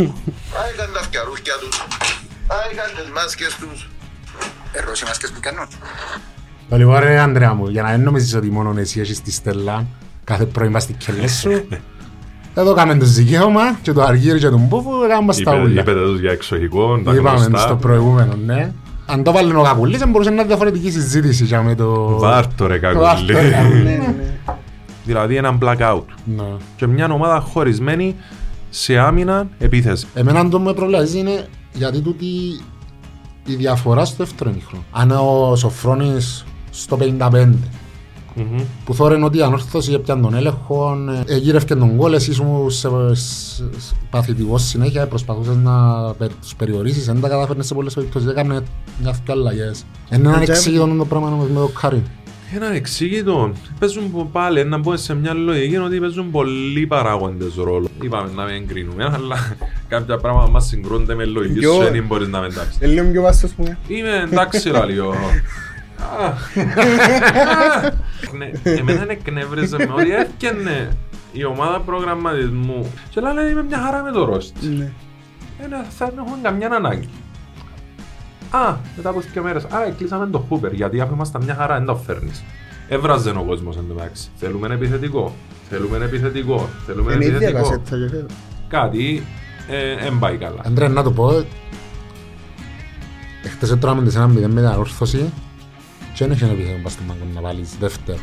Άηκαν τα φκιαρούχια τους. Άηκαν τις μάσκες τους. Ερώσει μάσκες που κάνουν. Το λοιπόν ρε Ανδρέα μου, για να δεν νομίζεις ότι μόνο εσύ έχεις τη στέλλα κάθε πρωί πας στη κελές σου εδώ κάμε το δικαίωμα και το αργύρι και τον μπούφου έκαμε μας τα ούλα. Είπετε τους για εξοχικό, τα Είπαμε γνωστά. στο προηγούμενο, ναι. Αν το βάλει ο Κακουλής, δεν μπορούσε να είναι διαφορετική συζήτηση για με το... Βάρτο ρε το αυτό, κακούλη. Ναι, ναι, ναι. Δηλαδή έναν blackout. Ναι. Και μια ομάδα χωρισμένη σε άμυνα επίθεση. Εμένα το με προβλάζει είναι γιατί τούτη η διαφορά στο δεύτερο ημίχρονο. Αν ο Σοφρόνης στο 55 Μμμ. που θόρεν ότι η ανόρθωση έπιαν τον έλεγχο, ε, γύρευκε τον κόλ, εσύ ήσουν σε, σε, σε, παθητικός συνέχεια, προσπαθούσες να πε, τους περιορίσεις, δεν τα κατάφερνες σε πολλές περιπτώσεις, έκανε μια δυο αλλαγές. Είναι έναν Και- εξήγητο το πράγμα όμως με το Κάριν. Έναν εξήγητο. Παίζουν πο- πάλι να μπω σε μια λογική ότι παίζουν πολλοί παράγοντες ρόλο. Είπαμε να μην εγκρίνουμε, αλλά κάποια πράγματα μας συγκρούνται με λογικής Ποιο- σου δεν μπορείς να με εντάξεις. Ε, Λίγο πιο βάστος που είναι. Είμαι εντάξει λαλιό. Ναι, Εμένα εκνεύριζε με ότι έφτιανε η ομάδα προγραμματισμού και λέει είμαι μια χαρά με το ρόστι. Ναι. Ένα, θα έχουμε καμιά ανάγκη. Α, μετά από δύο μέρες. Α, κλείσαμε το Hooper, γιατί αφού ήμασταν μια χαρά, δεν το φέρνεις. Έβραζε ο κόσμος εν τω μεταξύ. Θέλουμε ένα επιθετικό. Θέλουμε ένα επιθετικό. Θέλουμε ένα Είναι η ίδια επιθετικό. κασέτα και φέτος. Κάτι ε, δεν πάει καλά. Αντρέα, να το πω, εχθές έτρωγαμε τις ένα μηδέν με την ανόρθωση και δεν έχει ένα επιθέτω πας στον πάγκο να βάλεις δεύτερο.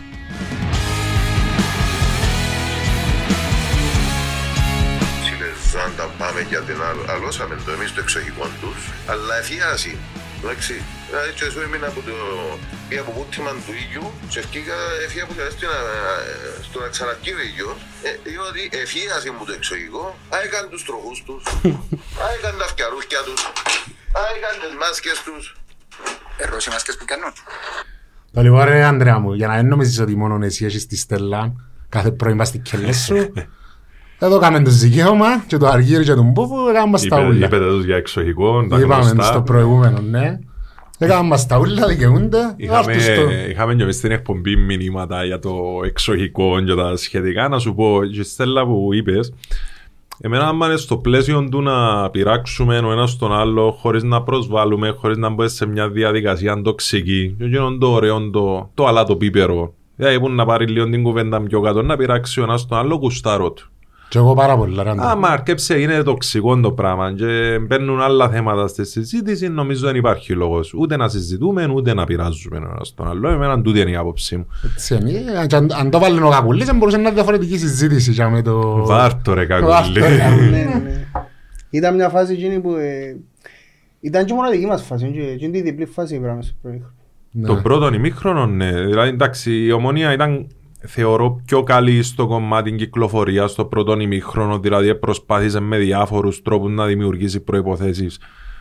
Συνεχίζαν τα πάμε γιατί να αλώσαμε το εμείς το εξοχικό τους. Αλλά εφιάζει. Εντάξει. Δηλαδή και εγώ έμεινα από το... Πήγα από πούτημα του ήλιου και ευκήκα εφία που κατάστηκε να... στο να ξαναρκεί ο ήλιος. Ε, διότι εφίασε μου το εξοχικό. Άηκαν τους τροχούς τους. Άηκαν τα φκιαρούχια τους. Άηκαν τις μάσκες τους. Ερώσει μάσκες που κάνουν. Το λοιπόν ρε Ανδρέα μου, για να δεν νομίζεις ότι μόνο εσύ έχεις τη στέλλα κάθε πρωί πας στη κελές σου εδώ κάμε το δικαίωμα και το αργύρι και τον μπούφου έκαμε μας τα Είπε- ούλα. Είπετε τους για εξοχικό, τα Είπαμε γνωστά. στο προηγούμενο, ναι. Έκαμε μας τα ούλα, δικαιούνται. Είχαμε, Άρτους το. είχαμε και μες στην εκπομπή μηνύματα για το εξοχικό και τα σχετικά. Να σου πω, και Στέλλα που είπες, εμένα άμα είναι στο πλαίσιο του να πειράξουμε ο ένας τον άλλο χωρίς να προσβάλλουμε, χωρίς να μπούμε σε μια διαδικασία τοξική, και εκείνο το ωραίο, το, το αλά το πίπερο. Δηλαδή που να πάρει λίγο την κουβέντα πιο κάτω, να πειράξει ο ένας τον άλλο κουστάρω του. Και εγώ πάρα πολύ, ρε Ανδρέα. Άμα αρκέψε είναι τοξικό το πράγμα και μπαίνουν άλλα θέματα στη συζήτηση, νομίζω δεν υπάρχει λόγος ούτε να συζητούμε ούτε να πειράζουμε ένα στον άλλο. Εμένα τούτη είναι η άποψή μου. Έτσι είναι. Και αν- Αν το βάλει ο Κακουλής, δεν μπορούσε να είναι διαφορετική συζήτηση για με το... Βάρτο ρε Βάρτο, κακούλη. ρε. Ναι, ναι, ναι. Ήταν μια φάση εκείνη που... ε, Ήταν και μόνο δική μας φάση, και εκείνη τη διπλή φάση πράγμα στο προηγούμενο. Ναι. Το πρώτο ημίχρονο, ναι. Δηλαδή, εντάξει, η ομονία ήταν θεωρώ πιο καλή στο κομμάτι κυκλοφορία στο πρώτο ημίχρονο, δηλαδή προσπάθησε με διάφορους τρόπους να δημιουργήσει προϋποθέσεις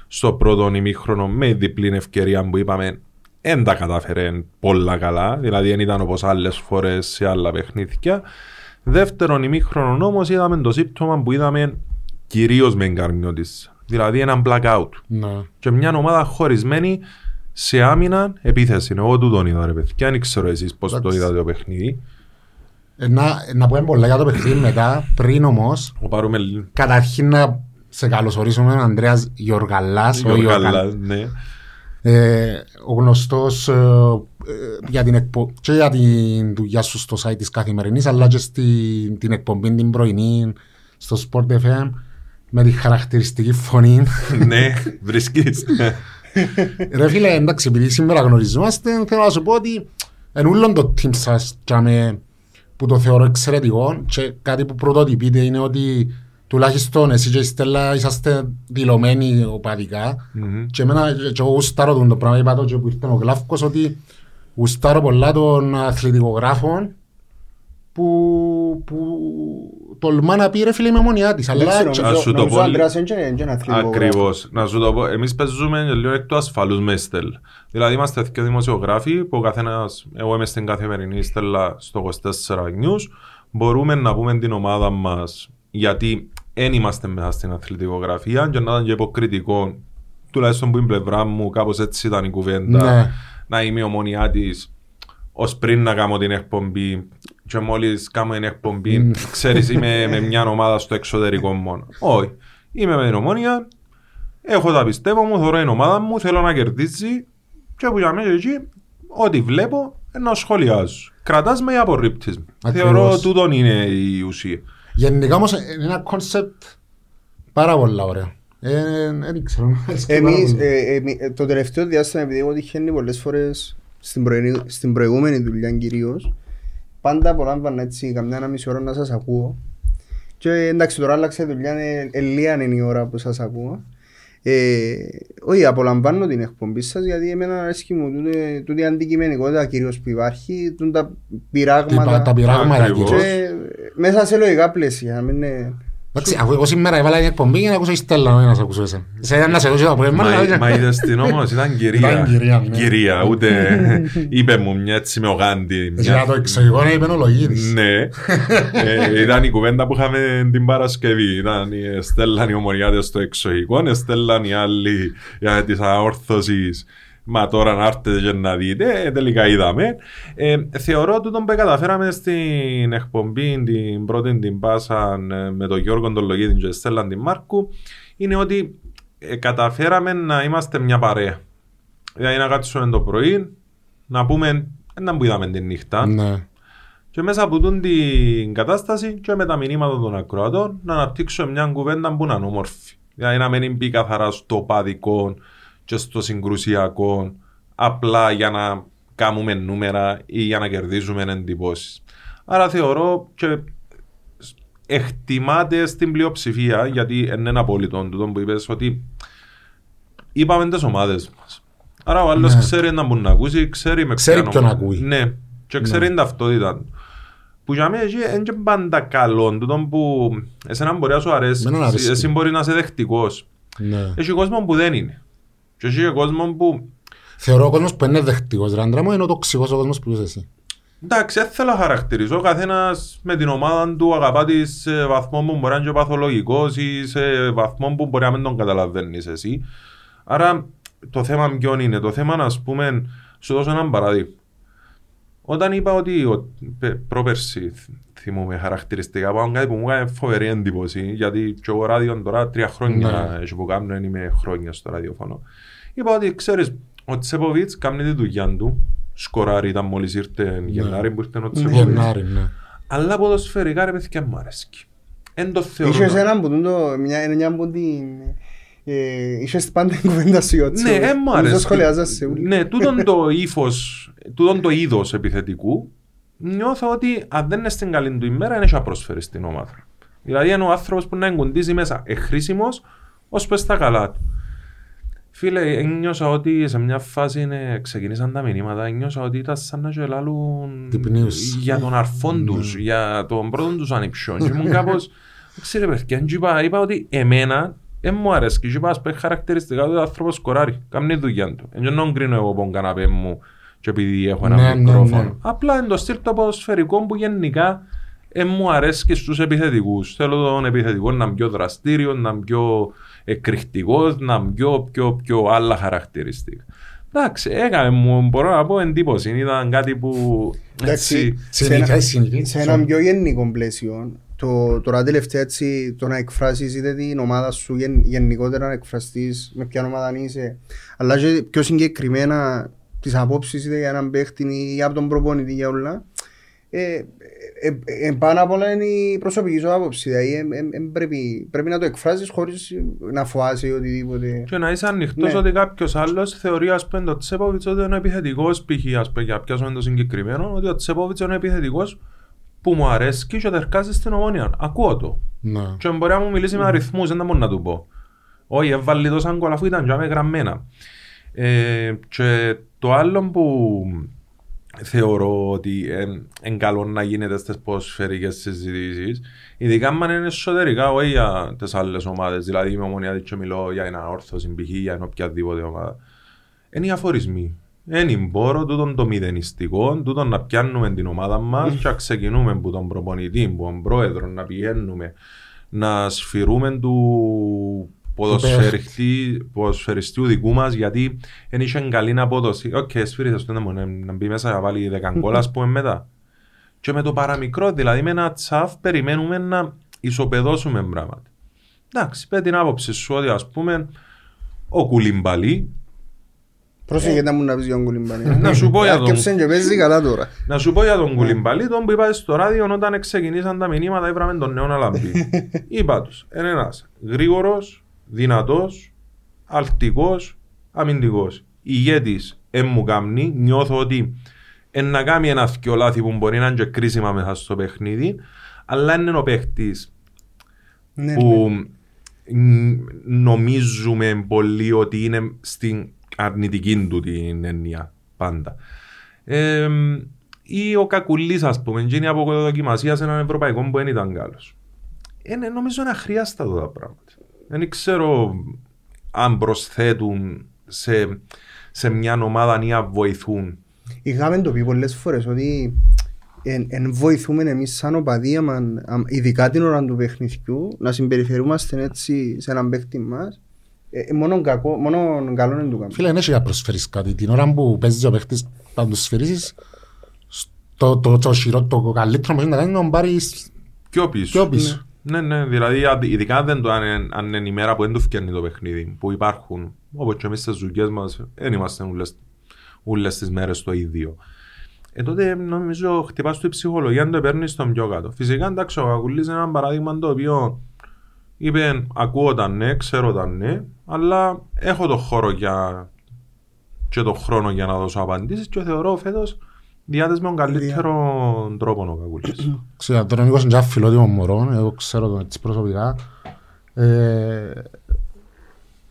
στο πρώτο ημίχρονο με διπλή ευκαιρία που είπαμε δεν τα κατάφερε πολλά καλά, δηλαδή δεν ήταν όπως άλλες φορές σε άλλα παιχνίδια. Δεύτερον ημίχρονο όμως είδαμε το σύμπτωμα που είδαμε κυρίως με εγκαρμιό της, δηλαδή έναν blackout Ναι. και μια ομάδα χωρισμένη σε άμυνα επίθεση. Εγώ τούτον είδα ρε παιδιά, δεν ξέρω εσείς πώς το Εντάξει. είδατε το παιχνίδι. Ε, Να, να πούμε πολλά για το παιχνίδι μετά, πριν όμως, Ο πάρουμε λίγο καταρχήν να σε καλωσορίσουμε τον Ανδρέας Γιοργαλάς, ο Γιοργαλ- καλά, ναι. ε, ο γνωστός ε, ε, για την εκπο... και για την δουλειά σου στο site της καθημερινής αλλά και στην την εκπομπή την πρωινή στο Sport FM με τη χαρακτηριστική φωνή. ναι, βρίσκεις. Ρε φίλε, εντάξει, επειδή σήμερα γνωριζόμαστε, θέλω να σου πω ότι εν ούλον το team σας τζάμε, που το θεωρώ εξαιρετικό και κάτι που πρωτοτυπείτε είναι ότι τουλάχιστον εσύ και η Στέλλα είσαστε δηλωμένοι οπαδικά Μμμ. και εμένα και εγώ γουστάρω τον το πράγμα, είπα το και που ήρθε ο Γλάφκος ότι γουστάρω πολλά των αθλητικογράφων που, που τολμά να πει ρε φίλε είμαι μονιά της Δεν αλλά ξέρω, και- Ας σου νομίζω- το νομίζω πω ο λι- Ανδρέας είναι και- και ένα αθλητικό Ακριβώς. Να σου το πω, εμείς παίζουμε λίγο εκ του ασφαλούς με στέλ. Δηλαδή είμαστε και δημοσιογράφοι που ο καθένας, εγώ είμαι στην καθημερινή στέλα στο 24 News, μπορούμε να πούμε την ομάδα μας γιατί δεν είμαστε μέσα στην αθλητικογραφία και να ήταν και υποκριτικός τουλάχιστον που είναι πλευρά μου κάπως έτσι ήταν η κουβέντα Ναι. να είμαι ομονιά της ως πριν να κάνω την εκπομπή και μόλις κάνω την εκπομπή ξέρεις είμαι με μια ομάδα στο εξωτερικό μόνο. Όχι. είμαι με την Ομόνοια, έχω τα πιστεύω μου, θεωρώ την ομάδα μου, θέλω να κερδίζει και που για μένα εκεί, ό,τι βλέπω, να σχολιάζω. Κρατάς με ή απορρίπτεις με. Ακριβώς. Θεωρώ τούτον είναι η ουσία. Γενικά όμως είναι ένα κόνσεπτ πάρα πολλά ωραίο. Ε, Δεν ξέρω. μου αρέσει πάρα Εμείς, πολύ. ε, εμεί- ε, το τελευταίο διάστημα, επειδή εγώ τυχαίνει πολλές φορές στην, πρωινή- στην προηγούμενη δουλειά κυρίως, πάντα απολάμβανα έτσι καμιά ένα μισή ώρα να σας ακούω. Και εντάξει, τώρα άλλαξε η δουλειά, ε, ε, λίγα είναι η ώρα που σας ακούω. Ε, όχι, απολαμβάνω την εκπομπή σας γιατί εμένα αρέσκει μου τούτη, τούτη η αντικειμενικότητα κυρίως που υπάρχει, τούν τα πειράγματα Τα- Τα πειράγματα Ακριβώς. κυρίως. και μέσα σε λογικά πλαίσια, να μην είναι... Εντάξει, αφού εγώ σήμερα έβαλα την εκπομπή για να ακούσω η Στέλλα, όχι να σε ακούσω εσένα. Σε ένα να σε ακούσω το απόγευμα, Μα, αλλά- μα είδες την όμως, ήταν κυρία. Ήταν κυρία, ναι. Κυρία, ούτε είπε μου μια έτσι με ο Γάντι. μια- Για το εξωγικό να είπε ο Λογίδης. Ναι, ε, ήταν η κουβέντα που είχαμε την Παρασκευή. Ήταν η Στέλλαν οι ομονιάτες στο εξωγικό, στέλναν οι άλλοι για της αόρθωσης. Μα τώρα να έρθετε και να δείτε, ε, τελικά είδαμε. Ε, θεωρώ ότι τον που καταφέραμε στην εκπομπή την πρώτη την πάσαν ε, με τον Γιώργο τον Λογίδη και Στέλλαν την Μάρκου είναι ότι ε, καταφέραμε να είμαστε μια παρέα. Δηλαδή να κάτσουμε το πρωί, να πούμε, να που είδαμε τη νύχτα, Ναι. και μέσα από τούν την κατάσταση και με τα μηνύματα των ακροατών να αναπτύξουμε μια κουβέντα που να είναι όμορφη. Δηλαδή να μην μπει καθαρά στο παδικό και στο συγκρουσιακό απλά για να κάνουμε νούμερα ή για να κερδίζουμε εντυπώσεις. Άρα θεωρώ και εκτιμάται στην πλειοψηφία γιατί είναι ένα απόλυτο τούτο που είπες ότι είπαμε τις ομάδες μας. Άρα ο άλλος Ναι. ξέρει να μπορεί να ακούσει, ξέρει με Ξέρει ποια ποιον ομάδα. ακούει. Ναι, και ξέρει την ταυτότητα του. Που για μένα εκεί είναι και πάντα καλό, τούτο που εσένα μπορεί να σου αρέσει, Εμένα αρέσει. εσύ μπορεί να είσαι δεχτικός. Ναι. Έχει κόσμο που δεν είναι. Και έχει κόσμο που Θεωρώ ο κόσμος που είναι δεχτικός, ρε άντρα μου, είναι ο τοξικός ο κόσμος που είσαι εσύ. Εντάξει, δεν θέλω να χαρακτηρίζω. Ο καθένας με την ομάδα του αγαπά τη σε βαθμό που μπορεί να είναι και παθολογικός ή σε βαθμό που μπορεί να μην τον καταλαβαίνεις εσύ. Άρα το θέμα ποιον είναι; Το θέμα, ας πούμε, σου δώσω ένα παράδειγμα. Όταν είπα ότι ο, πε- πρόπερση θ- θυμούμαι χαρακτηριστικά από κάτι που μου έκανε φοβερή εντύπωση γιατί και εγώ ράδιο τώρα τρία χρόνια Ναι. έχει που κάνω, δεν είμαι χρόνια στο ραδιόφωνο. Είπα ότι ξέρεις, ο Τσέποβιτς κάνει τη δουλειά του, σκοράρει ήταν μόλις ήρθε Γενάρη που ήρθε ο Τσέποβιτς. Γενάρη, ναι. Αλλά ποδοσφαιρικά ρε παιδιά μου αρέσκει. Εν το θεωρώ. Είχες έναν που τούτο, μια, μια από την... Ε, είχες πάντα την κουβέντα σου για Ναι, Τσίπρα. ε, μου Νομίζω αρέσει. σχολιάζας σε όλοι. Ναι, τούτον το ύφος, τούτον το είδος επιθετικού, νιώθω ότι αν δεν είναι στην καλή του ημέρα, είναι να προσφέρει στην ομάδα. Δηλαδή είναι ο άνθρωπος που να εγκουντίζει μέσα, εχρήσιμος, ως πες τα καλά του. Φίλε, ένιωσα ότι σε μια φάση είναι, ξεκινήσαν τα μηνύματα, ένιωσα ότι ήταν σαν να γελάλουν Τυπνίους. για τον αρφόν τους, για τον πρώτον τους ανιψιόν. Και ήμουν κάπως, ξέρε παιδιά, και είπα, είπα ότι εμένα δεν μου αρέσει και είπα, ας πούμε, χαρακτηριστικά του άνθρωπος σκοράρει, κάνει τη δουλειά του. Δεν να κρίνω εγώ τον καναπέ μου και επειδή έχω ένα Ναι, ναι, μικρόφωνο. ναι. Απλά είναι το στυλ το ποδοσφαιρικό που γενικά δεν μου αρέσει και στους επιθετικούς. Θέλω τον επιθετικό να είναι πιο δραστήριο, να είναι πιο εκρηκτικός, να είναι πιο, πιο, πιο άλλα χαρακτηριστικά. Εντάξει, έκανε μου, μπορώ να πω εντύπωση. Ήταν κάτι που Εντάξει, έτσι... σε Συνηθά, ένα- συνηθί. σε έναν πιο γενικό πλαίσιο, το, τώρα τελευταία έτσι, το να εκφράσεις είτε την ομάδα σου γεν, γενικότερα να εκφραστείς με ποια ομάδα είσαι, αλλά και πιο συγκεκριμένα τις απόψεις είτε για έναν παίχτη ή από τον προπονητή για όλα, ε, ε, ε, ε, πάνω απ' όλα είναι η προσωπική σου άποψη. Δηλαδή, ε, ε, ε, πρέπει, πρέπει να το εκφράσεις χωρίς να φοάσαι ή οτιδήποτε. Και να είσαι ανοιχτός Ναι. ότι κάποιος άλλος θεωρεί ας πούμε το Τσέποβιτς ότι είναι επιθετικός π.χ. ας πούμε για να πιάσουμε το συγκεκριμένο ότι ο Τσέποβιτς είναι επιθετικός που μου αρέσει και τερκάζει στην ομόνια. Ακούω το. Ναι. Και μπορεί να μου μιλήσει με αριθμούς, δεν θα μπορώ να του πω. Όχι, έβαλε τόσα γκολ αφού ήταν για με γραμμένα. Ε, και το άλλο που θεωρώ ότι είναι καλό να γίνεται στις ποδοσφαιρικές συζητήσεις, ειδικά αν είναι εσωτερικά, όχι για τις άλλες ομάδες, δηλαδή είμαι ομονιάτη και μιλώ για ένα όρθωση, π.χ. για οποιαδήποτε ομάδα, είναι οι αφορισμοί. Είναι μπόρο τούτον το μηδενιστικό, τούτον να πιάνουμε την ομάδα μας και να ξεκινούμε από τον προπονητή, από τον πρόεδρο, να πηγαίνουμε, να σφυρούμε του ποδοσφαιριστή, ποδοσφαιριστού δικού μας γιατί δεν είχε καλή απόδοση. Οκ, σφύρισε στον να, να μπει μέσα να βάλει 10 γκολ ας πούμε μετά. Και με το παραμικρό, δηλαδή με ένα τσαφ περιμένουμε να ισοπεδώσουμε πράγματα. Εντάξει, πέ την άποψη σου ότι ας πούμε ο Κουλιμπαλί Πρόσεχε να μου να πεις για τον Κουλιμπαλί. Να σου πω για τον- Άρκεψε και παίζει καλά τώρα. Να σου πω για τον Κουλιμπαλί, τον που είπα στο ράδιο όταν ξεκινήσαν τα μηνύματα ήβραμε τον νέο Αλαμπή. είπα τους, είναι ένας γρήγορος, δυνατός, αλτικός, αμυντικός. Ηγέτης, εν μου κάμνει, νιώθω ότι εν να κάνει ένα θκιο λάθη που μπορεί να είναι και κρίσιμα μέσα στο παιχνίδι, αλλά είναι ο παίχτης Ναι, που μ, νομίζουμε πολύ ότι είναι στην αρνητική του την έννοια πάντα. Ε, ή ο Κακουλής ας πούμε, γίνει από δοκιμασία σε έναν Ευρωπαϊκό που δεν ήταν καλός. Ε, ναι, νομίζω είναι αχρίαστα τα πράγματα. Δεν ξέρω αν προσθέτουν σε, σε μια ομάδα ή αν βοηθούν. Είχαμε το πει πολλές φορές ότι εν, εν βοηθούμε εμείς σαν οπαδοί, άμα- άμα- ειδικά την ώρα του παιχνιδιού, να συμπεριφερούμαστε έτσι σε έναν παίχτη μας. Ε, ε, μόνο, κακό, μόνο καλό είναι του κάνουμε. Φίλε, δεν έχει να προσφέρεις κάτι. Την ώρα που παίζεις ο παίχτης να τους σφυρίσεις, το, το, το, χειρό- το καλύτερο που έχει να κάνει είναι να τον πάρεις Πιο πίσω. πιο πίσω. Ναι, ναι, δηλαδή αν- ειδικά δεν το, αν, είναι- αν είναι η μέρα που δεν του φτιάχνει το παιχνίδι, που υπάρχουν, όπως και εμείς στις δουλειές μας, δεν είμαστε όλες, όλες τις μέρες το ίδιο. Ε, τότε νομίζω χτυπάς του η ψυχολογία, το παίρνεις στον πιο κάτω. Φυσικά, εντάξει, ο Κακουλής είναι ένα παράδειγμα το οποίο είπε, ακούω τα ναι, ξέρω τα ναι, αλλά έχω το χώρο για, και το χρόνο για να δώσω απαντήσεις και θεωρώ φέτος διάθεση με τον καλύτερο τρόπο ο Κακουλής. Ξέρω, τώρα ο Νίκος είναι και ένα φιλότιμο μωρό, εγώ ξέρω τον έτσι προσωπικά. Ε,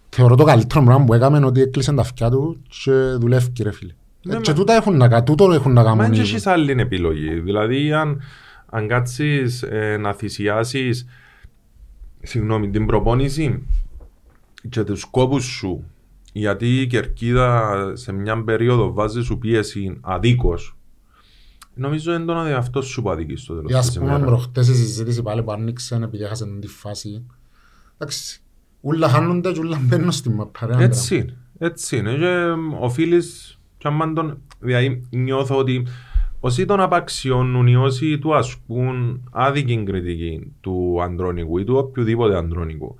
θεωρώ το καλύτερο πράγμα που έκαμε είναι ότι έκλεισε τα αυτιά τους και δουλεύει ρε φίλε. Ναι, Ε, και μα- τούτα έχουν να κάνουν, τούτο έχουν να Μα κάνουν. δεν οι- έχεις άλλη επιλογή. Δηλαδή, αν, αν κάτσεις ε, να θυσιάσεις συγγνώμη, την προπόνηση και τους σκόπους σου γιατί η κερκίδα σε μια περίοδο βάζει σου πίεση αδίκως νομίζω έντονα δε αυτό σου που αδικείς στο τέλος Για της ας πούμε ημέρας. προχτές η συζήτηση πάλι που άνοιξε επειδή έχασαν τη φάση. Εντάξει, ούλα χάνονται και ούλα μπαίνουν στη μαπά. ρε, Έτσι είναι. Έτσι είναι. Και ε, οφείλεις και άμα τον... Δηλαδή νιώθω ότι όσοι τον απαξιώνουν ή όσοι του ασκούν άδικη κριτική του Αντρόνικου ή του οποιοδήποτε Αντρόνικου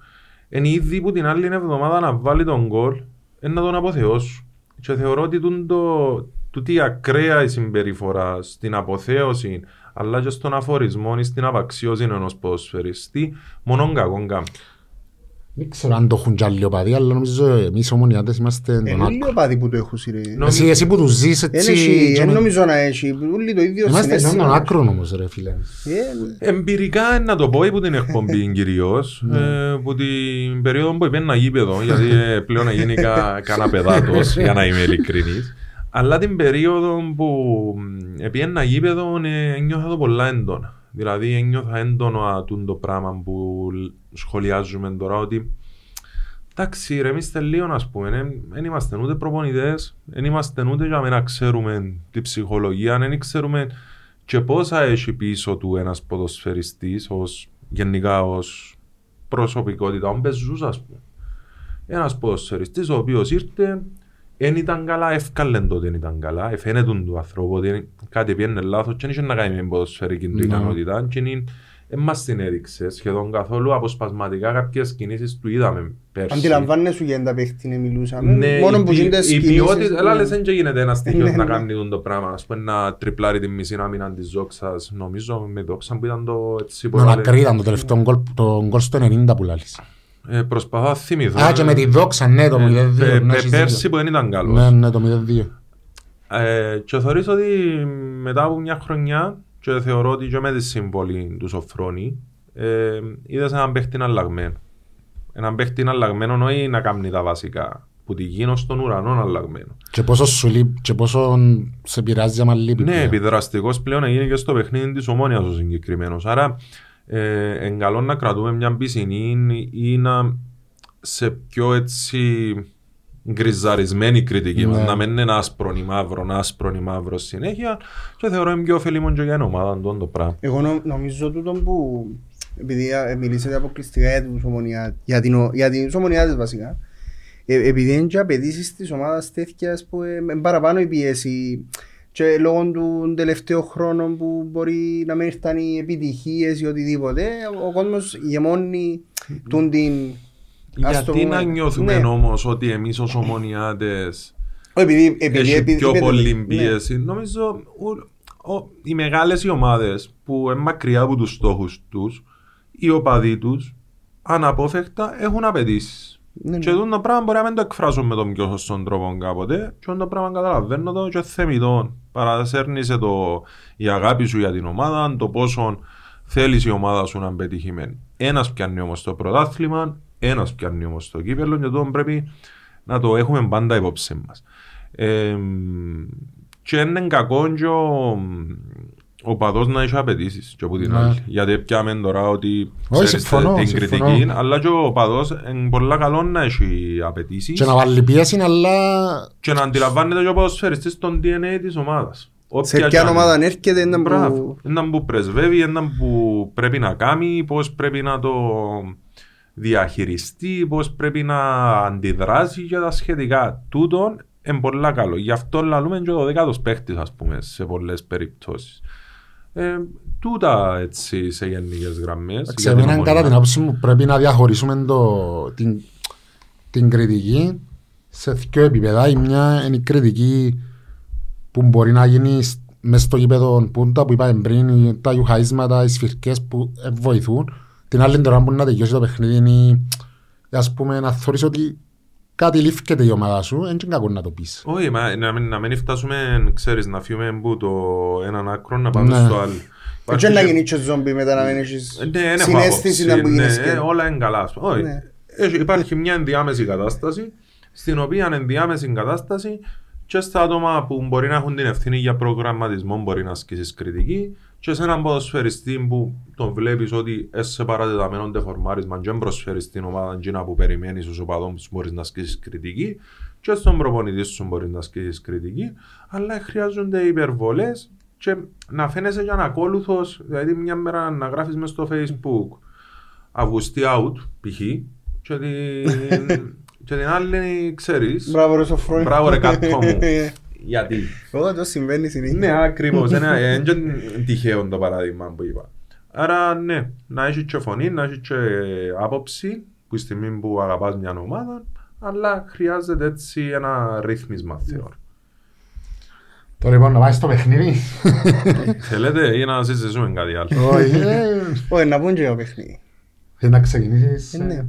είναι ήδη που την άλλη εβδομάδα να βάλει τον γκολ ε, να τον αποθεώσουν. Και θεωρώ ότι τούν το, τούτη ακραία η συμπεριφορά στην αποθέωση αλλά και στον αφορισμό ή στην απαξίωση ενός ποδοσφαιριστή μόνον κακόν κάνει. Δεν ξέρω αν το έχουν κι άλλοι οπαδοί, αλλά νομίζω εμείς ομονιάτες είμαστε τον Είναι άκρο. λίγο πάδι που το έχουν σύρει. Νο- Εσύ, εσύ που τους ζεις Δεν έτσι... έχει- και δεν με- νομίζω να έχει. Όλοι το ίδιο Είμαστε σαν συνέστημα. τον άκρο όμως ρε φίλε. Ε, Εμπειρικά να το πω από την εκπομπή κυρίως ε, που την περίοδο που υπήρχε ένα γήπεδο γιατί ε, πλέον γίνηκα κανένα παιδάτος για να είμαι ειλικρινής αλλά την περίοδο που επί ένα γήπεδο ε, νιώθα το πολλά έντονα δηλαδή νιώθα έντονα τούν το πράγμα που σχολιάζουμε τώρα ότι Εντάξει ρε εμείς τελείω ας πούμε, δεν είμαστε ούτε προπονητές, δεν είμαστε ούτε για να ξέρουμε τη ψυχολογία, δεν ξέρουμε και πόσα έχει πίσω του ένας ποδοσφαιριστής ως, γενικά ως προσωπικότητα, ως πεζούς ας πούμε. Ένας ποδοσφαιριστής ο οποίος ήρθε, δεν ήταν καλά, ευκάλεν το ότι δεν ήταν καλά, εφαίνεται του ανθρώπου ότι κάτι πήγαινε λάθος και δεν είχε να κάνει με την ποδοσφαιρική του Ναι. ικανότητα και είναι- δεν μας την έδειξε σχεδόν καθόλου αποσπασματικά κάποιες κινήσεις του είδαμε πέρσι. Αντιλαμβάνεσαι για τα παίχτη μιλούσαμε. Ναι, Μόνο η που ποι- γίνονται η σκηνήσεις ποιότητα, που- αλλά λες δεν και γίνεται ένας στοιχείος Ναι, να ναι. κάνει το πράγμα, ας πούμε να τριπλάρει τη μισή άμυνα της Ζόξας, νομίζω με Δόξα που ήταν το έτσι που Με έβαλε. μακρύ ήταν το τελευταίο γκολ, το γκολ στο 90 που λάλης. Ε, προσπαθώ να θυμηθώ. Α, και με τη δόξα, ναι, το Ε, 0-2. πε- ναι, πε- έχεις Πέρσι δίκιο. που δεν ήταν καλός. Ναι, ναι, το 0-2. Ε, και θεωρείς ότι μετά από μια χρονιά και θεωρώ ότι και με τη συμβολή του Σοφρόνη ε, είδες έναν παίχτη αλλαγμένο. Έναν παίχτη αλλαγμένο όχι να κάνει τα βασικά. Που τη γίνω στον ουρανό αλλαγμένο. Και πόσο σου λείπει, και πόσο σε πειράζει άμα λείπει. Ναι, πλέον. επιδραστικός πλέον έγινε και στο παιχνίδι της Ομόνιας ο συγκεκριμένος. Άρα ε, εν καλό να κρατούμε μια πισινή ή να σε πιο έτσι γκριζαρισμένη κριτική μας, Ναι. να μην είναι ένα άσπρο ή μαύρο, άσπρο ή μαύρο συνέχεια και θεωρώ είναι πιο ωφελήμον και για την ομάδα τον το πράγμα. Εγώ νο- νομίζω τούτο που επειδή ε, μιλήσατε αποκλειστικά για τους ομονιάτες, για, την, ο- για τις ομονιάτες βασικά, ε, επειδή είναι και απαιτήσεις της ομάδας τέτοιας που ε, είναι παραπάνω η πίεση και λόγω του τελευταίου χρόνου που μπορεί να μην ήρθαν οι επιτυχίες ή οτιδήποτε, ο κόσμος γεμώνει τούν την... ας το Γιατί πούμε, να νιώθουμε ναι. όμως ότι εμείς ως ομονιάτες Επειδή, επειδή, έχει επειδή, πιο επειδή- πολύ ναι. πίεση. Νομίζω ου- ο- οι μεγάλες οι ομάδες που είναι μακριά από τους στόχους τους, οι οπαδοί τους, αναπόφευκτα έχουν απαιτήσεις. Ναι, Και ναι. αυτό το πράγμα μπορεί να μην το εκφράσω με τον πιο σωστό τρόπο κάποτε και αυτό το πράγμα καταλαβαίνω το και θεμητό. Παρασέρνησε το η αγάπη σου για την ομάδα, το πόσο θέλεις η ομάδα σου να είναι πετυχημένη. Ένας πιάνει όμως το πρωτάθλημα, ένας πιάνει όμως το κύπελο και αυτό πρέπει να το έχουμε πάντα υπόψη μας. Ε, και είναι κακό και ο, ο παδός να έχει απαιτήσεις και από την Ναι. άλλη. Γιατί πιάμε τώρα ότι Όχι, ξέρεις συμφωνώ, την συμφωνώ. κριτική, αλλά και ο παδός είναι πολλά καλό να έχει απαιτήσεις Και να βάλει πίεση, αλλά και να αντιλαμβάνεται και ο ποδοσφαιριστής τον DNA της ομάδας. Σε Όποια ποια κι αν ομάδα είναι. έρχεται ήταν Μπράβο. που... Έναν που πρεσβεύει, έναν που πρέπει να κάνει, πώς πρέπει να το διαχειριστεί, πώς πρέπει να αντιδράσει για τα σχετικά. Τούτον είναι πολλά καλό. Γι' αυτό λαλούμε και ο δεκάτος παίχτης, ας πούμε, σε πολλές περιπτώσεις. Ε, τούτα έτσι σε γενικές γραμμές. για την Ξεμένα κατά ομονία. την άποψη μου πρέπει να διαχωρίσουμε το, την, την κριτική σε δύο επίπεδα. Η μια είναι η κριτική που μπορεί να γίνει σ- μες στο γήπεδο πούντα που είπαμε πριν, οι- τα γιουχαίσματα, οι σφυρκές που ε, βοηθούν. Την άλλη τώρα που να τελειώσει το παιχνίδι είναι η- ας πούμε να θεωρείς ότι κάτι λήφκεται η ομάδα σου, δεν είναι κακό να το πεις. Όχι, μα, να, μην, να μην φτάσουμε, ξέρεις, να φύγουμε από το έναν άκρο να πάμε Ναι. στο άλλο. Και να και- γίνει και ζόμπι μετά να μην έχεις Ναι, δεν έχω συνέστηση να άποψη. που Ναι, γίνεις ε, και... όλα είναι καλά. ας πούμε. Όχι. Ναι. Έχει- Υπάρχει μια ενδιάμεση κατάσταση, στην οποία ενδιάμεση κατάσταση και στα άτομα που μπορεί να έχουν την ευθύνη για προγραμματισμό μπορεί να ασκήσεις κριτική και σε έναν ποδοσφαιριστή που τον βλέπεις ότι σε παρατεταμένο τεφορμάρισμα και δεν προσφέρεις την ομάδα εκείνα που περιμένεις ως οπαδόν σου μπορείς να ασκήσεις κριτική και στον προπονητή σου μπορείς να ασκήσεις κριτική αλλά χρειάζονται υπερβολές και να φαίνεσαι και ανακόλουθος δηλαδή μια μέρα να γράφεις μες στο facebook Αυγουστή out π.χ. και την, και την άλλη ξέρεις Μπράβο ρε Σοφρόνη. Μπράβο, ρε, κάτω μου. γιατί; Ω, το συμβαίνει συνέχεια. ναι, ακριβώς. Είναι είναι τυχαίο το παράδειγμα που είπα. Άρα, ναι, να έχεις και φωνή, να έχεις και άποψη που στη στιγμή που αγαπάς μια ομάδα, αλλά χρειάζεται έτσι ένα ρύθμισμα, θεωρώ. Τώρα λοιπόν να πάεις στο παιχνίδι. Θέλετε ή να συζητήσουμε κάτι άλλο; Όχι, ε, Όχι, να πούν και το παιχνίδι. θέλεις να ξεκινήσεις; Ε, ναι.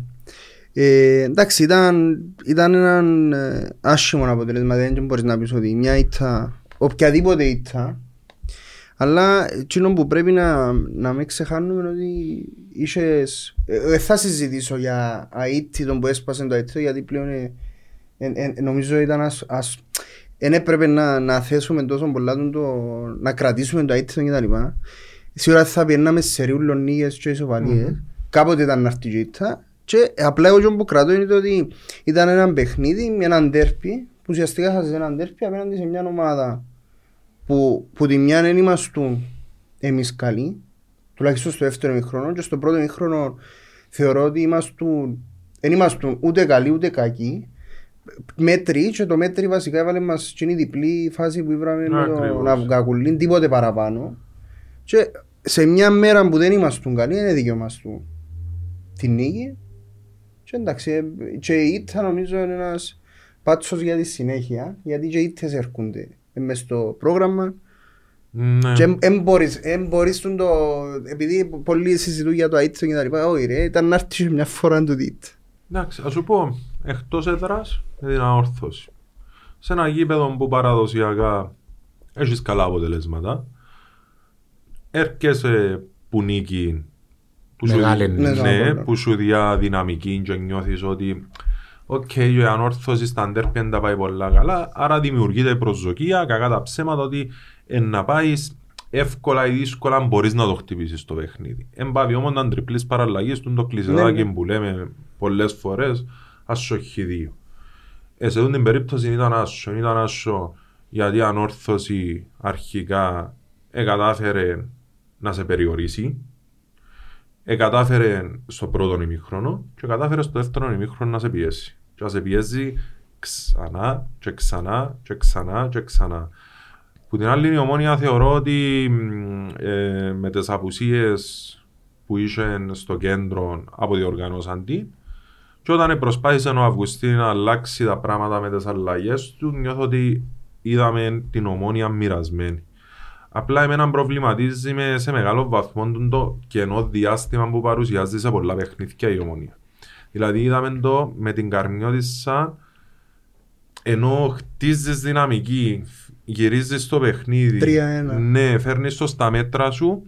Ε, εντάξει, ήταν, ήταν έναν ε, άσχημο αποτέλεσμα. Δεν μπορείς να πεις ότι μια ήττα, οποιαδήποτε ήττα, αλλά εκείνο που πρέπει να, να μην ξεχάνουμε είναι ότι είχες... Ε, Δεν θα συζητήσω για αίτητο τον που έσπασε το αίτητο γιατί πλέον ε, ε, ε, νομίζω ήταν ας, ας, δεν έπρεπε να, να θέσουμε τόσο πολλά τον το, να κρατήσουμε το αίτητο και τα λοιπά. Σίγουρα θα πιέναμε σε ριούλο νίγες και ισοπαλίες. Κάποτε ήταν να έρθει και η ήττα. Και απλά εγώ που κρατώ είναι το ότι ήταν ένα παιχνίδι με έναν τέρπι που ουσιαστικά χάσες έναν τέρπι απέναντι σε μια ομάδα που, που τη μια δεν ήμασταν εμείς καλοί τουλάχιστον στο δεύτερο ημίχρονο και στο πρώτο ημίχρονο θεωρώ ότι ήμασταν δεν ήμασταν ούτε καλοί ούτε κακοί μέτρη και το μέτρη βασικά έβαλε μας στην διπλή φάση που είπαμε με το Ακριβώς. Ναυγακουλίν τίποτε παραπάνω και σε μια μέρα που δεν ήμασταν καλοί είναι δικαίωμα του την νίκη και εντάξει ε, και η ήττα νομίζω είναι ένας πάτσος για τη συνέχεια γιατί και οι ήττες έρχονται ε, μες στο πρόγραμμα Ναι. και δεν μπορείς, εν μπορείς τον το, επειδή πολλοί συζητούν για το αίτητο και τα λοιπά, όχι ρε, ήταν να έρθει μια φορά το δείτε. Εντάξει, ας σου πω, εκτός έδρας, με την Ανόρθωση. Σε ένα γήπεδο που παραδοσιακά έχεις καλά αποτελέσματα, έρχεσαι που νίκη, που σου, Μεγάλη νίκη. Ναι, ναι, ναι. που σου διά δυναμική και νιώθεις ότι Οκ, η Ανόρθωση στα ντέρπια τα πάει πολλά καλά, άρα δημιουργείται προσδοκία, κακά τα ψέματα ότι εν να πάεις εύκολα ή δύσκολα μπορείς να το χτυπήσεις το παιχνίδι. Εν πάβει όμως να τριπλής παραλλαγής, του το κλεισεδάκι Ναι, που λέμε πολλές φορές, άσο δύο. Ε, σε αυτήν την περίπτωση ήταν άσο, ήταν άσο γιατί η ανόρθωση αρχικά εκατάφερε να σε περιορίσει, εκατάφερε στο πρώτο ημίχρονο και κατάφερε στο δεύτερο ημίχρονο να σε πιέσει. Και να σε πιέζει ξανά και ξανά και ξανά και ξανά. Που Που την άλλη η ομόνια θεωρώ ότι μ, ε, με τις απουσίες που είχε στο κέντρο από διοργανώσαν την και όταν προσπάθησε ο Αυγουστή να αλλάξει τα πράγματα με τις αλλαγές του νιώθω ότι είδαμε την ομόνια μοιρασμένη. Απλά εμένα προβληματίζει με σε μεγάλο βαθμό τον το κενό διάστημα που παρουσιάζει σε πολλά παιχνίδια η ομόνια. Δηλαδή είδαμε το με την Καρμιώτισσα ενώ χτίζεις δυναμική, γυρίζεις το παιχνίδι, 3-1. ναι, φέρνεις το στα μέτρα σου,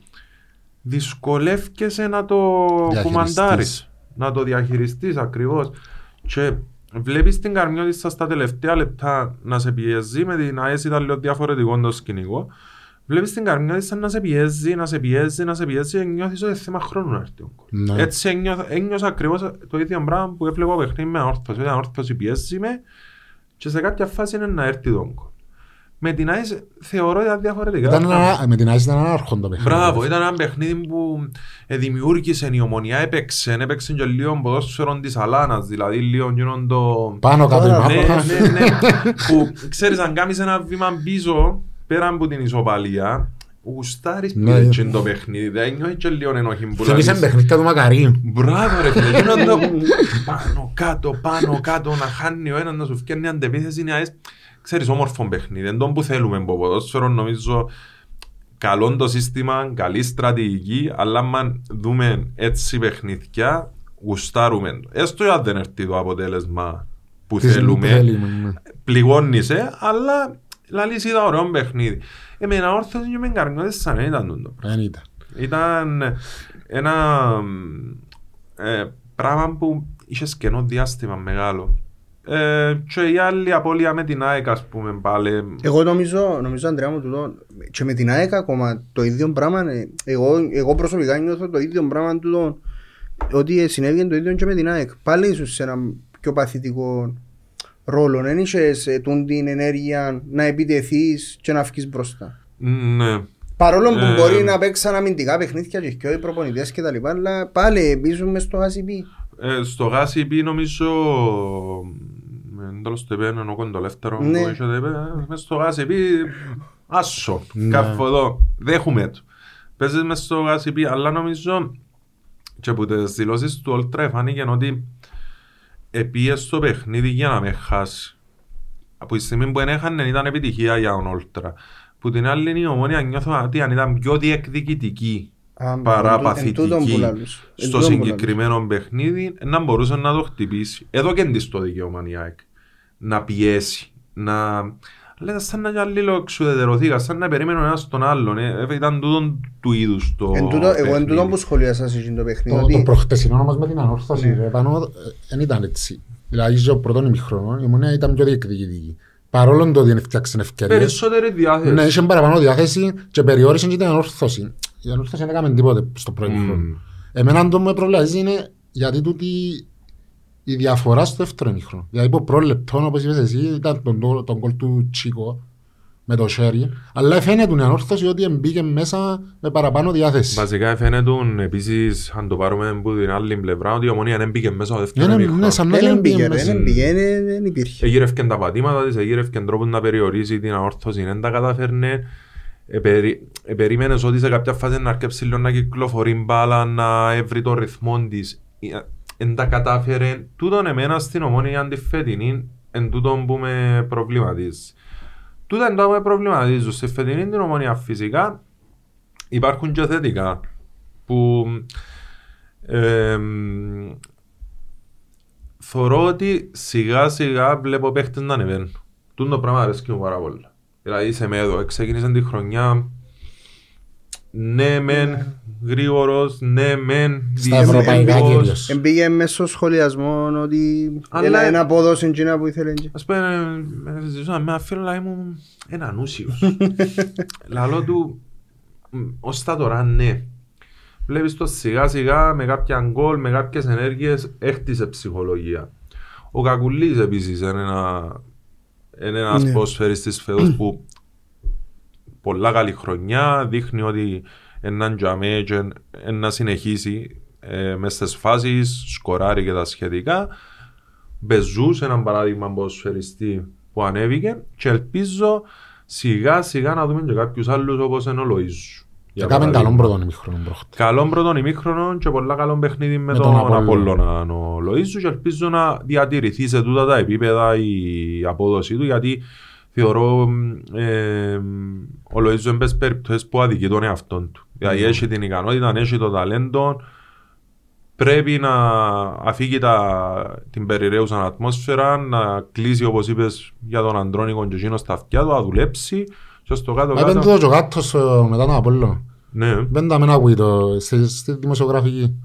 δυσκολεύκεσαι να το Διαχειριστείς. κουμαντάρεις, να το διαχειριστείς ακριβώς. Και βλέπεις την Καρμιώτισσα στα τελευταία λεπτά να σε πιέζει, με την ΑΕΣ ήταν λίγο διαφορετικό το σκηνικό. Βλέπεις την Καρμιώτισσα να σε πιέζει, να σε πιέζει, να σε πιέζει και νιώθεις ότι είναι θέμα χρόνου να έρθει ο γκολ. Ναι. Έτσι ένιωθα, ένιωσα ακριβώς το ίδιο πράγμα που έβλεπα παιχνίδι με ανόρθωση. Ότι ανόρθωση πιέζει με και σε κάποια φάση είναι να έρθει τον γκολ. Με την ΑΕΣ θεωρώ ήταν διαφορετικά. Ήταν ένα- Με την ΆΙΣ ήταν ανάρχον το παιχνίδι. Μπράβο, ήταν ένα παιχνίδι που ε, δημιούργησε η ομονία, έπαιξε, έπαιξε και λίγο ποδόσφαιρο της Αλάνας, δηλαδή λίγο γίνον το... Πάνω κάτω Τώρα, η Ναι, μάπα. ναι, ναι, που ξέρεις αν κάνεις ένα βήμα πίσω, πέρα από την ισοπαλία, γουστάρεις Ναι. που έτσι είναι το παιχνίδι, δεν νιώθεις και λίγο ενοχή που Θυμήσε λαλείς. παιχνίδια του Μακαρίου. Μπράβο ρε φίλε, γίνον το πάνω κάτω, πάνω κάτω, να χάνει ο ένας, να σου φτιάχνει αντεπίθεση, είναι αες- ξέρεις όμορφο παιχνίδι, δεν τον που θέλουμε από ποδόσφαιρο, νομίζω καλό το σύστημα, καλή στρατηγική, αλλά αν δούμε έτσι παιχνίδια, γουστάρουμε το. Έστω αν δεν έρθει το αποτέλεσμα που Της- θέλουμε, που θέλουμε, ναι. πληγώνησε, αλλά λαλείς είδα ωραίο παιχνίδι. Εμένα όρθος και με καρνιώτες σαν δεν ήταν το Δεν ήταν. ήταν ένα ε, πράγμα που είχες σκενό διάστημα μεγάλο. Ε, και η άλλη απώλεια με την ΑΕΚ, ας πούμε, πάλι. Εγώ νομίζω, νομίζω Αντρέα μου τούτο, και με την ΑΕΚ ακόμα το ίδιο πράγμα, ε, εγώ, εγώ προσωπικά νιώθω το ίδιο πράγμα τούτο, ότι συνέβη το ίδιο και με την ΑΕΚ. Πάλι ίσως σε ένα πιο παθητικό ρόλο, δεν είχες ε, τούν την ενέργεια να επιτεθείς και να βγεις μπροστά. Ναι. Παρόλο που Ε, μπορεί να παίξαν αμυντικά παιχνίδια και και οι προπονητές και τα λοιπά, αλλά πάλι πίσω μες στο ACP. Ε, στο γάσι πει νομίζω με τέλος το είπε ενώ κοντολεύτερο Ναι. που είχε το είπε, ε, μες στο γάσι πει άσο, Ναι. καφοδό, δέχουμε το. Παίζεις μες στο γάσι πει, αλλά νομίζω και από τις δηλώσεις του Όλτρα φάνηκε ότι επίες στο παιχνίδι για να με χάσει. Από τη στιγμή που δεν έχανε ήταν επιτυχία για τον Όλτρα. Που την άλλη είναι η ομόνια νιώθω ότι αν ήταν πιο διεκδικητική Α, παρά εν τού- εν τούτον που παθητική λαλούς. Εν στο τούτον που συγκεκριμένο παιχνίδι να μπορούσε να το χτυπήσει. Εδώ και της το δικαίωμα η ΑΕΚ. Να πιέσει. Να... Λέτε σαν να λίγο εξουδετερωθήκα, σαν να περίμενε ο ένας τον άλλον. Ε, ήταν τούτον του είδους το Εν τούτο, εγώ εν παιχνίδι. τούτο που σχολιάσα σε εκείνο το παιχνίδι, Το, ότι το προχτεσινό όμως με την ανόρθωση Ναι. ρε, πάνω δεν ήταν έτσι. Δηλαδή στο πρώτο ημιχρόνο η Ομονία ήταν πιο διεκδικητική. Παρόλο το ότι δεν φτιάξαν ευκαιρίες. Περισσότερη διάθεση. Ναι, είχε παραπάνω διάθεση και περιόρισε και την ανόρθωση. Η ανόρθωση δεν έκαμε τίποτε στο πρώτο Μμμ. ημιχρόνο. Εμένα το με προβληματίζει είναι γιατί τούτη η διαφορά στο δεύτερο ημιχρόνο. Δηλαδή που πρώτο λεπτό, όπως είπες εσύ, ήταν τον, τον, τον κόλ του Τσίκο με το Σέρι, αλλά φαίνεται η ανόρθωση ότι μπήκε μέσα με παραπάνω διάθεση. Βασικά φαίνεται επίσης, αν το πάρουμε από την άλλη πλευρά, ότι η ομονία δεν πήγε μέσα στο δεύτερο Ναι, ναι, ημίχρονο. ναι, σαν να δεν δεν πήγε, μπήκε ρε, μέσα. δεν πήγε, δεν- δεν υπήρχε. Εγύρευκε τα πατήματα της, εγύρευκε τρόπους να περιορίσει την αόρθωση, δεν τα καταφέρνε. Επερι... Ε, περίμενες ότι σε κάποια φάση να αρκέψει λίγο να κυκλοφορεί μπάλα, να έβρει το ρυθμό της. Δεν τα κατάφερε. Τούτον εμένα στην ομόνια αντιφετινή, εν τούτον που με προβληματίζει. Τούτον το που με προβληματίζουν. Στη φετινή την ομόνια φυσικά υπάρχουν και θετικά που εμ, θωρώ ότι σιγά σιγά βλέπω παίχτες να ανεβαίνουν. Τούν το πράγμα αρέσκει μου πάρα πολύ. Δηλαδή είσαι με εδώ, ξεκίνησαν τη χρονιά ναι μεν γρήγορος, ναι μεν Στα ευρωπαϊκά διεθνικός. κυρίως. Εμπήγε μέσα στο σχολιασμό ότι Αλλά- έλα ένα απόδοση εκείνα που ήθελε. και- Ας πούμε, ε, συζητούσα με ένα φίλο, λέει μου, ένα ανούσιος. Λαλό του, μ, ως τα τώρα, ναι. Βλέπεις το σιγά σιγά με κάποια γκολ, με κάποιες ενέργειες, έχτισε ψυχολογία. Ο Κακουλής επίσης είναι, ένα, είναι ένας Ναι. ποδοσφαιριστής φέτος που πολλά καλή χρονιά, δείχνει ότι έναν τζαμέ και εν- να συνεχίσει ε, μες στις φάσεις, σκοράρει και τα σχετικά. Μπεζούς, έναν παράδειγμα ποδοσφαιριστή που ανέβηκε και ελπίζω Σιγά σιγά να δούμε και κάποιους άλλους όπως είναι ο Λοΐζου. Για Έκαμε καλό παράδειγμα. πρώτον ημίχρονο προχτές. Καλό πρώτον ημίχρονο και πολλά καλό παιχνίδι με, Με τον, τον Απόλλωνα. Απόλλωνα ο Λοΐζου και ελπίζω να διατηρηθεί σε τούτα τα επίπεδα η απόδοση του γιατί θεωρώ ε, ο Λοΐζου είναι πες περιπτώσεις που αδικεί τον εαυτόν του. Δηλαδή Ναι. έχει την ικανότητα, έχει το ταλέντο, πρέπει να αφήγει τα, την περιραίουσα ατμόσφαιρα, να κλείσει όπως είπες για τον Αντρόνικο και εκείνο στα αυτιά του, να δουλέψει και στο κάτω Μα πέντε κάτω. το και κάτω στο- μετά τον Απόλλωνα. Ναι. Δεν τα μεν ακούει το, στη, στη δημοσιογραφική.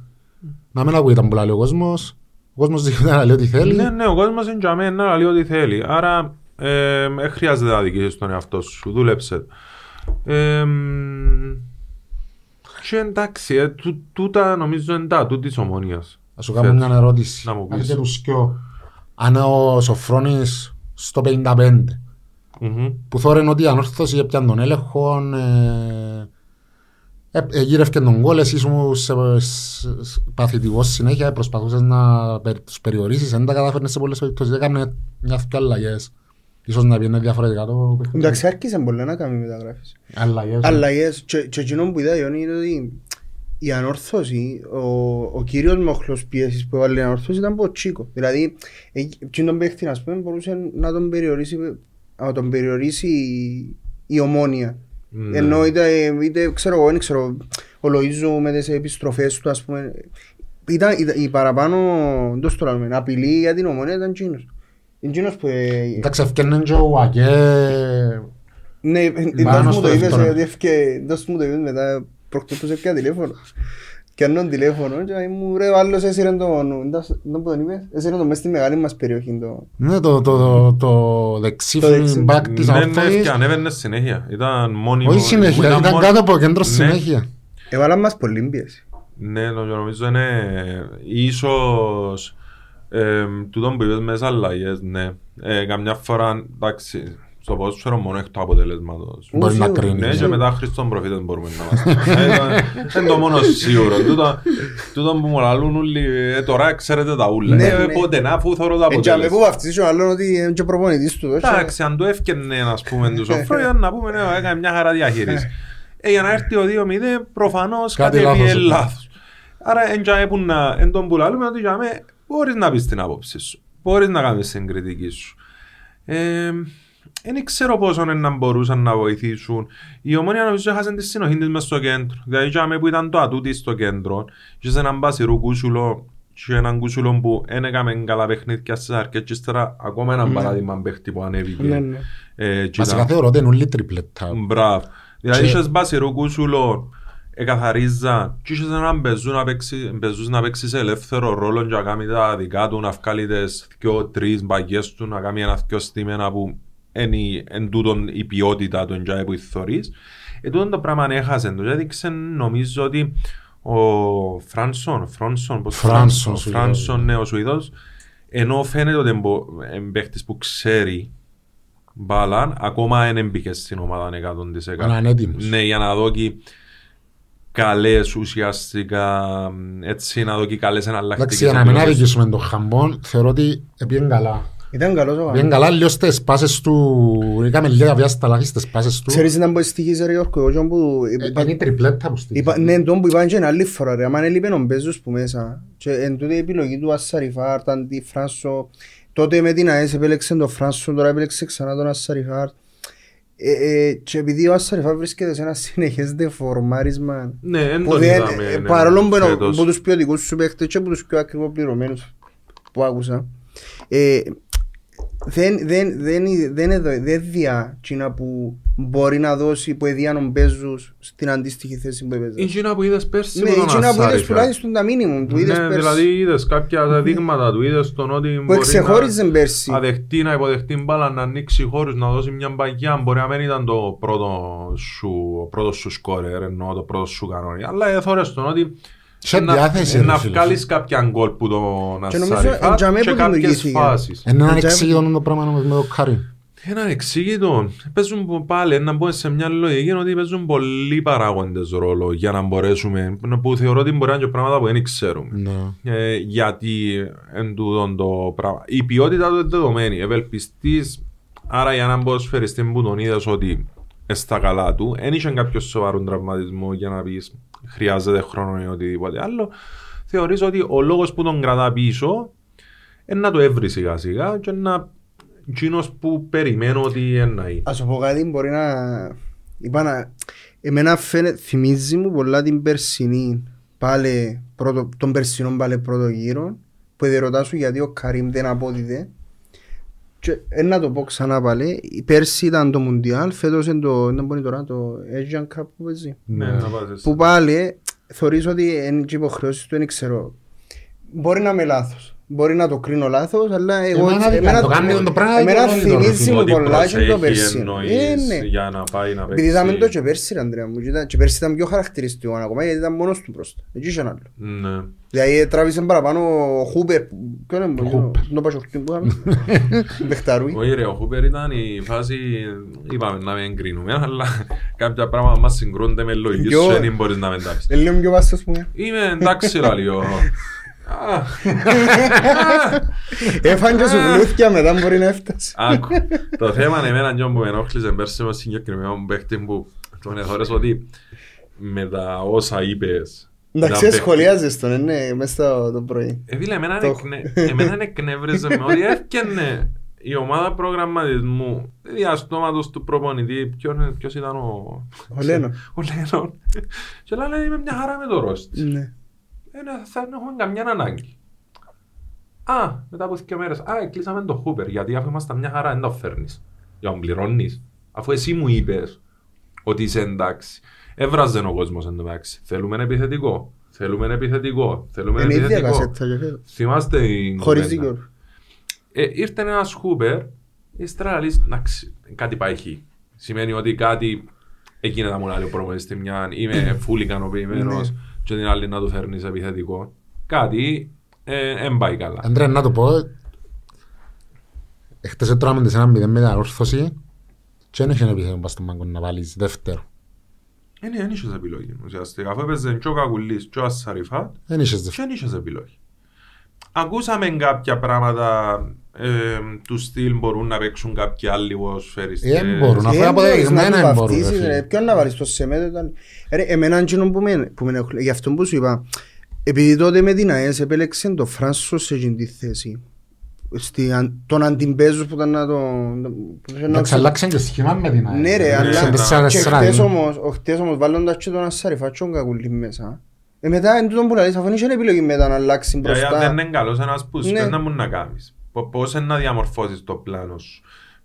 Να μην ακούει τα που λέει ο κόσμος. Ο κόσμος δεν να λέει ό,τι θέλει. Ναι, ναι, ο κόσμος είναι για μένα να λέει ό,τι θέλει. Άρα, ε, δεν χρειάζεται να δικήσεις τον εαυτό σου. Δούλεψε. Ε, μ, και εντάξει, ε, τού- τούτα νομίζω είναι τα τούτης ομόνιας. Θα σου κάνω μια ερώτηση. Να μου πεις. Αν και τους σκιώ. Αν ο Σοφρόνης στο 55 Μμμ. που θόρεν ότι η ανόρθωση έπιαν τον έλεγχο ε, ε, ε, γύρευκε τον κόλ, εσύ ήσουν σε, σε- σε- παθητικός συνέχεια, προσπαθούσες να περ, τους περιορίσεις, δεν τα κατάφερνες σε πολλές περιπτώσεις, έκανε μια δυο αλλαγές. Ίσως να πιένε διαφορετικά το παιχνίδι. Εντάξει, άρχισε πολύ να κάνει μεταγράφεις. Αλλαγές. Αλλαγές. Και και εκείνο που είδα Ιόνι, είναι ότι η ανόρθωση, ο, ο κύριος μοχλός πίεσης που έβαλε η ανόρθωση ήταν από Τσίκο. Δηλαδή, εκείνον τον παίχτη, ας πούμε, μπορούσε να τον περιορίσει, να τον περιορίσει η, η ομόνια. Ναι. Ενώ είτε, είτε, ξέρω εγώ, δεν ξέρω, ο Λοΐζου με τις επιστροφές του, ας πούμε, ήταν, ήταν η παραπάνω, δεν το λέμε, απειλή για την ομόνια ήταν εκείνος. Είναι εκείνος που... ε, Εντάξει, ευκαιρνέν και ο Ακέ Ναι, Πάνω δώσ' μου στο το είπες, δεύτερο. γιατί ευκαι- δώσ' μου το είπες μετά, προχτές που σε πια τηλέφωνο. Και αν τηλέφωνο και μου ρε ο άλλος έσυρε τον, δεν που τον είπες, έσυρε τον μες στη μεγάλη μας περιοχή. το- Ναι, το, το, το, το δεξί Το δεξί. back της Ναι, ναι, ανόρθωσης. και ανέβαινε συνέχεια. Ήταν μόνιμο. Όχι συνέχεια, ήταν μόνο- κάτω από κέντρο Ναι. συνέχεια. Έβαλαν μας πολύ πίεση. Ναι, νο- νομίζω είναι ίσως ε, τούτο που είπες μέσα αλλαγές, ναι. Ε, καμιά φορά, εντάξει, στο ποδόσφαιρο μόνο εκ του αποτελέσματος. Μπορεί να σίγουρα. κρίνεις. Ναι, και μετά Χριστόν προφήτες μπορούμε να είμαστε. Ε, Είναι το μόνο σίγουρο. Τούτο- Τούτο που μου λαλούν όλοι, ε, τώρα ξέρετε τα ούλα. Ναι, Ε, ναι. Πότε να, αφού θεωρώ τα Ε, και αμέ που αποτέλεσμα. βαφτίζει ο άλλον ότι είναι και προπονητής του. όχι. Εντάξει, αν το έφτιανε ας πούμε τους Σοφρόιαν να πούμε ναι, έκανε μια χαρά διαχείρισης. Ε, για να έρθει ο 2-0 προφανώς Κάτι κάτι λάθος. έπιε λάθος. Άρα εν τζάμε που να, εν τον που λαλούμε ότι για μέ μπορείς να πεις την άποψη σου. Μπορείς να κάνεις την κριτική σου. Ε, δεν ξέρω πόσο είναι να μπορούσαν να βοηθήσουν. Η ομόνια νομίζω έχασε τη συνοχή της μες στο κέντρο. Δηλαδή για μέ που ήταν το ατούτι στο κέντρο, είχες έναν Μπασιρού Κούσουλο και έναν Κούσουλο που δεν έκαμε καλά παιχνίδια στις αρχές και ύστερα ακόμα έναν παράδειγμα παίχτη που ανέβηκε. Ναι, ναι. Ε, και Βασικά ήταν- θεωρώ ότι είναι όλοι τριπλέτα. Μπράβο. Δηλαδή Και- είχες Μπασιρού Κούσουλο, εκαθαρίζα και είχες έναν πεζού να παίξει, πεζούς να παίξει σε ελεύθερο ρόλο και να κάνει τα δικά του, να βγάλει τις δυο, τρεις μπαγιές του, να κάνει ένα δυο στήμενα που είναι η- εν τούτον η ποιότητα του εντζάι που θωρείς. Ε, τούτον το πράγμα έχασε το. Γιατί ξέρω, νομίζω ότι ο Φράνσον, Φρόνσον, πώς Φράνσον, ο Σουηδός. Φράνσον, ναι, ο Σουηδός, ενώ φαίνεται ότι είναι παίχτης που ξέρει μπάλα, ακόμα δεν μπήκε στην ομάδα 100%. Είναι ανέτοιμος. Ναι, για να δω και καλές ουσιαστικά, έτσι να δω και καλές Εντάξει, εναλλακτικές. για να μην επιλογές. αδικήσουμε τον Χαμπόν, θεωρώ ότι πήγαινε καλά. Ήταν καλός ο Πήγαινε καλά λίγο στις πάσες του, είχαμε λίγα βιάστα λάθη στις πάσες του. Ξέρεις να μπορεί στοιχείς ρε Γιώργο, εγώ που... Ε, Είναι η τριπλέτα που στήχησε. Είπα, ναι, τον που είπαν και άλλη φορά ρε, άμα έλειπε ο Μπέζος που μέσα και εν τούτη η επιλογή του Ασσαριφάρτ αντί Φράνσο τότε με την ΑΕΣ επέλεξε τον Φράνσο, τώρα επέλεξε ξανά τον Ασσαριφάρτ ε, ε, και επειδή ο Ασσαριφάρτ βρίσκεται σε ένα συνεχές δεφορμάρισμα Ναι, εν που τον δεν- είδαμε, ε, ναι, παρόλο που είναι φέτος. από τους ποιοτικούς σου παίχτες και από τους πιο ακριβοπληρωμένους που άκουσα ε, δεν, δεν, δεν, δεν, δεν, δεν διά εκείνα που μπορεί να δώσει που έδιαν Μπέζους στην αντίστοιχη θέση που έπαιζες. Η Κίνα που είδες πέρσι Ναι, με τον εκείνα που είδες Ασάριφα. τουλάχιστον τα μίνιμουμ που είδες Ναι, πέρσι. δηλαδή είδες κάποια δείγματα του, είδες τον ότι Που μπορεί εξεχώριζε πέρσι. να αδεχτεί, να υποδεχτεί μπάλα, να ανοίξει χώρους, να δώσει μια μπαγιά. Μπορεί να μην ήταν το πρώτο σου, ο πρώτος σου σκόρερ, εννοώ το πρώτο σου κανόνι. Αλλά έθωρες τον ότι Σε να- διάθεση, ρε να φίλε. βγάλεις κάποια γκολ που τον Και νομίζω, Ασάριφα εν τζαμέ και που κάποιες δημιουργήθηκε. φάσεις. Είναι έναν Ε, εξήγητο το πράγμα όμως με το Κάρι. Έναν εξήγητο. Παίζουν πο- πάλι να μπούμε σε μια λογική ότι παίζουν πολλοί παράγοντες ρόλο για να μπορέσουμε, που θεωρώ ότι μπορεί να είναι και πράγματα που δεν ξέρουμε. Ναι. Ε, γιατί εν τούτον το πράγμα. Η ποιότητα του είναι δεδομένη. Ευελπιστής Άρα για έναν ποδοσφαιριστή που τον είδες ότι στα καλά του, δεν είχε κάποιο σοβαρό τραυματισμό για να πεις χρειάζεται χρόνο ή οτιδήποτε άλλο. Θεωρείς ότι ο λόγος που τον κρατά πίσω είναι να το έβρει σιγά σιγά και να εκείνος που περιμένω ότι είναι να είναι. Ας σου πω κάτι, μπορεί να... Είπα να... Εμένα φαίνεται, θυμίζει μου πολλά την περσινή, πάλι, πρώτο, τον περσινό πάλι πρώτο γύρο, που ρωτά σου γιατί ο Καρύμ δεν απόδιδε. Και ε, να το πω ξανά πάλι, πέρσι ήταν το Μουντιάλ, φέτος είναι το, δεν μπορεί τώρα, το Asian Cup που παίζει. Ναι, να πας εσύ. Που πάλι θεωρείς ότι είναι και υποχρεώσεις του, δεν ξέρω. Μπορεί να είμαι λάθος. Μπορεί να το κρίνω λάθος, αλλά εγώ... Εμένα δεν το κάνει το πράγμα, εμένα το θυμίζει γνωρίζω. μου Ότι πολλά και το προσέχει πέρσι. εννοείς Ε, ναι. για να πάει να Επειδή είδαμε το παίξει. και πέρσι, ρε Ανδρέα μου, και ήταν- και πέρσι ήταν πιο χαρακτηριστικό ακόμα, γιατί ήταν μόνος του μπροστά. Εκεί είχε ένα άλλο. Ναι. Δηλαδή τράβησε παραπάνω ο Χούπερ. Ποιο είναι Χούπερ. το πασοχτή που είχαμε. Μπεχταρούι. Όχι ρε, ο Χούπερ ήταν η φάση, είπαμε να μην εγκρίνουμε, αλλά κάποια πράγματα μας συγκρούνται με λογική Πιο- σου, δεν μπορείς να με εντάξεις. Είναι λίγο πιο βάστος που είναι. Είμαι εντάξει λαλί ο... Α, Έφαγε και σου βλούθκια μετά μπορεί να έφτασε. Άκου, το θέμα είναι εμένα και που με ενόχλησε πέρσι με συγκεκριμένος παίχτης που τον εθώρες ότι με τα όσα είπες Εντάξει, ήταν σχολιάζεις τον, ναι, μέσα στο το πρωί. Ε, φίλε, εμένα Το είναι έχω. εκνε- εμένα είναι εκνεύριζε με ότι έφτιανε η ομάδα προγραμματισμού διαστόματος του προπονητή. Ποιον- Ποιος ήταν ο... Ο Λένον. Ο Λένον. Και λέει είμαι μια χαρά με το ρόστι. Ναι. Ε, ναι, θα δεν έχουμε καμιά ανάγκη. Α, μετά από δύο μέρες, α, κλείσαμε το Χούπερ, γιατί αφού ήμασταν μια χαρά δεν το φέρνεις. Για να πληρώνεις. Αφού εσύ μου είπες ότι είσαι εντάξει. Έβραζε ο κόσμος εν τω μεταξύ. Θέλουμε ένα επιθετικό. Θέλουμε ένα επιθετικό. Θέλουμε ένα Είναι η ίδια επιθετικό. κασέτα και φέτος. Θυμάστε την Χωρίς κουβέντα. δίκιο. Ε, ήρθε ένας Χούπερ, ύστερα λες, εντάξει, κάτι πάει χ. Σημαίνει ότι κάτι εκείνη τα μου λέει ο προπονητής στη μια, είμαι φουλ ικανοποιημένος και την άλλη να του φέρνεις επιθετικό. Κάτι δεν πάει καλά. Αντρέα, να το πω. Εχθές έτρωγαμε τις ένα μηδέν με την ανόρθωση και δεν είχε επιθέτω πας στον πάγκο να βάλεις δεύτερο. Ε, ναι, δεν είχες επιλογή. Ουσιαστικά, αφού έπαιζες και ο Κακουλής και ο Ασσαριφάτ, Δεν είχες και δεύτερο. δεν είχες επιλογή. Ακούσαμε κάποια πράγματα ε, του στυλ μπορούν να παίξουν κάποιοι άλλοι ποδοσφαιριστές. Ε, μπορούν. Αφού Ε, αποδεδειγμένα μπορείς να δεν του μπορούν, ρε βαφτίσεις, φίλε. ρε. Ποιον να βάλεις στο σεμέτο ήταν... Ρε, εμένα εκείνο που με, που με ενοχλεί, γι' αυτό που σου είπα, επειδή τότε με την ΑΕΣ επέλεξε το Φράσο σε εκείνη τη θέση. Στη, αν- τον αντιμπέζος που ήταν να τον... που είχε να Εντάξει, αλλάξαν και σχήμα με την Ναι ρε, Ναι, αλλά ναι. τεσσάρα, και τεσσάρα, χτες ναι. όμως, ο χτες όμως βάλλοντας και τον Ασσαριφά και τον Κακουλή μέσα. Ε, μετά εν τούτον που λαλείς, αφού δεν είχε επιλογή μετά να αλλάξεις Για αν δεν μπροστά. είναι καλός ένας που σου Ναι. να μου να κάνεις. Πο- Πώς είναι να διαμορφώσεις το πλάνο σου;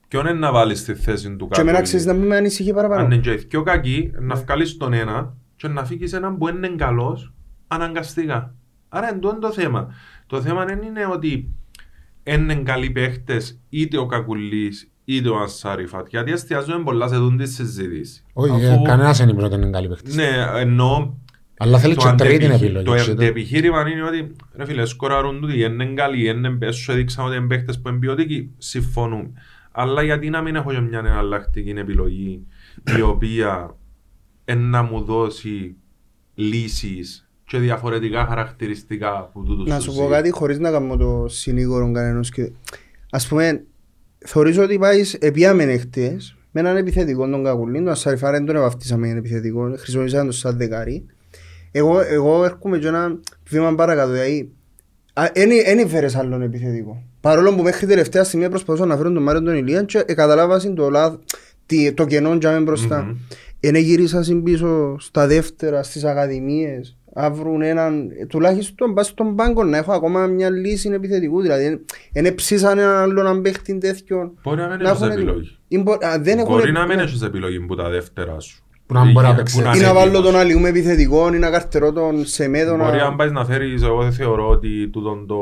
Ποιον είναι να βάλεις στη θέση του Και εμένα Κακουλή. ξέρεις να μην με ανησυχεί Αν παραπάνω. είναι και πιο κακή, να βγάλεις τον ένα και να φύγεις έναν που είναι καλός αναγκαστικά. Άρα είναι το θέμα. Το θέμα δεν είναι ότι είναι καλοί παίχτες είτε ο Κακουλής είτε ο Ασάριφατ. Γιατί εστιάζουμε πολλά σε δουν τη συζήτηση. Όχι, Αφού- ε, κανένας δεν είπε ότι είναι καλή παίχτης. Ναι, εννοώ Αλλά θέλει το και τρίτη αντεπιχει- επιλογή. Το έτσι, το- επιχείρημα είναι ότι ρε φίλε, σκοράρουν τούτοι, είναι καλοί, είναι μπες, σου έδειξαν ότι είναι παίχτες που είναι ποιοτικοί, συμφωνούμε. Αλλά γιατί να μην έχω και μια εναλλακτική επιλογή η οποία είναι να μου δώσει λύσεις και διαφορετικά χαρακτηριστικά που τούτους Να τους σου πω ζει. κάτι χωρίς να κάνω το συνήγορο κανένας και... Ας πούμε, θεωρείς ότι πάεις επιάμενε χτες με έναν επιθετικό τον Κακουλίν, τον Ασαριφάρα δεν τον βαφτίσαμε για επιθετικό, χρησιμοποιήσαμε τον σαν δεκάρι. Εγώ, εγώ έρχομαι και ένα βήμα παρακάτω, δηλαδή δεν έφερες άλλον επιθετικό. Παρόλο που μέχρι τελευταία στιγμή προσπαθούσα να φέρω τον Μάριο τον Ηλία και καταλάβασαν το, λάθ, τι- το κενό για μένα μπροστά. Μμμ. Είναι γύρισα πίσω στα δεύτερα, στις ακαδημίες, να βρουν έναν, τουλάχιστον πας στον πάγκο να έχω ακόμα μια λύση επιθετικού, δηλαδή δεν ψήσαν έναν άλλον παίχτη τέτοιο. Μπορεί να μην να έχεις έχουν- επιλογή. Ή μπο- α, δεν έχουν Μπορεί να μην ναι. έχεις επιλογή που τα δεύτερα σου. Που να μπορεί να Ή- παίξει. που Ή είναι να βάλω έτοιμος. τον αλλιού με επιθετικός ή να καρτερώ τον Σεμέδο Μπορεί αν να... πάεις να φέρεις, εγώ δεν θεωρώ ότι τούτον το,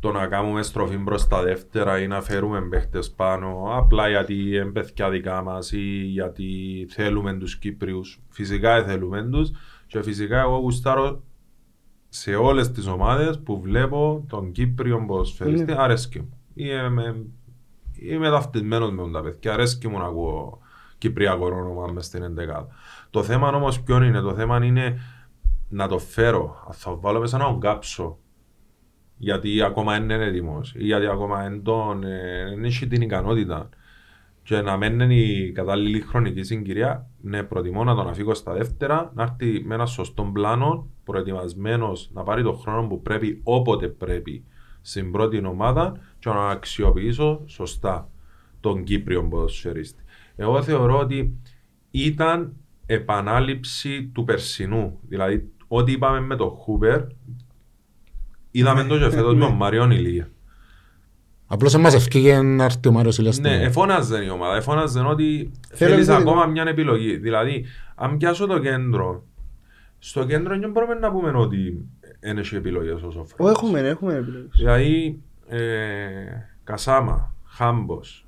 το να κάνουμε στροφή προς τα δεύτερα ή να φέρουμε παίχτες πάνω απλά γιατί είναι παιδιά δικά μας ή γιατί θέλουμε τους Κύπριους. Φυσικά δεν θέλουμε τους και φυσικά εγώ γουστάρω σε όλες τις ομάδες που βλέπω τον Κύπριο ποδοσφαιριστή Ναι. αρέσκει μου. Είμαι, είμαι ταυτισμένος με τα παιδιά, αρέσκει μου να ακούω Κυπριακό όνομα μες στην εντεκάδα. Το θέμα όμως ποιο είναι, το θέμα είναι να το φέρω, αν θα βάλω μέσα να τον κάψω γιατί ακόμα δεν είναι έτοιμος ή γιατί ακόμα δεν τον, ε, δεν έχει την ικανότητα και να μένει η κατάλληλη χρονική συγκυρία, ναι, προτιμώ να τον αφήγω στα δεύτερα, να έρθει με ένα σωστό πλάνο, προετοιμασμένος να πάρει τον χρόνο που πρέπει όποτε πρέπει στην πρώτη ομάδα και να αξιοποιήσω σωστά τον Κύπριο ποδοσφαιρίστη. Εγώ θεωρώ ότι ήταν επανάληψη του περσινού. Δηλαδή, ό,τι είπαμε με τον Χούπερ, είδαμε το και φέτος με τον Μαριόν Ηλία. Απλώς εμάς ευκήγε να έρθει ο Μάριος Ηλίας. Ναι, στο- εφώναζε η ομάδα. Εφώναζε ότι Θέλω θέλεις να- ακόμα μια επιλογή. Δηλαδή, αν πιάσω το κέντρο, στο κέντρο δεν μπορούμε να πούμε ότι δεν έχει επιλογές ο Ω, Σοφρόνης. έχουμε, έχουμε επιλογές. Δηλαδή, ε, Κασάμα, Χάμπος,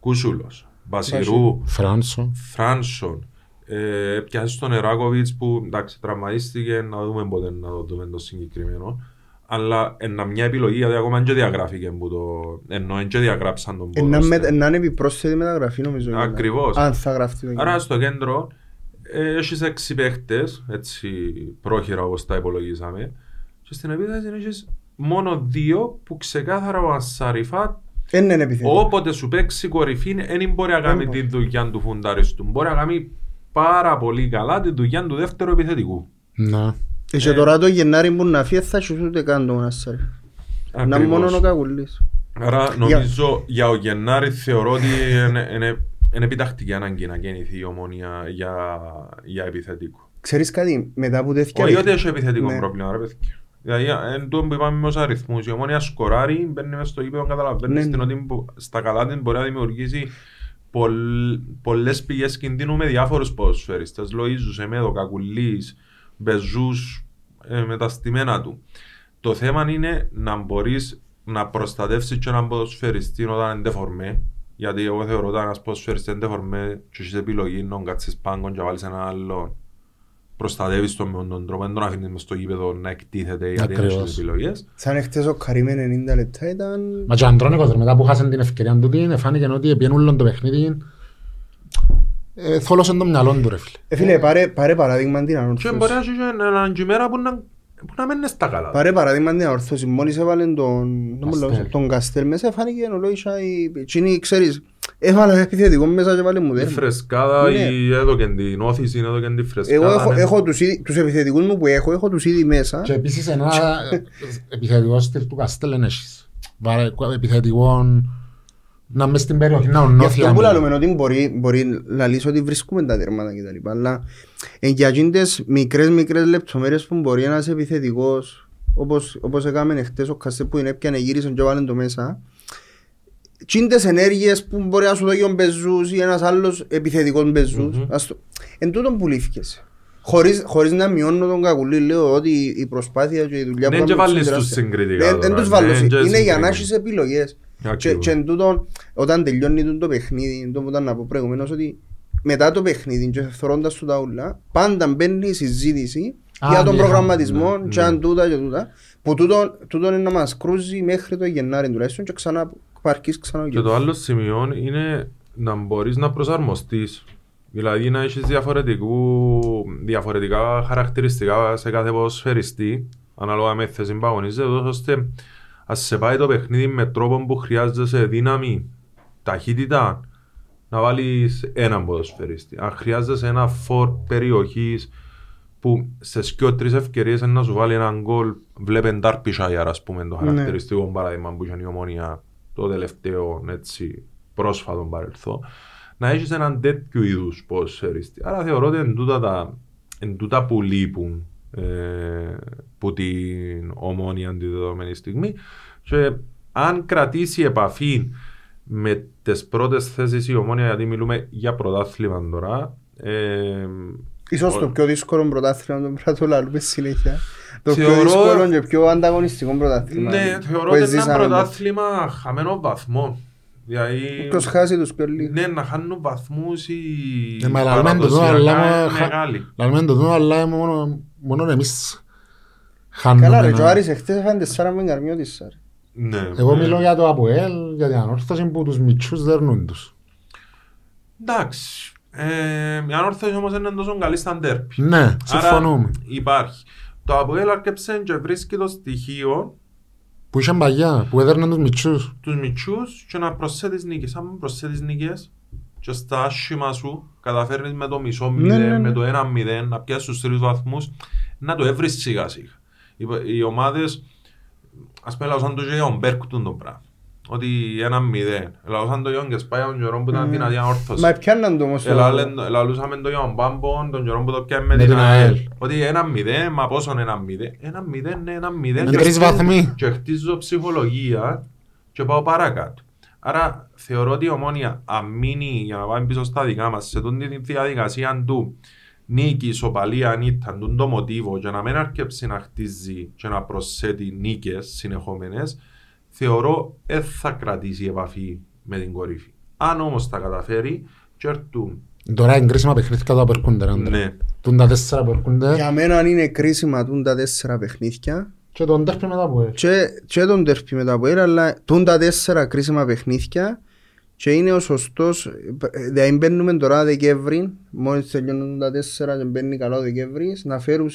Κούσουλος, Μπασιρού, Φράνσο. Φράνσον, ε, πιάσεις τον Εράκοβιτς που εντάξει τραυματίστηκε, να δούμε πότε να το δούμε το συγκεκριμένο. Αλλά είναι μια επιλογή, γιατί ακόμα δεν και διαγράφηκε που το... ενώ δεν και διαγράψαν τον Ε, να με- ποδόσφαιρο. Να είναι επιπρόσθετη μεταγραφή νομίζω. Ακριβώς. Αν θα γραφτεί το Άρα κείμενο. στο κέντρο ε, έχεις έξι παίχτες, έτσι πρόχειρα όπως τα υπολογίσαμε και στην επίθεση έχεις μόνο δύο που ξεκάθαρα ο Ασαριφάτ Δεν είναι επιθετικό. όποτε σου παίξει κορυφή δεν μπορεί να κάνει μπορεί. τη δουλειά του φουνταριστού. Μπορεί να κάνει πάρα πολύ καλά τη δουλειά του δεύτερου επιθετικού. Ναι. Ε, Και τώρα το Γενάρη που να φύγει θα έχει ούτε καν το Μονασάρι. Να είναι Ακριβώς. μόνο ο Καγουλής. Άρα νομίζω για ο Γενάρη θεωρώ ότι είναι, είναι, είναι επιτακτική ανάγκη να γεννηθεί η ομόνια για, για επιθετικό. Ξέρεις κάτι, μετά από τέτοια... Όχι ότι έχει επιθετικό Ναι. πρόβλημα, ρε παιδιά. Δηλαδή, εν τω που είπαμε με τους αριθμούς, η ομόνια σκοράρει, μπαίνει μες στο γήπεδο, καταλαβαίνεις Ναι, την ναι. ότι μπο- στα καλά της μπορεί να δημιουργήσει πολλ- πολλές πηγές κινδύνου με διάφορους ποδοσφαιριστές. Λοΐζους, Εμέδο, Κακουλής, Μπεζούς, ε, με τα στημένα του. Το θέμα είναι να μπορείς να προστατεύσεις και έναν ποδοσφαιριστή όταν είναι δεφορμέ. Γιατί εγώ θεωρώ ότι ένας ποδοσφαιριστής είναι δεφορμέ και έχεις επιλογή να κάτσεις πάγκον και να βάλεις έναν άλλο προστατεύεις τον με τον τρόπο, δεν τον αφήνεις μες στο γήπεδο να εκτίθεται γιατί δεν Ακριβώς. έχεις επιλογές. Σαν εχθές ο Καρύ με 90 λεπτά ήταν... Μα και ο Αντρώνικος ρε, μετά που χάσαν την ευκαιρία του την φάνηκε ότι επιένουν όλο το παιχνίδι ε, θόλωσε το μυαλό του ρε φίλε. Ε, φίλε, πάρε, πάρε παράδειγμα την Και ανόρθωση. μπορεί να έχει και έναν κυμέρα που να, που να μένει στα καλά. Πάρε παράδειγμα την ανόρθωση. Μόλις έβαλε τον, τον, Καστέλ. τον Καστέλ μέσα, φάνηκε ο Λόισα η... Εκείνη, ξέρεις, έβαλε επιθετικό μέσα και βάλε μου Η δέρμα. φρεσκάδα, Ναι. η έδωκε την όθηση, έδωκε την φρεσκάδα. Εγώ έχω, ναι. έχω τους, ήδη- τους επιθετικούς μου που έχω, έχω τους ήδη μέσα. Και επίσης ένα ε, επιθετικό στυλ του Καστέλ δεν έχεις. Βάρε επιθετικό να μες στην περιοχή να Γι' ονόθει αυτό που άμυνα. λέμε ότι μπορεί, μπορεί να λύσει ότι βρίσκουμε τα τέρματα κτλ. Αλλά ε, για εκείνες μικρές μικρές λεπτομέρειες που μπορεί ένας επιθετικός όπως, όπως έκαμε χτες ο Καστέ που είναι έπιανε γύρισαν και βάλουν το μέσα Τσίντες ενέργειες που μπορεί να σου δώσει ο Μπεζούς ή ένας άλλος επιθετικός Μπεζούς Μμμ. Ας το- Εν τούτον που λύθηκες Χωρίς, χωρίς να μειώνω τον κακουλή λέω ότι η προσπάθεια και η δουλειά Ναι, που και κάνουμε βάλεις είναι τους τεράστια. συγκριτικά Ναι, τώρα, Δεν τους ναι, βάλω, και είναι για να συγκριτικά. έχεις επιλογές και, Ακριβώς. και εν τούτον, όταν τελειώνει τούτο το παιχνίδι, το που ήταν να πω προηγουμένως, ότι μετά το παιχνίδι και θωρώντας του τα ούλα, πάντα μπαίνει η συζήτηση Α, για τον ναι, προγραμματισμό ναι, και ναι. αν τούτα και τούτα, που τούτο, τούτο είναι να μας κρούζει μέχρι το Γενάρη τουλάχιστον και ξανά παρκείς ξανά ο Και καιρός. το άλλο σημείο είναι να μπορείς να προσαρμοστείς. Δηλαδή να έχεις διαφορετικού, διαφορετικά χαρακτηριστικά σε κάθε ποδοσφαιριστή, ανάλογα με θέση που αγωνίζεται, τόσο ώστε ας σε πάει το παιχνίδι με τρόπο που χρειάζεσαι δύναμη, ταχύτητα, να βάλεις έναν ποδοσφαιριστή. Αν χρειάζεσαι ένα φορ περιοχής που σε σκιο τρεις ευκαιρίες είναι να σου βάλει έναν γκολ βλέπεν Ντάρπισάιαρ ας πούμε το Ναι. χαρακτηριστικό παράδειγμα που είχε η ομόνια το τελευταίο έτσι, πρόσφατο παρελθόν να έχεις έναν τέτοιου είδους ποδοσφαιριστή. Άρα θεωρώ ότι εν τούτα, τα, εν τούτα που λείπουν ε, που την ομόνια τη δεδομένη στιγμή και αν κρατήσει επαφή με τις πρώτες θέσεις η ομόνια γιατί μιλούμε για πρωτάθλημα τώρα ε, Ίσως το ο- πιο δύσκολο πρωτάθλημα τον πρέπει να το λαλούμε συνέχεια. Το πιο Θεωρώ- δύσκολο και πιο ανταγωνιστικό πρωτάθλημα. Ναι, που θεωρώ ότι είναι ένα ζήσαμε. πρωτάθλημα χαμένο βαθμό. Δηλαδή, Ποιος χάσει τους πιο λίγο. ναι, να χάνουν βαθμούς οι Ναι, μα λαλούμε το δω, αλλά παραδοσιακά μα- είναι μεγάλοι. Λαλούμε το δω, αλλά μόνο, μόνο εμείς χάνουμε. Καλά ρε, ένα- και ο Άρης εχθές έφανε τεσσάρα με καρμιό της Άρη. Ναι, Εγώ ναι. μιλώ για το ΑΠΟΕΛ, για την ανόρθωση που τους μητσούς δέρνουν τους. Εντάξει. Ε, η ανόρθωση όμως είναι τόσο καλή στα ντέρπι. Ναι, συμφωνούμε. Άρα υπάρχει. Το Αποέλ αρκεψε και βρίσκει το στοιχείο Που είχαν παγιά, που έδερναν τους μητσούς. τους μητσούς και να προσθέτεις νίκες. Αν προσθέτεις νίκες και στα άσχημα σου καταφέρνεις με το μισό Ναι, μηδέν, ναι, ναι. με το ένα μηδέν, να πιάσεις τους τρεις βαθμούς, να το έβρεις σιγά σιγά. Οι, οι ομάδες, ας πούμε, λαούσαν το και για τον Μπέρκ τούν το πράγμα. Ότι ένα μηδέν. Λαούσαν το για τον Κεσπάια τον καιρό που ήταν δυνατή ανόρθωση. Μα πιάνναν το όμως. το- Ελαλούσαμε το για τον Πάμπον, τον καιρό που το πιάμε με Με την την ΑΕΛ. ΑΕΛ. Ότι ένα μηδέν, μα πόσο είναι ένα μηδέν; Ένα μηδέν είναι ένα μηδέν. Είναι Και τρεις χτίζω- βαθμοί. Και χτίζω ψυχολογία και πάω παρακάτω. Άρα θεωρώ ότι η ομόνια αν μείνει για να πάμε πίσω στα δικά μας σε τούτη τη διαδικασία του νίκη, ισοπαλία, νύχτα, τούν το μοτίβο και να μην αρκέψει να χτίζει και να προσθέτει νίκες συνεχόμενες θεωρώ δεν θα κρατήσει επαφή με την κορύφη. Αν όμως τα καταφέρει και έρθουν Τώρα είναι κρίσιμα παιχνίδια που απερκούνται. ρε άντρα. ναι, Τούν τα τέσσερα που έρχονται Για μένα είναι κρίσιμα τούν τα τέσσερα παιχνίδια και τον τέρπι μετά που έρχεται. και, και τον τερπί μετά από έρα, αλλά τούν τα τέσσερα κρίσιμα παιχνίδια και είναι ο σωστός, δηλαδή μπαίνουμε τώρα Δεκέμβρη, μόλις τελειώνουν τα τέσσερα και μπαίνει καλό ο Δεκέμβρης, να φέρουν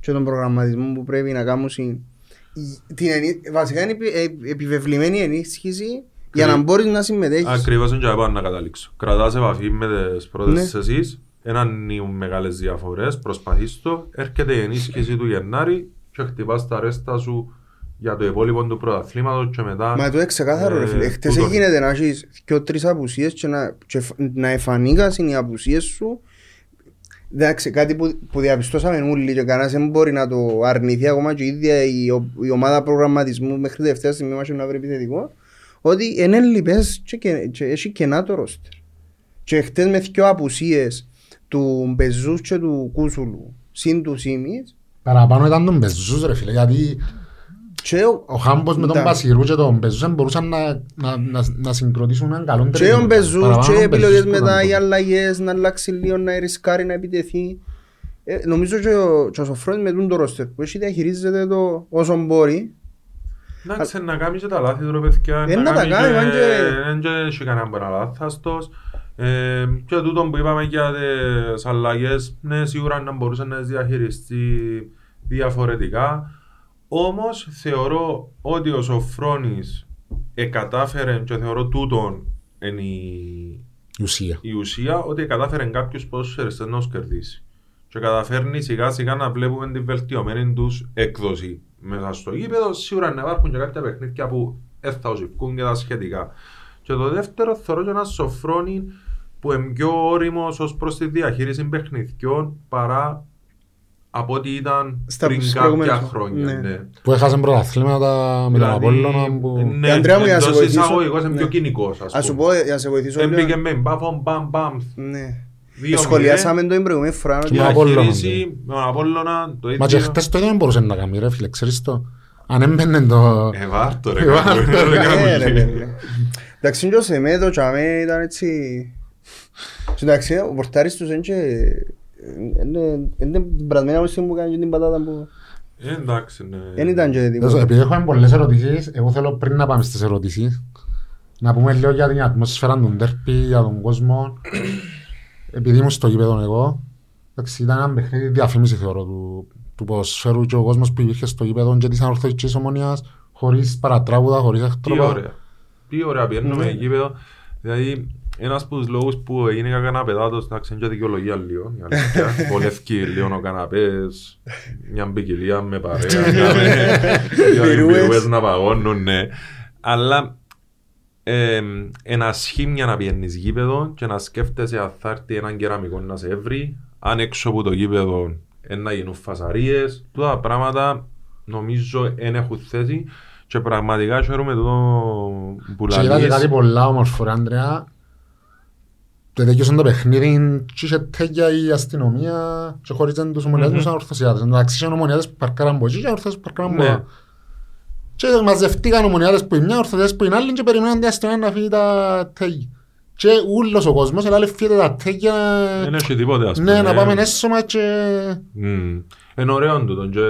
και τον προγραμματισμό που πρέπει να κάνουν την ενί... βασικά είναι επι- ε, επιβεβλημένη ενίσχυση για να μπορείς να συμμετέχεις. Ακριβώς είναι και πάνω να καταλήξω. Κρατάς επαφή με τις πρώτες Ναι. ναι. εσείς, δεν ανοίγουν μεγάλες διαφορές, προσπαθείς το, έρχεται η ενίσχυση του Γενάρη και χτυπάς τα ρέστα σου για το υπόλοιπο του πρωταθλήματος και μετά... Μα το είναι ξεκάθαρο ρε ε, φίλε. Χτες τούτο. έγινε να έχεις δυο τρεις απουσίες και να, και φ- να εφανίκασαν οι απουσίες σου. Εντάξει, κάτι που, που διαπιστώσαμε όλοι και κανένας δεν μπορεί να το αρνηθεί ακόμα και η ίδια η, ο- η ομάδα προγραμματισμού μέχρι τελευταία στιγμή μας να βρει επιθετικό ότι είναι λοιπές και, και, και έχει κενά το ρόστερ. Και χτες με δυο απουσίες του Μπεζούς και του Κούσουλου συν του Σίμις Παραπάνω ήταν τον Μπεζούς ρε φίλε, γιατί και ο, ο Χάμπος με τον Ναι. Πασιρού και τον Μπεζούς δεν μπορούσαν να, να, να, να συγκροτήσουν έναν καλό Και τρίτο. ο Μπεζούς Παραπάνω και οι ο Μπεζούς επιλογές που μετά, ήταν οι το- αλλαγές, να αλλάξει λίγο, να ρισκάρει, να επιτεθεί. Ε, νομίζω και ο, και ο Σοφρόνης με τον το ρόστερ που έχει διαχειρίζεται το όσο μπορεί. Εντάξει, να κάνει και τα λάθη του ρε παιδιά. Ε, να τα κάνει, αν και- Δεν και έχει κανένα που είναι λάθαστος. Ε, και τούτο που είπαμε για τις αλλαγές, ναι, σίγουρα να μπορούσε να τις διαχειριστεί διαφορετικά. Όμως θεωρώ ότι ο Σοφρόνης εκατάφερε και θεωρώ τούτον είναι η, Η ουσία. η ουσία ότι κατάφερε κάποιους ποδοσφαιριστές να τους κερδίσει. Και καταφέρνει σιγά σιγά να βλέπουμε την βελτιωμένη τους έκδοση μέσα στο γήπεδο. Σίγουρα να υπάρχουν και κάποια παιχνίδια που δεν θα ουσιφκούν και τα σχετικά. Και το δεύτερο θεωρώ και ένας σοφρόνι που είναι πιο όριμος ως προς τη διαχείριση παιχνιδιών παρά από ό,τι ήταν Στα πριν κάποια προηγούμενες- χρόνια. ναι. Ναι. Που έχασαν πρωταθλήματα με τον Δηλαδή, Απόλλωνα που... ναι, Ε, Ανδρέα μου, για να σε εντός βοηθήσω, εισαγωγικών είναι ναι. πιο κοινικός, ας Ας σου πούμε. πω, για να σε βοηθήσω λίγο. Έμπηκε με μπάφον, μπαμ, μπαμ. Ναι. Δύο Σχολιάσαμε το την προηγούμενη φορά. Και ότι- με Απόλλωνα, Διαχείριση με τον Απόλλωνα το Μα και ίδιο. χτες το ίδιο δεν μπορούσε να κάνει ρε φίλε, ξέρεις το. Αν έμπαινε το... Ε, βάρτο ρε. Ε, βάρτο, κάπου, ρε, δεν κάνω Ε, ρε, λίγο. παιδί. Εντάξει, και ο Σεμέδο και αμέ ήταν έτσι... Και Εντάξει, ο πορτάρις τους είναι και... είναι- Είναι μπρασμένα όπως που κάνει και την πατάτα που... Ε, εντάξει, ναι. Δεν ήταν και Δώσω, τίποτα. Επειδή έχουμε πολλές ερωτήσεις, εγώ θέλω πριν να πάμε στις ερωτήσεις, να πούμε λίγο για την ατμόσφαιρα του ντέρπι, για τον κόσμο. Επειδή ήμουν στο γήπεδο εγώ, εντάξει, ήταν ένα παιχνίδι διαφήμιση θεωρώ του, του ποδοσφαίρου και ο κόσμος που υπήρχε στο γήπεδο και της ανορθωτικής ομονίας, χωρίς παρατράγουδα, χωρίς Τι εχτρόπα. ωραία. Τι ωραία, πιένουμε Ναι. γήπεδο. Δηλαδή, ένας από τους λόγους που έγινε καναπεδάτος, εντάξει, είναι και δικαιολογία λίγο. η αλήθεια. Βολεύκει λίγο ο καναπές, μια ποικιλία με παρέα, κάμε, δύο Μπυρούες. μπυρούες να παγώνουν, ναι. Αλλά ε, ένα σχήμια να πιένεις γήπεδο και να σκέφτεσαι αν θα έρθει έναν κεραμικό να σε έβρει, αν έξω από το γήπεδο ε, να γίνουν φασαρίες, τούτα τα πράγματα νομίζω δεν έχουν θέση και πραγματικά χαίρομαι το που Και είδα και λαλείς. κάτι πολλά όμορφο ρε Άντρεα. Και τέτοιος το παιχνίδι και είχε τέτοια η αστυνομία και χωρίζαν τους ομονιάτες με τους ανορθωσιάτες. Εντάξει, είχαν ομονιάτες που παρκάραν από εκεί και ανορθωσιάτες που παρκάραν από Ναι. εδώ. Και μαζευτήκαν ομονιάτες που είναι μια, ορθωσιάτες που είναι άλλη και περιμέναν την αστυνομία να φύγει τα τέγια. Και ούλος ο κόσμος, ελάλε φύγετε τα τέγια. Δεν έχει τίποτε ας Ναι, πούμε. να πάμε έσωμα και... Μμμ. Είναι ωραίο τούτο και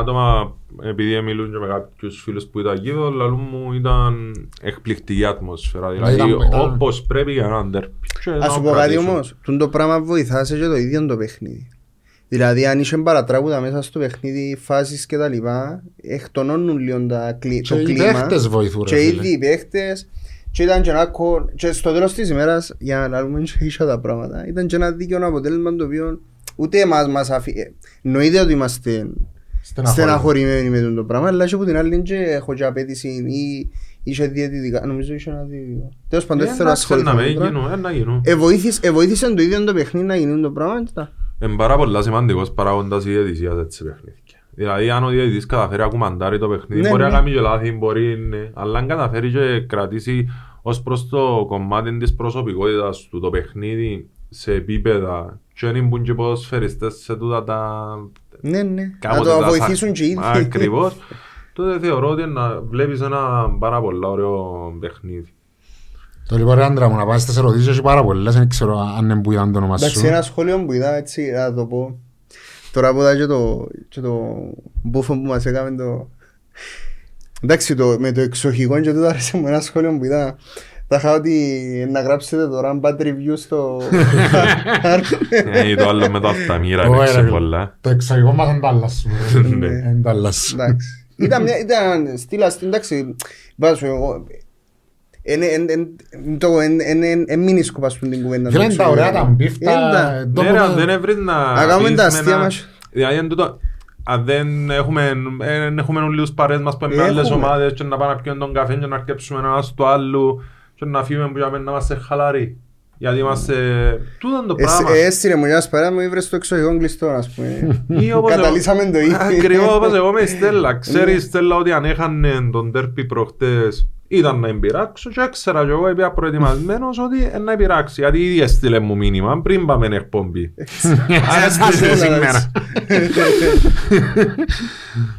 άτομα επειδή μιλούν και με κάποιους φίλους που ήταν εκεί λαλούν μου ήταν εκπληκτική ατμόσφαιρα δηλαδή ήταν- ήταν- όπως πρέπει για έναν τέρπι. Και Ας να σου το πω κάτι κρατήσουν. όμως, τούν το πράγμα βοηθάς σε και το ίδιο το παιχνίδι. Δηλαδή αν είχε παρατράγουδα μέσα στο παιχνίδι, φάσεις και τα λοιπά, εκτονώνουν λίγο τα κλι- Και το οι κλίμα. παίχτες βοηθούν, ρε Και φίλε. ήδη οι παίχτες. Και ήταν και ένα κο... και στο τέλος της ημέρας, για να λέμε και ίσια τα πράγματα, ήταν και ένα δίκαιο αποτέλεσμα το οποίο ούτε εμάς μας αφή... ε, Εννοείται ότι είμαστε στεναχωρημένοι με το πράγμα, αλλά και από την άλλη και έχω και απέτηση ή είχε διαιτητικά, νομίζω είχε ένα διαιτητικό. Τέλος πάντων, δεν θέλω να Εντάξει, να ασχοληθώ με με το πράγμα. γίνουν, ε, να γίνουν. Εβοήθησε εβοήθησε το ίδιο το παιχνίδι να γίνουν το πράγμα. και τα- Είναι πάρα πολλά σημαντικός παράγοντας η διαιτησία σε έτσι παιχνίδια. Δηλαδή αν ο διαιτητής καταφέρει να κουμαντάρει το παιχνίδι, Ναι, μπορεί ναι. να κάνει και λάθη, μπορεί ναι. Αλλά αν καταφέρει και κρατήσει ως προς το κομμάτι της προσωπικότητας του το παιχνίδι σε επίπεδα και δεν μπουν και ποδοσφαιριστές σε τούτα τα... Ναι, ναι. Να κάποτε το τα βοηθήσουν και οι ίδιοι. Ακριβώς. Τότε θεωρώ ότι να βλέπεις ένα πάρα πολύ ωραίο παιχνίδι. Το λοιπόν ρε άντρα μου να πάσεις στις ερωτήσεις έχει πάρα πολλές, δεν ξέρω αν είναι που ήταν το όνομα Εντάξει, σου. ένα σχόλιο που είδα έτσι, να το πω. Τώρα που είδα και το, και το μπούφο που μας έκαμε το... Εντάξει, το, με το εξοχικό και τούτο άρεσε μου ένα σχόλιο που είδα. Θα είχα ότι να γράψετε τώρα bad review στο... Ε, το άλλο με το αυταμύρα Ωραία, έπαιξε ρε. πολλά. Το εξαγωγικό μας είναι Dallas. Ναι. Είναι Dallas. Εντάξει. Ήταν, μια, ήταν στήλα, στην- εντάξει, βάζω εγώ. Εν- εν- εν- το- εν- εν- εν- εν μην σκοπά στην την κουβέντα. Φίλε, είναι τα ωραία τα Ε, μπιφ, τα... τα- το Ναι, που ρε, τα- αν δεν έβρεις να Να κάνουμε πεις τα με αστεία ένα- μας. Δηλαδή, αν τούτο- αν δεν έχουμε, ε, δεν έχουμε όλοι τους παρέες μας που είναι με άλλες Έχουμε. ομάδες και να πάμε να πιούμε τον καφέ και να αρκέψουμε ένα στο άλλο και να φύγουμε που για μένα να είμαστε χαλαροί. Γιατί είμαστε... Τούτο είναι το πράγμα. Ε, Έστειλε μου μια παρέα μου ήβρες το εξωγικό κλειστό, ας πούμε. Ή όπως εγώ- Καταλύσαμε το ίδιο. Ακριβώς όπως εγώ με η Στέλλα. Ξέρεις η Στέλλα ότι αν έχανε τον τέρπι προχτές ήταν να εμπειράξω και έξερα και εγώ είπα προετοιμασμένος ότι ε, να εμπειράξει. Γιατί ήδη έστειλε μου μήνυμα πριν πάμε εν εκπομπή. Άρα στάσε σήμερα.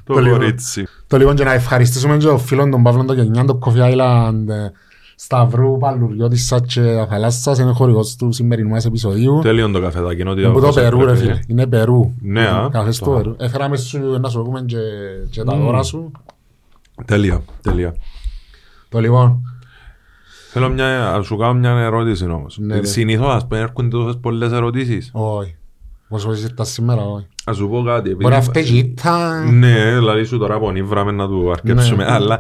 Το Το λίγο. κορίτσι. Το λοιπόν και να ευχαριστήσουμε και τον φίλον τον Παύλον τον Γενιάν, το Coffee Island, ε, Σταυρού Παλουριώτης Σάτσε Θαλάσσας, είναι χορηγός του σημερινού μας επεισοδίου. Τέλειον το καφεδάκι. είναι ότι Είναι από το όσο Περού ρε πρέπει. φίλε, είναι Περού. Ναι, α. Καφές του Το- Περού. Έφεραμε σου να σου πούμε και, και τα δώρα σου. Τέλεια, τέλεια. Το λοιπόν, Θέλω μια, να σου κάνω μια ερώτηση όμως. Ναι, ρε. Συνήθως ας πούμε έρχονται τόσες πολλές ερωτήσεις. όχι. Πώς πώς ήρθα σήμερα, όχι. Ας σου πω κάτι. επειδή- Μπορεί να φταίει ήταν... Ναι, δηλαδή σου τώρα πονίβραμε να του αρκέψουμε. Ναι. Αλλά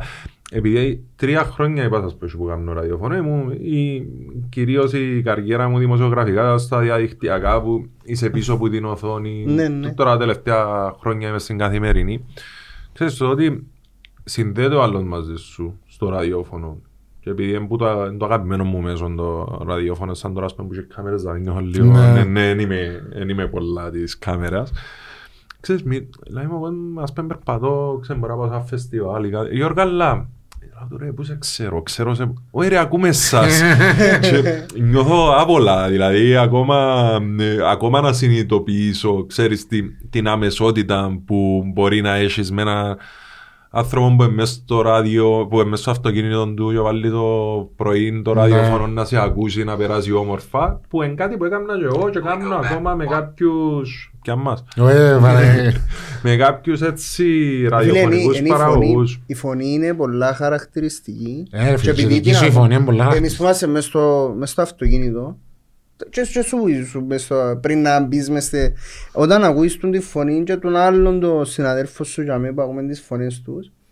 επειδή τρία χρόνια είπα σας πως που κάνω ραδιοφωνό μου, η, κυρίως η καριέρα μου δημοσιογραφικά στα διαδικτυακά που είσαι πίσω από την οθόνη. Ναι, ναι. Τώρα τα τελευταία χρόνια είμαι στην καθημερινή. Ξέρεις το ότι συνδέεται ο άλλος μαζί σου στο ραδιόφωνο. Και επειδή είναι που το, είναι το αγαπημένο μου μέσο το ραδιόφωνο, σαν τώρα ας πούμε που είχε κάμερες, δηλαδή νιώθω λίγο, Ναι. ναι, ναι, δεν είμαι, δεν είμαι πολλά της κάμερας. Ξέρεις, μη, δηλαδή εγώ ας πούμε περπατώ, ξέρω, μπορώ να πάω σε ένα φεστιβάλ ή κάτι. Γιώργο, αλλά, λέω του, ρε, πού σε ξέρω, ξέρω σε... Όχι ρε, ακούμε εσάς. Και νιώθω άβολα, δηλαδή, ακόμα, ε, ακόμα να συνειδητοποιήσω, ξέρεις, την, την αμεσότητα που μπορεί να έχεις με ένα άνθρωπο που είναι μέσα στο ράδιο, που είναι μέσα στο αυτοκίνητο του και βάλει το πρωί το Ναι. ραδιόφωνο να σε ακούσει, να περάσει όμορφα, που είναι κάτι που έκανα και εγώ και κάνω ακόμα με κάποιους, και μας, Ε, βαρέ. με κάποιους έτσι Φίλε, είναι- ραδιοφωνικούς είναι η φωνή- παραγωγούς. Η φωνή είναι πολλά χαρακτηριστική. Ε, ρε Και φίλε, επειδή η δική την σου η α- φωνή είναι πολλά. Εμείς που είμαστε μες στο, μες στο αυτοκίνητο και, και σου, σου μες στο, πριν να μπεις μες στε, όταν ακούεις τον τη φωνή και τον άλλον τον συναδέλφο σου για μένα που ακούμε τις φωνές τους ε, ναι,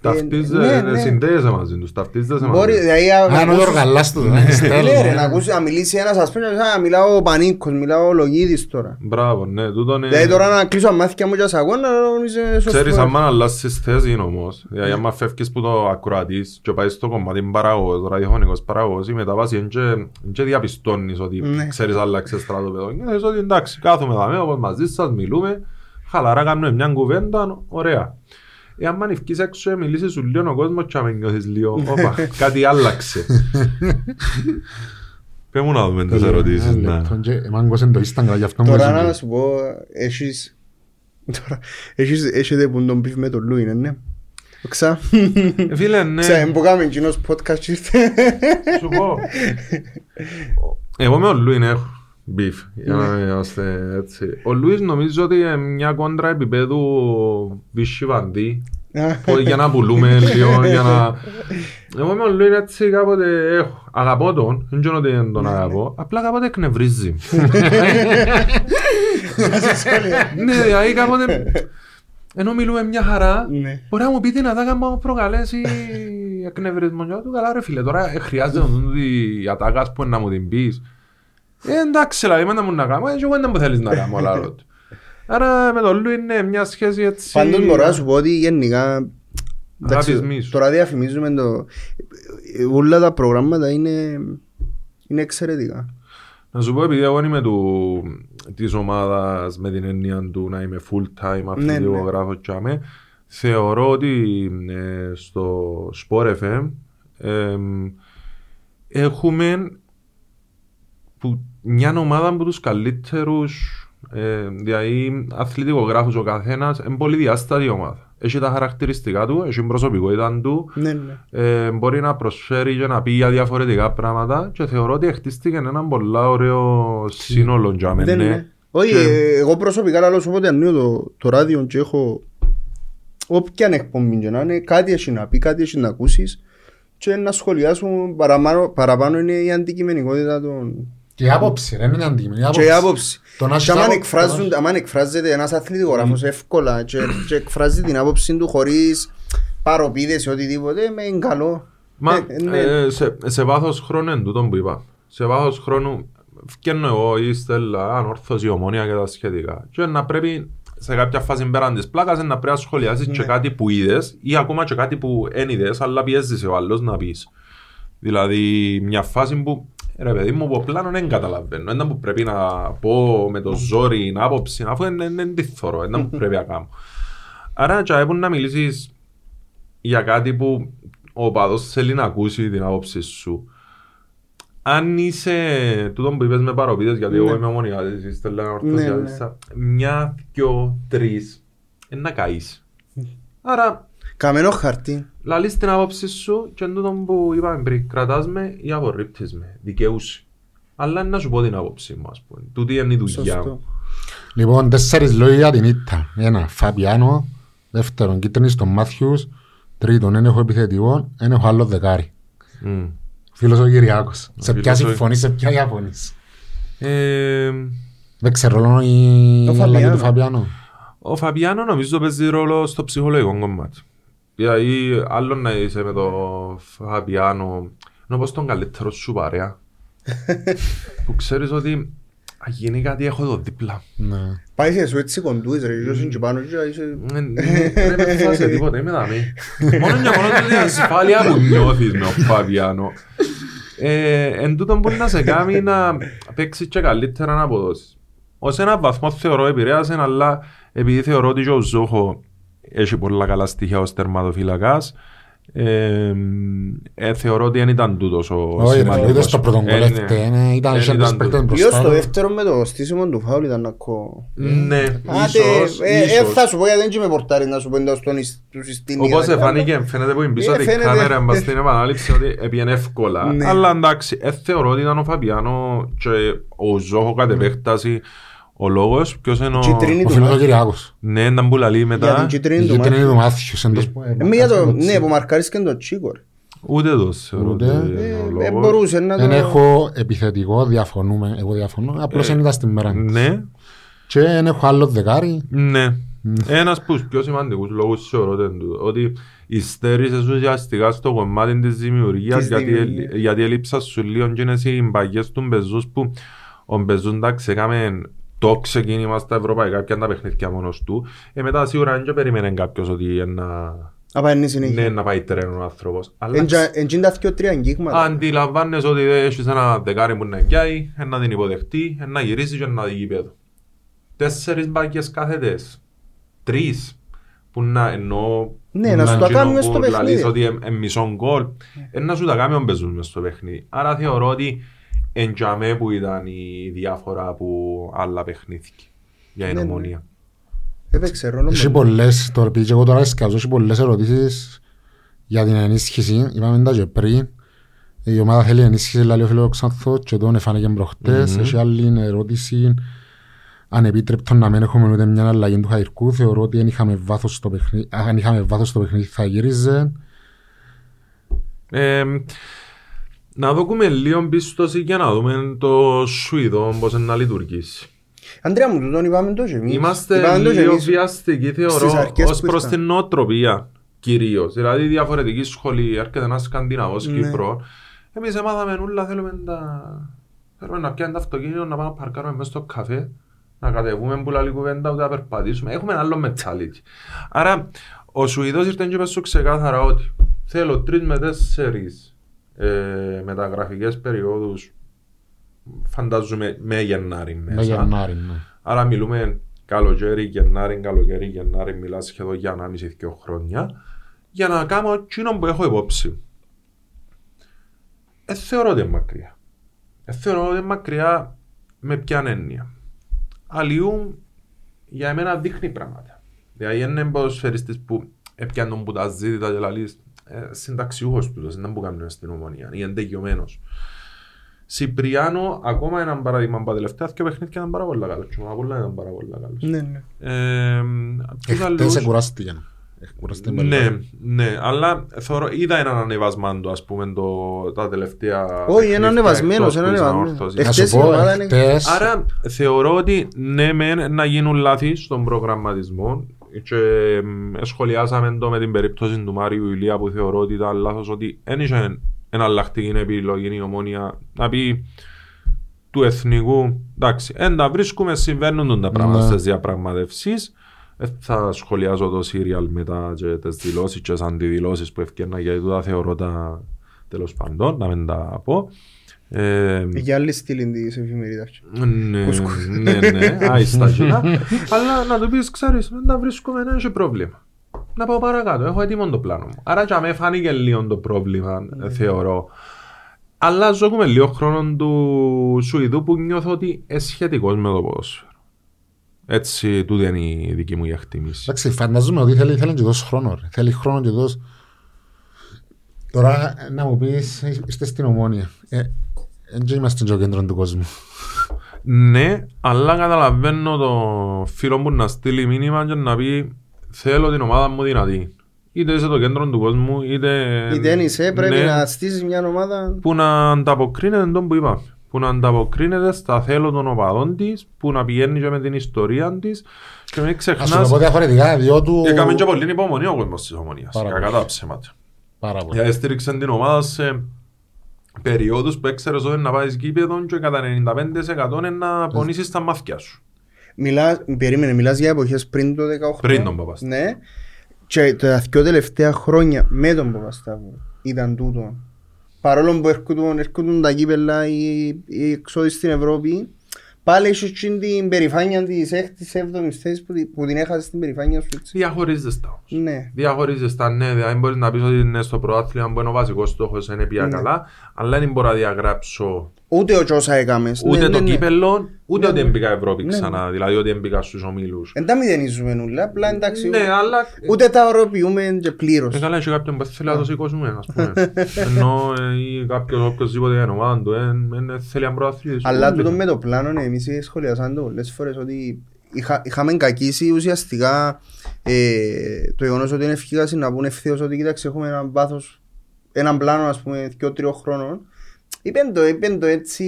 Ταυτίζεσαι, ναι. συνδέεσαι μαζί τους, ταυτίζεσαι μαζί Μπορεί, τους. δηλαδή, να Α, να το ακούσεις- οργαλάς του. Ναι ρε, να ακούσεις, να μιλήσει ένας ας πούμε, να μιλάω ο Πανίκος, μιλάω ο Λογίδης τώρα. Μπράβο, ναι, τούτο είναι... Δηλαδή τώρα να κλείσω μάθηκια μου και ας ακούω να νομίζω σωστό. Ξέρεις, άμα αλλάσεις θέση όμως, δηλαδή άμα φεύγεις που το ακροατής και πάει στο κομμάτι παραγωγός, ραδιοφωνικός παραγωγός, η μετάβαση είναι και, είναι και διαπιστώνεις ότι Ναι. ξέρεις άλλαξες στρατόπεδο. Και λες ότι εντάξει, κάθομαι εδώ, όπως μαζί σας, μιλούμε, χαλαρά κάνουμε μια κουβέντα, ωραία. Ε, άμα ανοιχκείς έξω και μιλήσεις σου λίγο ο κόσμος και άμα νιώθεις λίγο, όπα, κάτι άλλαξε. Πες μου να δούμε τις ερωτήσεις. να. Μάγκος είναι το Instagram, γι' αυτό μου Τώρα έζησε. να σου πω, έχεις... Τώρα, έχεις, έχετε που τον πιφ με τον Λούιν, ναι. Ξα. Ε, Φίλε, ναι. Ξα, που κάνουμε εκείνος podcast και ήρθε. Σου πω. Εγώ με ο Λούιν έχω μπιφ, για να είμαστε έτσι. Ο Λούις νομίζω ότι είναι μια κόντρα επίπεδου Βίσχη Βαντή, που για να πουλούμε λίγο, για να... Εγώ με ο Λούιν έτσι κάποτε έχω. Αγαπώ τον, δεν ξέρω ότι δεν τον αγαπώ, απλά κάποτε εκνευρίζει. Ναι, δηλαδή κάποτε ενώ μιλούμε μια χαρά, Ναι. μπορεί να μου πει δυνατά να μου προκαλέσει εκνευρισμό. Και του καλά ρε φίλε, τώρα ε, χρειάζεται να δουν η ατάκας που να μου την πεις. Ε, εντάξει, δηλαδή, με να μου να κάνω, ε, και εγώ δεν μου θέλεις να κάνω, αλλά ρωτώ. Άρα με τον Λου είναι μια σχέση έτσι... Πάντως μπορώ να σου πω ότι γενικά εντάξει, Αγάπης μίσου. τώρα διαφημίζουμε το όλα τα προγράμματα είναι είναι εξαιρετικά. Να σου πω, επειδή εγώ είμαι του, της ομάδας με την έννοια του να είμαι full time Ναι, ναι. αθλητικογράφος και άμε, θεωρώ ότι ε, στο Sport FM εμ, έχουμε που, μια ομάδα από τους καλύτερους ε, δηλαδή αθλητικογράφους ο καθένας είναι πολύ διάστατη ομάδα. Έχει τα χαρακτηριστικά του, έχει την προσωπικότητα του, Ναι, ναι. ε, μπορεί να προσφέρει και να πει για διαφορετικά πράγματα και θεωρώ ότι χτίστηκε ένα πολύ ωραίο σύνολο για Δεν μένα. είναι. Όχι, Και- ε, εγώ προσωπικά λαλώ όποτε ανοίγω το, το ράδιο και έχω όποια εκπομπή και να είναι, κάτι έχει να πει, κάτι έχει να ακούσεις και να σχολιάσουν παραπάνω, παραπάνω είναι η αντικειμενικότητα των... Και η άποψη, ρε, είναι αντικείμενη. Και η άποψη. Το να Και έχεις άμα άπο- εκφράζουν- το να- άμα εκφράζεται ένας αθλητικογράφος εύκολα και, και εκφράζει την άποψη του χωρίς παροπίδες ή οτιδήποτε, με είναι καλό. Μα Ε, ναι. ε, σε, σε βάθος χρόνου είναι τούτο που είπα. Σε βάθος χρόνου φτιάχνω εγώ η Στέλλα, ανόρθωση, ομόνια και τα σχετικά. Και να πρέπει σε κάποια φάση πέραν της πλάκας να πρέπει να σχολιάσεις Ναι. και κάτι που είδες ή ακόμα και κάτι που δεν είδες αλλά πιέζεις ο άλλος να πεις. Δηλαδή μια φάση που ρε παιδί μου από πλάνο δεν καταλαβαίνω. Είναι που πρέπει να πω με το ζόρι την άποψη αφού είναι, είναι, είναι τι θωρώ, είναι που πρέπει να κάνω. Άρα και έπρεπε να μιλήσεις για κάτι που ο παδός θέλει να ακούσει την άποψη σου. Αν είσαι τούτο που είπες με παροπίδες, γιατί εγώ είμαι ομονιάτης, είστε λένε Ναι, ναι. ορθωσιάτης, μια, δυο, τρεις, είναι να καείς. Άρα, Καμένο χαρτί. Λαλείς την άποψη σου και εν τούτο που είπαμε πριν, κρατάς με ή απορρίπτεις με, δικαιούσαι. Αλλά να σου πω την άποψη μου, ας πούμε. Τούτη είναι η δουλειά Σωστό. μου. Λοιπόν, τέσσερις λόγια για την ήττα. Ένα, Φαπιάνο. Δεύτερον, κίτρινης στον Μάθιους. Τρίτον, ένα έχω επιθετικό. Ένα έχω άλλο δεκάρι. Μμ. Φίλος ο Κυριάκος. Σε ποια φίλος ο- συμφωνείς, σε ποια διαφωνείς. Ε, Δεν ξέρω ρόλο η Το αλλαγή Φαπιάνο. του Φαπιάνο. Ο Φαβιάνο νομίζω παίζει ρόλο στο ψυχολογικό κομμάτι. Δηλαδή, άλλο να είσαι με το Φαβιάνο, είναι όπως τον καλύτερο σου παρέα. που ξέρεις ότι αν γίνει κάτι έχω εδώ δίπλα. Ναι. Πάει σε σου έτσι κοντούεις ρε, και και πάνω και είσαι... Ε, ναι, Δεν με φάση τίποτα, είμαι δαμή. Μόνο για μόνο την ασφάλεια που νιώθεις με ο Φαβιάνο. Ε, Εν τούτο μπορεί να σε κάνει να παίξεις και καλύτερα να αποδώσεις. Ως έναν βαθμό θεωρώ επηρέασε, αλλά επειδή θεωρώ ότι και ο Ζόχο έχει πολλά καλά στοιχεία ως τερματοφύλακας, ε, ε, θεωρώ ότι δεν ήταν τούτος ο Όχι ρε, σημαντικός. είδες το πρώτο γκολ Ε, ναι. έφτε, ναι, ήταν Δεν είχε ήταν τους παίκτες τούτος. Ποιος μπροστά το του. δεύτερο με το στήσιμο του φάουλ ήταν ακόμα. Ναι, Άτε, ίσως, ε, ε, ίσως. θα σου πω γιατί δεν είμαι πορτάρι να σου πω εντός των εις- τους συστήνει. Όπως εφάνηκε, φαίνεται που είναι πίσω Ε, από την φαίνεται. κάμερα μπας στην επανάληψη ότι έπιανε εύκολα. Ναι. Αλλά εντάξει, ε, θεωρώ ότι ήταν ο Φαπιάνο και ο Ζόχο κατ' επέκταση ο λόγος. Ποιος είναι ο... Κίτρινη Ο του φίλος ο Μάθιου. Κυριάκος. Ναι, ήταν που λαλεί Για μετά. την Η κίτρινη του κίτρινη του Μάθιου. Μάθιους. εντός που- Ε, μη για το- μάρκαρες Ναι, το που μαρκάρεις και το τσίκο. ρε. Ούτε το θεωρώ ότι Ούτε. είναι Ε, ο ε, λόγος. μπορούσε να Δεν το... έχω επιθετικό, διαφωνούμε. Εγώ διαφωνώ. Απλώς δεν ήταν στην μέρα. της. Ναι, Και δεν έχω άλλο δεκάρι. ναι. Ένας από τους πιο σημαντικούς λόγους θεωρώ ότι είναι τούτο, ότι υστέρησες ουσιαστικά στο κομμάτι της δημιουργίας Της γιατί, δημιουργίας. ελ- γιατί έλειψα σου λίγο και είναι οι μπαγιές του Μπεζούς που ο Μπεζούς εντάξει έκαμε το ξεκίνημα στα ευρωπαϊκά και τα παιχνίδια μόνος του ε, μετά σίγουρα δεν και περίμενε κάποιος ότι να, Απα είναι συνέχεια. ναι, να πάει τρένο ο άνθρωπος αλλά Εν τζα- εν τζιν τα δυο τρία αγγίγματα. αντιλαμβάνεσαι ότι έχεις ένα δεκάρι που να γιάει, να την υποδεχτεί, να γυρίσει και να δει γήπεδο. Τέσσερις μπάκες κάθετες. Τρεις. Που να εννοώ... Ναι, να σου τα γίνω κάνουν μες που στο λαλείς παιχνίδι. ότι είναι μισό γκολ. Ε, να σου τα κάνουν παίζουν μες στο παιχνίδι. Άρα θεωρώ ότι εν τζαμέ που ήταν η διάφορα από άλλα παιχνίδια για την Ναι, ναι. ομονία. Έπαιξε ρόλο Έχει με- πολλές, τώρα επειδή και εγώ τώρα σκάζω, έχει πολλές ερωτήσεις για την ενίσχυση. Είπαμε τα και πριν. Η ομάδα θέλει ενίσχυση, λέει ο Φιλοξάνθος και τον εφάνηκε προχτές. Έχει άλλη ερώτηση. Αν επίτρεπτον να μην έχουμε ούτε μια αλλαγή του Χαϊρκού, θεωρώ ότι αν είχαμε βάθος στο παιχνίδι, αν είχαμε βάθος στο παιχνίδι θα γύριζε. Ε, να δούμε λίγο πίστοση για να δούμε το Σουηδό πώς είναι να λειτουργήσει. Αντρέα μου, τούτον είπαμε το και εμείς. Είμαστε Είπαμε το και λίγο εμείς. βιαστικοί στις θεωρώ αρχές ως που προς ήρθαν. την νοοτροπία κυρίως. Δηλαδή διαφορετική σχολή, έρχεται ένας Σκανδιναβός Ναι. Κύπρος. Εμείς έμαθαμε όλα, θέλουμε τα... Θέλουμε να πιάνουμε το αυτοκίνητο, να πάμε να παρκάρουμε μέσα στο καφέ, να κατεβούμε που λαλή κουβέντα, ούτε να περπατήσουμε. Έχουμε ένα άλλο mentality. Άρα, ο Σουηδός ήρθε και είπες σου ξεκάθαρα ότι θέλω τρεις με τέσσερις ε, μεταγραφικές περιόδους φαντάζομαι με Γενάρη μέσα. Με Γενάρη, ναι. Άρα μιλούμε καλοκαίρι, Γενάρη, καλοκαίρι, Γενάρη, μιλά σχεδόν για 1,5-2 χρόνια για να κάνω εκείνο που έχω υπόψη. Ε, θεωρώ ότι είναι μακριά. Ε, θεωρώ ότι είναι μακριά με ποια έννοια. Αλλιού για μένα δείχνει πράγματα. Δηλαδή είναι ποδοσφαιριστής που έπιανον που τα ζήτητα και λαλείς ε, συνταξιούχος του, δεν που κάνουν στην ομονία, ή εντεγιωμένος. Σιπριάνο, ακόμα ένα παράδειγμα από τα τελευταία δύο παιχνίδια ήταν πάρα πολύ καλός. Και ο Απόλλωνα ήταν πάρα πολύ καλός. Ναι, ναι. Ε, τους Εχθές άλλους- εκουράστηκε. Εκουράστηκε με ναι, λίγο. ναι, αλλά θεωρώ, είδα έναν ανεβασμάν του, ας πούμε, το, τα τελευταία... Όχι, παιχνίδια είναι ανεβασμένος, εκτός είναι που ήσαν ανεβασμένος. όρθωσοι. Να σου Εχθές η πω, ομάδα είναι- εχθές, Άρα θεωρώ ότι ναι μεν να γίνουν λάθη στον προγραμματισμό και εμ, σχολιάσαμε το με την περίπτωση του Μάριου Ηλία που θεωρώ ότι ήταν λάθος ότι δεν είχε εναλλακτική επιλογή η ομόνια να πει του εθνικού εντάξει, εν τα βρίσκουμε συμβαίνουν τα πράγματα Ναι. στις διαπραγματεύσεις Ε, θα σχολιάζω το σύριαλ μετά και τις δηλώσεις και τις αντιδηλώσεις που ευκαιρνά γιατί τούτα θεωρώ τα τέλος πάντων να μην τα πω ε, Για άλλη στήλη της εφημερίδας. ναι, ναι, ναι, άιστα κοινά. Αλλά να του πεις, ξέρεις, δεν τα βρίσκουμε, δεν έχει πρόβλημα. Να πάω παρακάτω, έχω έτοιμο το πλάνο μου. Άρα και αμέ φάνηκε λίγο το πρόβλημα, ε, θεωρώ. Αλλά ζούμε λίγο χρόνο του Σουηδού που νιώθω ότι είναι σχετικός με το ποδόσφαιρο. Έτσι, τούτη είναι η δική μου η εκτίμηση. Εντάξει, φαντάζομαι ότι θέλει, θέλει και δώσεις χρόνο. Ρε. Θέλει χρόνο και δώσεις. Τώρα ε, να μου πεις, ε, είστε στην ομόνια. Ε, δεν είμαστε στο κέντρο του κόσμου. Ναι, αλλά καταλαβαίνω το φίλο μου να στείλει μήνυμα και να πει θέλω την ομάδα μου δυνατή. Είτε είσαι το κέντρο του κόσμου, είτε... Είτε δεν είσαι, πρέπει ναι, να στήσεις μια ομάδα. Που να ανταποκρίνεται τον που είπα. Που να ανταποκρίνεται στα θέλω των οπαδών της, που να πηγαίνει και με την ιστορία της και μην Ας σου το ξεχνάς... πω διαφορετικά, διότι... Έκαμε και πολύ υπομονή ο κόσμος της ομονίας. Πάρα Κακά πολύ. τα ψέματα. Πάρα πολύ. Γιατί στήριξαν την ομάδα σε περιόδους που έξερες ότι να πάεις γήπεδο και κατά 95% είναι να πονήσεις τα μάτια σου. Μιλάς, περίμενε, μιλάς για εποχές πριν το 18. Πριν τον Παπασταύρου. Ναι. Και τα δυο τελευταία χρόνια με τον Παπασταύρου ήταν τούτο. Παρόλο που έρχονταν, έρχονταν τα κύπελα οι, οι εξόδοι στην Ευρώπη, πάλι είσαι εκείνη την περηφάνεια της έκτης, έβδομης θέσης που, τη- που την έχασες στην περηφάνεια σου. έτσι. Διαχωρίζεσαι τα όμως. Ναι. Διαχωρίζεσαι τα ναι, δηλαδή μπορείς να πεις ότι είναι στο πρωτάθλημα που είναι ο βασικός στόχος, είναι πια Ναι. καλά, αλλά δεν μπορώ να διαγράψω Ούτε ο Τζόσα έκαμες. ούτε ναι, το ναι, ναι. κύπελλο, ούτε Ναι, ότι ναι. έμπηκα Ευρώπη Ναι, ξανά, δηλαδή ότι έμπηκα στους ομίλους. Εν τα μηδενίζουμε νουλά, απλά εντάξει. Ναι, αλλά Ούτε τα οροποιούμε και πλήρως. Ε, καλά, έχει κάποιον που θέλει να το σηκώσουμε, ας πούμε. Ενώ ε, ή κάποιος οποιοσδήποτε είναι ομάδα του, ε, ε, θέλει να προαθλήσει. Αλλά τούτο με το πλάνο, εμείς σχολιάσαμε το πολλές φορές ότι είχα, είχαμε κακίσει ουσιαστικά ε, το γεγονός ότι είναι ευκήγαση να πούνε ευθέως ότι κοίταξε έχουμε έναν πάθος, έναν πλάνο ας πούμε 2-3 χρόνων. Είπεν το, είπεν το έτσι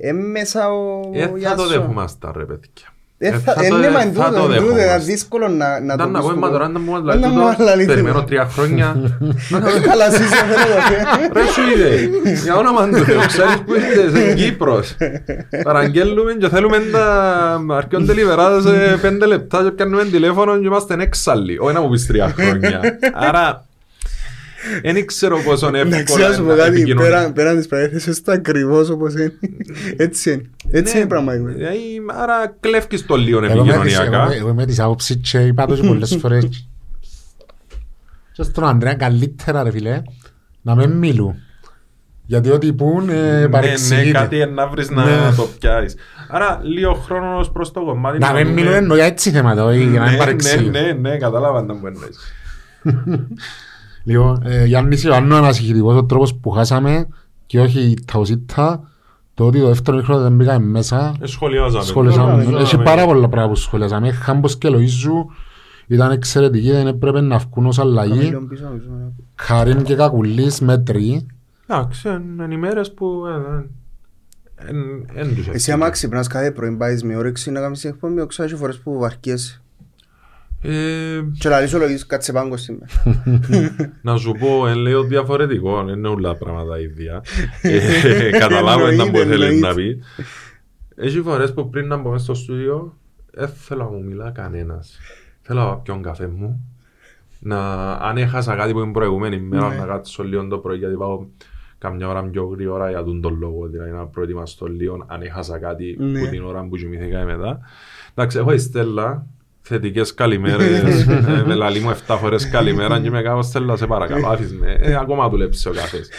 ε, έμμεσα ο Ε, θα το Γιάσο. δέχομαστε, ρε παιδιά. Ε, Ε, θα- θα ε, το- ναι, μα θα εν το τούτο, εν τούτο, δέχομαστε. είναι δύσκολο να, να το Ήταν να πεις πούμε, του μα τώρα κόσμου. αν μου Να λέει μου τούτο, λαλεί περιμένω τούτο. τρία χρόνια. Καλά εσύ σε θέλω το Ρε σου είδε, για όνομα του Θεού, ξέρεις που είστε, σε Κύπρος. Παραγγέλνουμε και θέλουμε να αρκιόνται λιβεράδες σε πέντε λεπτά και πιάνουμε τηλέφωνο και είμαστε έξαλλοι. Όχι να μου πεις τρία χρόνια. Άρα, δεν ξέρω πόσο Εντάξει, εύκολα ας είναι πω να κάτι, επικοινωνείς. πέραν, πέραν της παρέθεσης, είναι ακριβώς όπως είναι. Έτσι είναι. Έτσι Ναι, είναι πραγματικά. δηλαδή, Άρα κλέφκεις το λίγο Εγώ με τις- επικοινωνιακά. εγώ- Εγώ με τις άποψεις και είπα το και πολλές φορές. Και στον Ανδρέα καλύτερα ρε φίλε, να μην μιλούν. Γιατί ό,τι πούν ε, Ναι, ναι, παρεξηγείται. κάτι να βρεις να Ναι. το πιάσεις. Άρα, λίγο χρόνος ως προς το κομμάτι. Να μην δούμε- μιλούν εννοώ για έτσι θέματα, όχι για να μην Ναι, παρεξηγούν. Ναι, ναι, ναι, κατάλαβα τα μου εννοείς. Λοιπόν, ε, Γιάννης Ιωάννου ανασυχητικός ο τρόπος που χάσαμε και όχι τα ουσίτα, το ότι το δεύτερο χρόνο δεν μπήκαμε μέσα, Ε, Σχολιάζαμε. σχολιάσαμε. Σχολιάζαμε. Έχει πάρα πολλά πράγματα που σχολιάσαμε. Χάμπος και Λοΐζου ήταν εξαιρετικοί, δεν έπρεπε να βγουν ως αλλαγή. Καμίλιον πίσω, νομίζω, ναι. Χαρίν και Κακουλής μέτρη. Εντάξει, είναι οι μέρες που... ε, εν- εν τους Εσύ ευκαιρία. άμα ξυπνάς κάθε πρωί πάεις με όρεξη να κάνεις την εκπομπή, ο ξάχει φορές που βαρκέσαι. Ε, Και λαλείς ολογείς κάτσε πάγκο σήμερα. Να σου πω, εν λέω διαφορετικό, δεν είναι όλα πράγματα ίδια. Ε, Καταλάβω Εννοείται, να που θέλεις εννοείται. να πεις. Έχει φορές που πριν να μπω μες στο στούντιο, δεν θέλω να μου μιλά κανένας. Θέλω να πιω καφέ μου. Να, αν έχασα κάτι που είναι προηγούμενη μέρα, Ναι. να κάτσω λίγο το πρωί, γιατί πάω καμιά ώρα πιο γρήγορα για τον τον λόγο, δηλαδή να προετοιμαστώ λίγο, αν έχασα κάτι Ναι. που την ώρα που κοιμήθηκα ή μετά. Εντάξει, έχω η Στέλλα, θετικές καλημέρες, ε, με λαλή μου 7 φορές καλημέρα και με κάνω Στέλλα, σε παρακαλώ, άφης με, ε, ακόμα δουλέψεις ο καφές.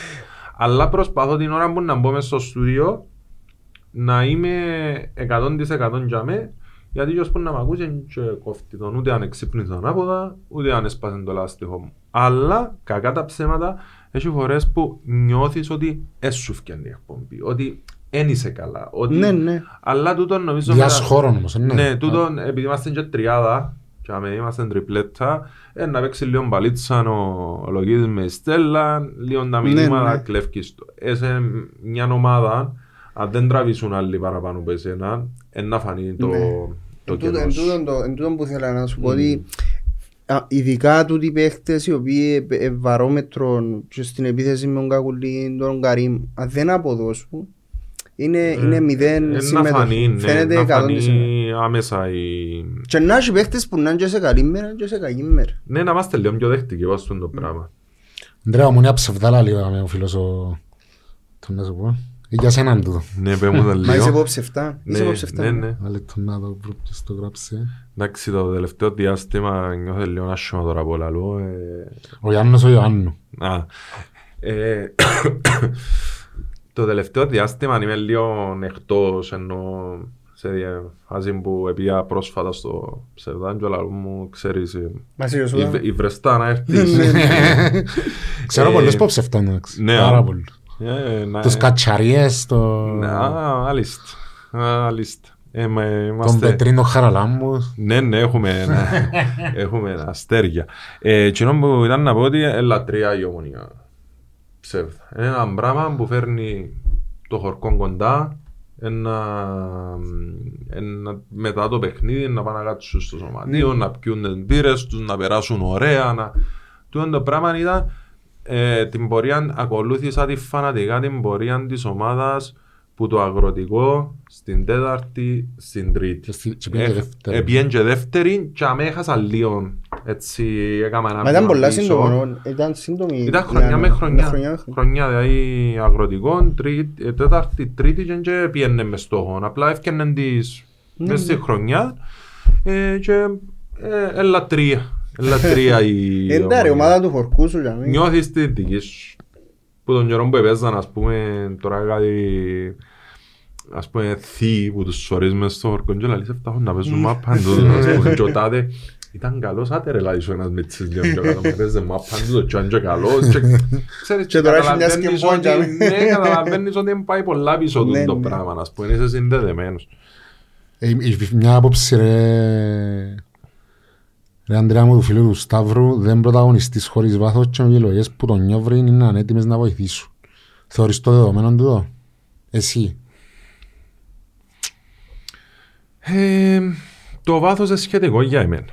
Αλλά προσπαθώ την ώρα που να μπω μες στο στούντιο να είμαι 100% για με, γιατί ποιος που να μ' ακούσει και κόφτει τον, ούτε αν εξύπνησε τον άποδα, ούτε αν έσπασε το λάστιχο μου. Αλλά, κακά τα ψέματα, έχει φορές που νιώθεις ότι έσου φτιάχνει η εκπομπή, ότι δεν είσαι καλά, ότι... Ναι, ναι. Αλλά τούτο νομίζω... Διάς μετα- χώρων όμως, ναι. ναι, τούτο, επειδή είμαστε και τριάδα, και άμα είμαστε τριπλέτα, ε, να παίξει λίγο μπαλίτσαν ο, ο Λογίδης με η Στέλλα, λίγο τα Ναι, μηνύματα ναι. κλέφκεις το. Είσαι μια ομάδα, αν δεν τραβήσουν άλλοι παραπάνω από εσένα, ε, να φανεί το, Ναι. το Εν τούτο- κενός εν σου. τούτον το- εν τούτον που ήθελα να σου πω ότι α, ειδικά τούτοι οι παίχτες οι οποίοι ε, ε, βαρόμετρον και στην επίθεση με τον Κακουλή, τον Καρύμ, αν δεν αποδώσουν, είναι, είναι μηδέν Ε, να συμμετοχή. φανεί, ναι, Φαίνεται να 100%. φανεί άμεσα η... Και να έχει παίχτες που να είναι και σε καλή μέρα και σε κακή μέρα. Ναι, να είμαστε λίγο πιο δέχτικοι πάνω στον το πράγμα. Αντρέα μου είναι αψευδάλα λίγο με ο φίλος ο... Τον να σου πω. Ή Για σέναν τούτο. Ναι, πες μου τα Μα είσαι λίγο. υπόψη 7. Είσαι Ναι, υπόψη 7. ναι, ναι. Ένα λεπτό να δω ποιος το γράψε. Εντάξει, το τελευταίο διάστημα νιώθω λίγο άσχημα τώρα από λαλό. ε, Ο Γιάννος ο Ιωάννου. Α, ε, το τελευταίο διάστημα είμαι λίγο εκτός ενώ σε δια- φάση που επία πρόσφατα στο ψευδάντζο αλλά μου ξέρεις ε, Μα είσαι η, σωστά. βρε- η βρεστά να έρθεις Ξέρω Ε, πολλούς που ψευτάνε. εντάξει. ναι, Πάρα α. πολλούς. Ε, να- Τους κατσαριές, το... Ναι, α, αλίστα αλίστα Ε, μα- τον είμαστε- Πετρίνο Χαραλάμπους. Ναι, ναι, έχουμε, ένα- έχουμε αστέρια. Ε, εκείνο που ήταν να πω ότι είναι λατρεία η ομονία. Ψεύδα. Είναι ένα πράγμα που φέρνει το χορκό κοντά, ένα, ένα, μετά το παιχνίδι να πάνε να κάτσουν στο σωματείο, να πιούν τις μπύρες τους, να περάσουν ωραία. Να... Τούτο το πράγμα ήταν ε, την πορεία, ακολούθησα τη φανατικά την πορεία της ομάδας που το αγροτικό στην τέταρτη, στην τρίτη. Και στη- και πήγε δεύτερη. Επιέν και δεύτερη και αμέ έχασα λίγο. Έτσι έκανα ένα Μα ήταν βήμα πολλά πίσω. σύντομο. Ήταν σύντομη. Ήταν χρονιά μες χρονιά. χρονιά με χρονιά. Χρονιά δηλαδή αγροτικό, τρίτη, ε, τέταρτη, τρίτη και και πιένε μες στόχο. Απλά έφτιαναν τις Ναι, μες στη χρονιά ε, και ε, ελατρεία. Ελατρεία η Εντάξει, η ομάδα του Φορκού σου για μí. Νιώθεις τη δική σου. Που τον καιρό που έπαιζαν, ας πούμε, τώρα κάτι ας πούμε θείοι που τους σωρείς μες στο ορκό και λαλείς έφταχουν να παίζουν μάπαν του, ας πούμε, και ο τάδε ήταν καλός άτερε λαλείς σου ένας μίτσις λίγο πιο κάτω, μου έπαιζε μάπαν του, και αν και καλός και ξέρεις Και τώρα έχει μια καταλαβαίνεις σκεμπόντια. ότι- Ναι, καταλαβαίνεις ότι πάει πολλά πίσω του Ναι, το ναι. πράγμα, ας πούμε, είσαι συνδεδεμένος. Ε, η- Μια άποψη ρε... Ρε Αντρέα μου του φίλου του Σταύρου δεν πρωταγωνιστείς χωρίς βάθος και με επιλογές που τον νιώβρει είναι ανέτοιμες να βοηθήσουν. Θεωρείς το δεδομένο τούτο. Εσύ. Ε, το βάθος είναι σχετικό για εμένα.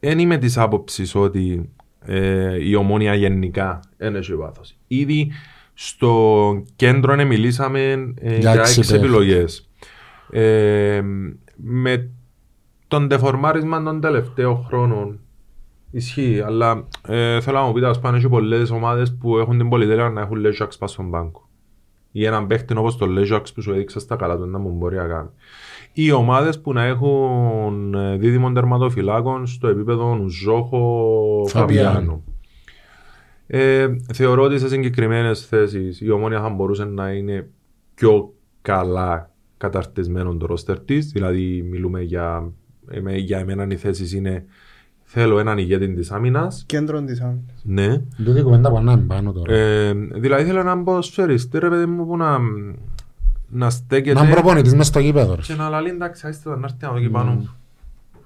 Δεν είμαι της άποψης ότι ε, η ομόνια γενικά δεν έχει βάθος. Ήδη στο κέντρο ναι, μιλήσαμε ε, Για για έξι έξι παίχτες. επιλογές. Ε, με τον τεφορμάρισμα των τελευταίων χρόνων ισχύει, αλλά ε, θέλω να μου πείτε, ας πάνε και πολλές ομάδες που έχουν την πολυτέλεια να έχουν Λέζαξ πας στον πάγκο. Ή έναν παίχτη όπως το Λέζαξ που σου έδειξε στα καλά του να μου μπορεί να κάνει. Ή ομάδες που να έχουν ε, δίδυμων τερματοφυλάκων στο επίπεδο Ζόχο Φαβιάνο. Φαβιάνο. Ε, θεωρώ ότι σε συγκεκριμένες θέσεις η ομόνια θα μπορούσε να είναι πιο καλά καταρτισμένο το ρόστερ της. Δηλαδή, μιλούμε για, εμέ- για εμένα οι θέσεις είναι θέλω έναν ηγέτη της άμυνας. Κέντρο της άμυνας. Ναι. Τούτη η κουβέντα που ανάμε πάνω τώρα. Ε, δηλαδή, θέλω έναν ποδοσφαιριστή, ρε παιδί μου, που να, να στέκεται. Να προπονητής μες στο γήπεδο. ρε. Και να λαλεί εντάξει, άστε να έρθει από εκεί πάνω.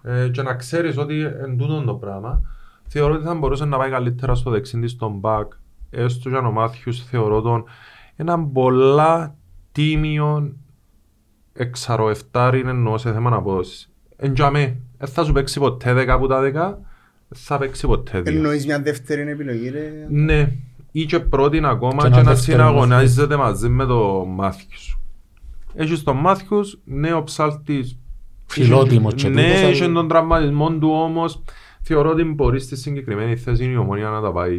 Ε, και να ξέρεις ότι εν τούτον το πράγμα θεωρώ ότι θα μπορούσε να πάει καλύτερα στο δεξί της στον μπακ. Έστω και αν ο Μάθιους θεωρώ τον έναν πολλά τίμιο εξαροεφτάρι εννοώ σε θέμα απόδοσης. Εν τζαμέ, δεν θα σου παίξει ποτέ 10 από τα 10, δεν θα παίξει ποτέ 2. Εννοείς μια δεύτερη επιλογή ρε; Ναι, ή και πρώτη ακόμα Και και, ένα να δεύτερο συναγωνίζεται μαζί με το Μάθιους. Έχεις τον Μάθιους, ναι ο ψάλτης Φιλότιμος και Ναι, τούτος, έχεις αλλά- τον τραυματισμό του όμως θεωρώ ότι μπορεί στη συγκεκριμένη θέση η ομονία να τα πάει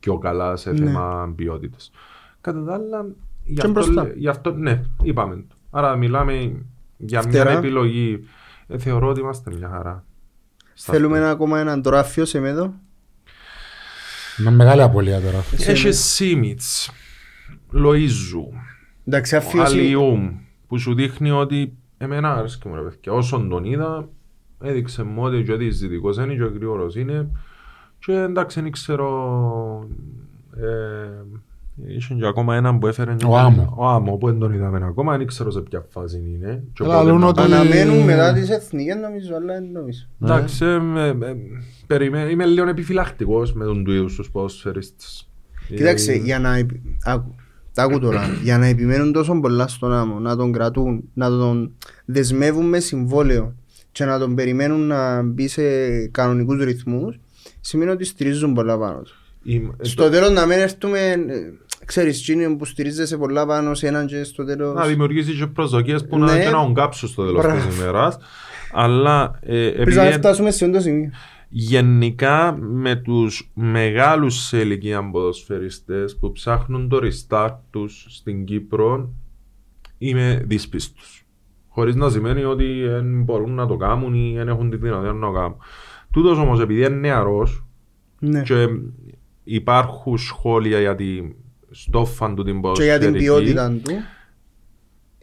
πιο καλά σε Ναι. θέμα ποιότητας. Κατά τα άλλα, γι' Και αυτό, μπροστά. λέ- γι' αυτό, ναι, είπαμε το. Άρα μιλάμε για μια Φτερά. επιλογή. Ε, θεωρώ ότι είμαστε μια χαρά. Στα Θέλουμε αυτά. ένα ακόμα έναν τράφιο σε μέδο. Με μεγάλη απολία τώρα. Έχει Σίμιτς, Λοΐζου, Εντάξει, αφίωση. Αλιούμ, που σου δείχνει ότι εμένα αρέσκει μου ρε παιδιά. Όσον τον είδα, έδειξε μου ότι και ότι ζητικός είναι και γρήγορος είναι και εντάξει δεν ξέρω ε, είχε και ακόμα έναν που έφερε Ο Άμμο. ο Άμμο που δεν τον είδαμε ακόμα δεν ξέρω σε ποια φάση είναι και Έλα, πότε λένε να ότι- πάει. Αναμένουν μετά τις εθνικές νομίζω, αλλά δεν νομίζω. εντάξει ε, ε, ε, περιμέ- είμαι λίγο επιφυλακτικός με τον του είδους τους ποδοσφαιριστές Κοίταξε, Ε, για να, επι- άκου, τα άκου τώρα, για να επιμένουν τόσο πολλά στον άμμο, να τον κρατούν, να τον δεσμεύουν με συμβόλαιο και να τον περιμένουν να μπει σε κανονικούς ρυθμούς, σημαίνει ότι στηρίζουν πολλά πάνω του. είμαι- ε, Στο τέλος να μην έρθουμε, ε, ξέρεις, εκείνοι που στηρίζεσαι πολλά πάνω σε έναν και στο τέλος... να δημιουργήσει και προσδοκίες που να Ναι. και να έχουν κάψουν στο τέλος Μπράβο. της ημέρας. Αλλά ε, Πρέπει επειδή να φτάσουμε σε αυτό το σημείο. γενικά με τους μεγάλους σε ηλικία ποδοσφαιριστές που ψάχνουν το restart τους στην Κύπρο είμαι δύσπιστος. Χωρίς να σημαίνει ότι δεν μπορούν να το κάνουν ή δεν έχουν τη δυνατότητα να το κάνουν. Τούτος όμως επειδή είναι νεαρός Ναι. και υπάρχουν σχόλια για τη στόφαν του την Και ποδοσφαιρική για την ποιότητα του.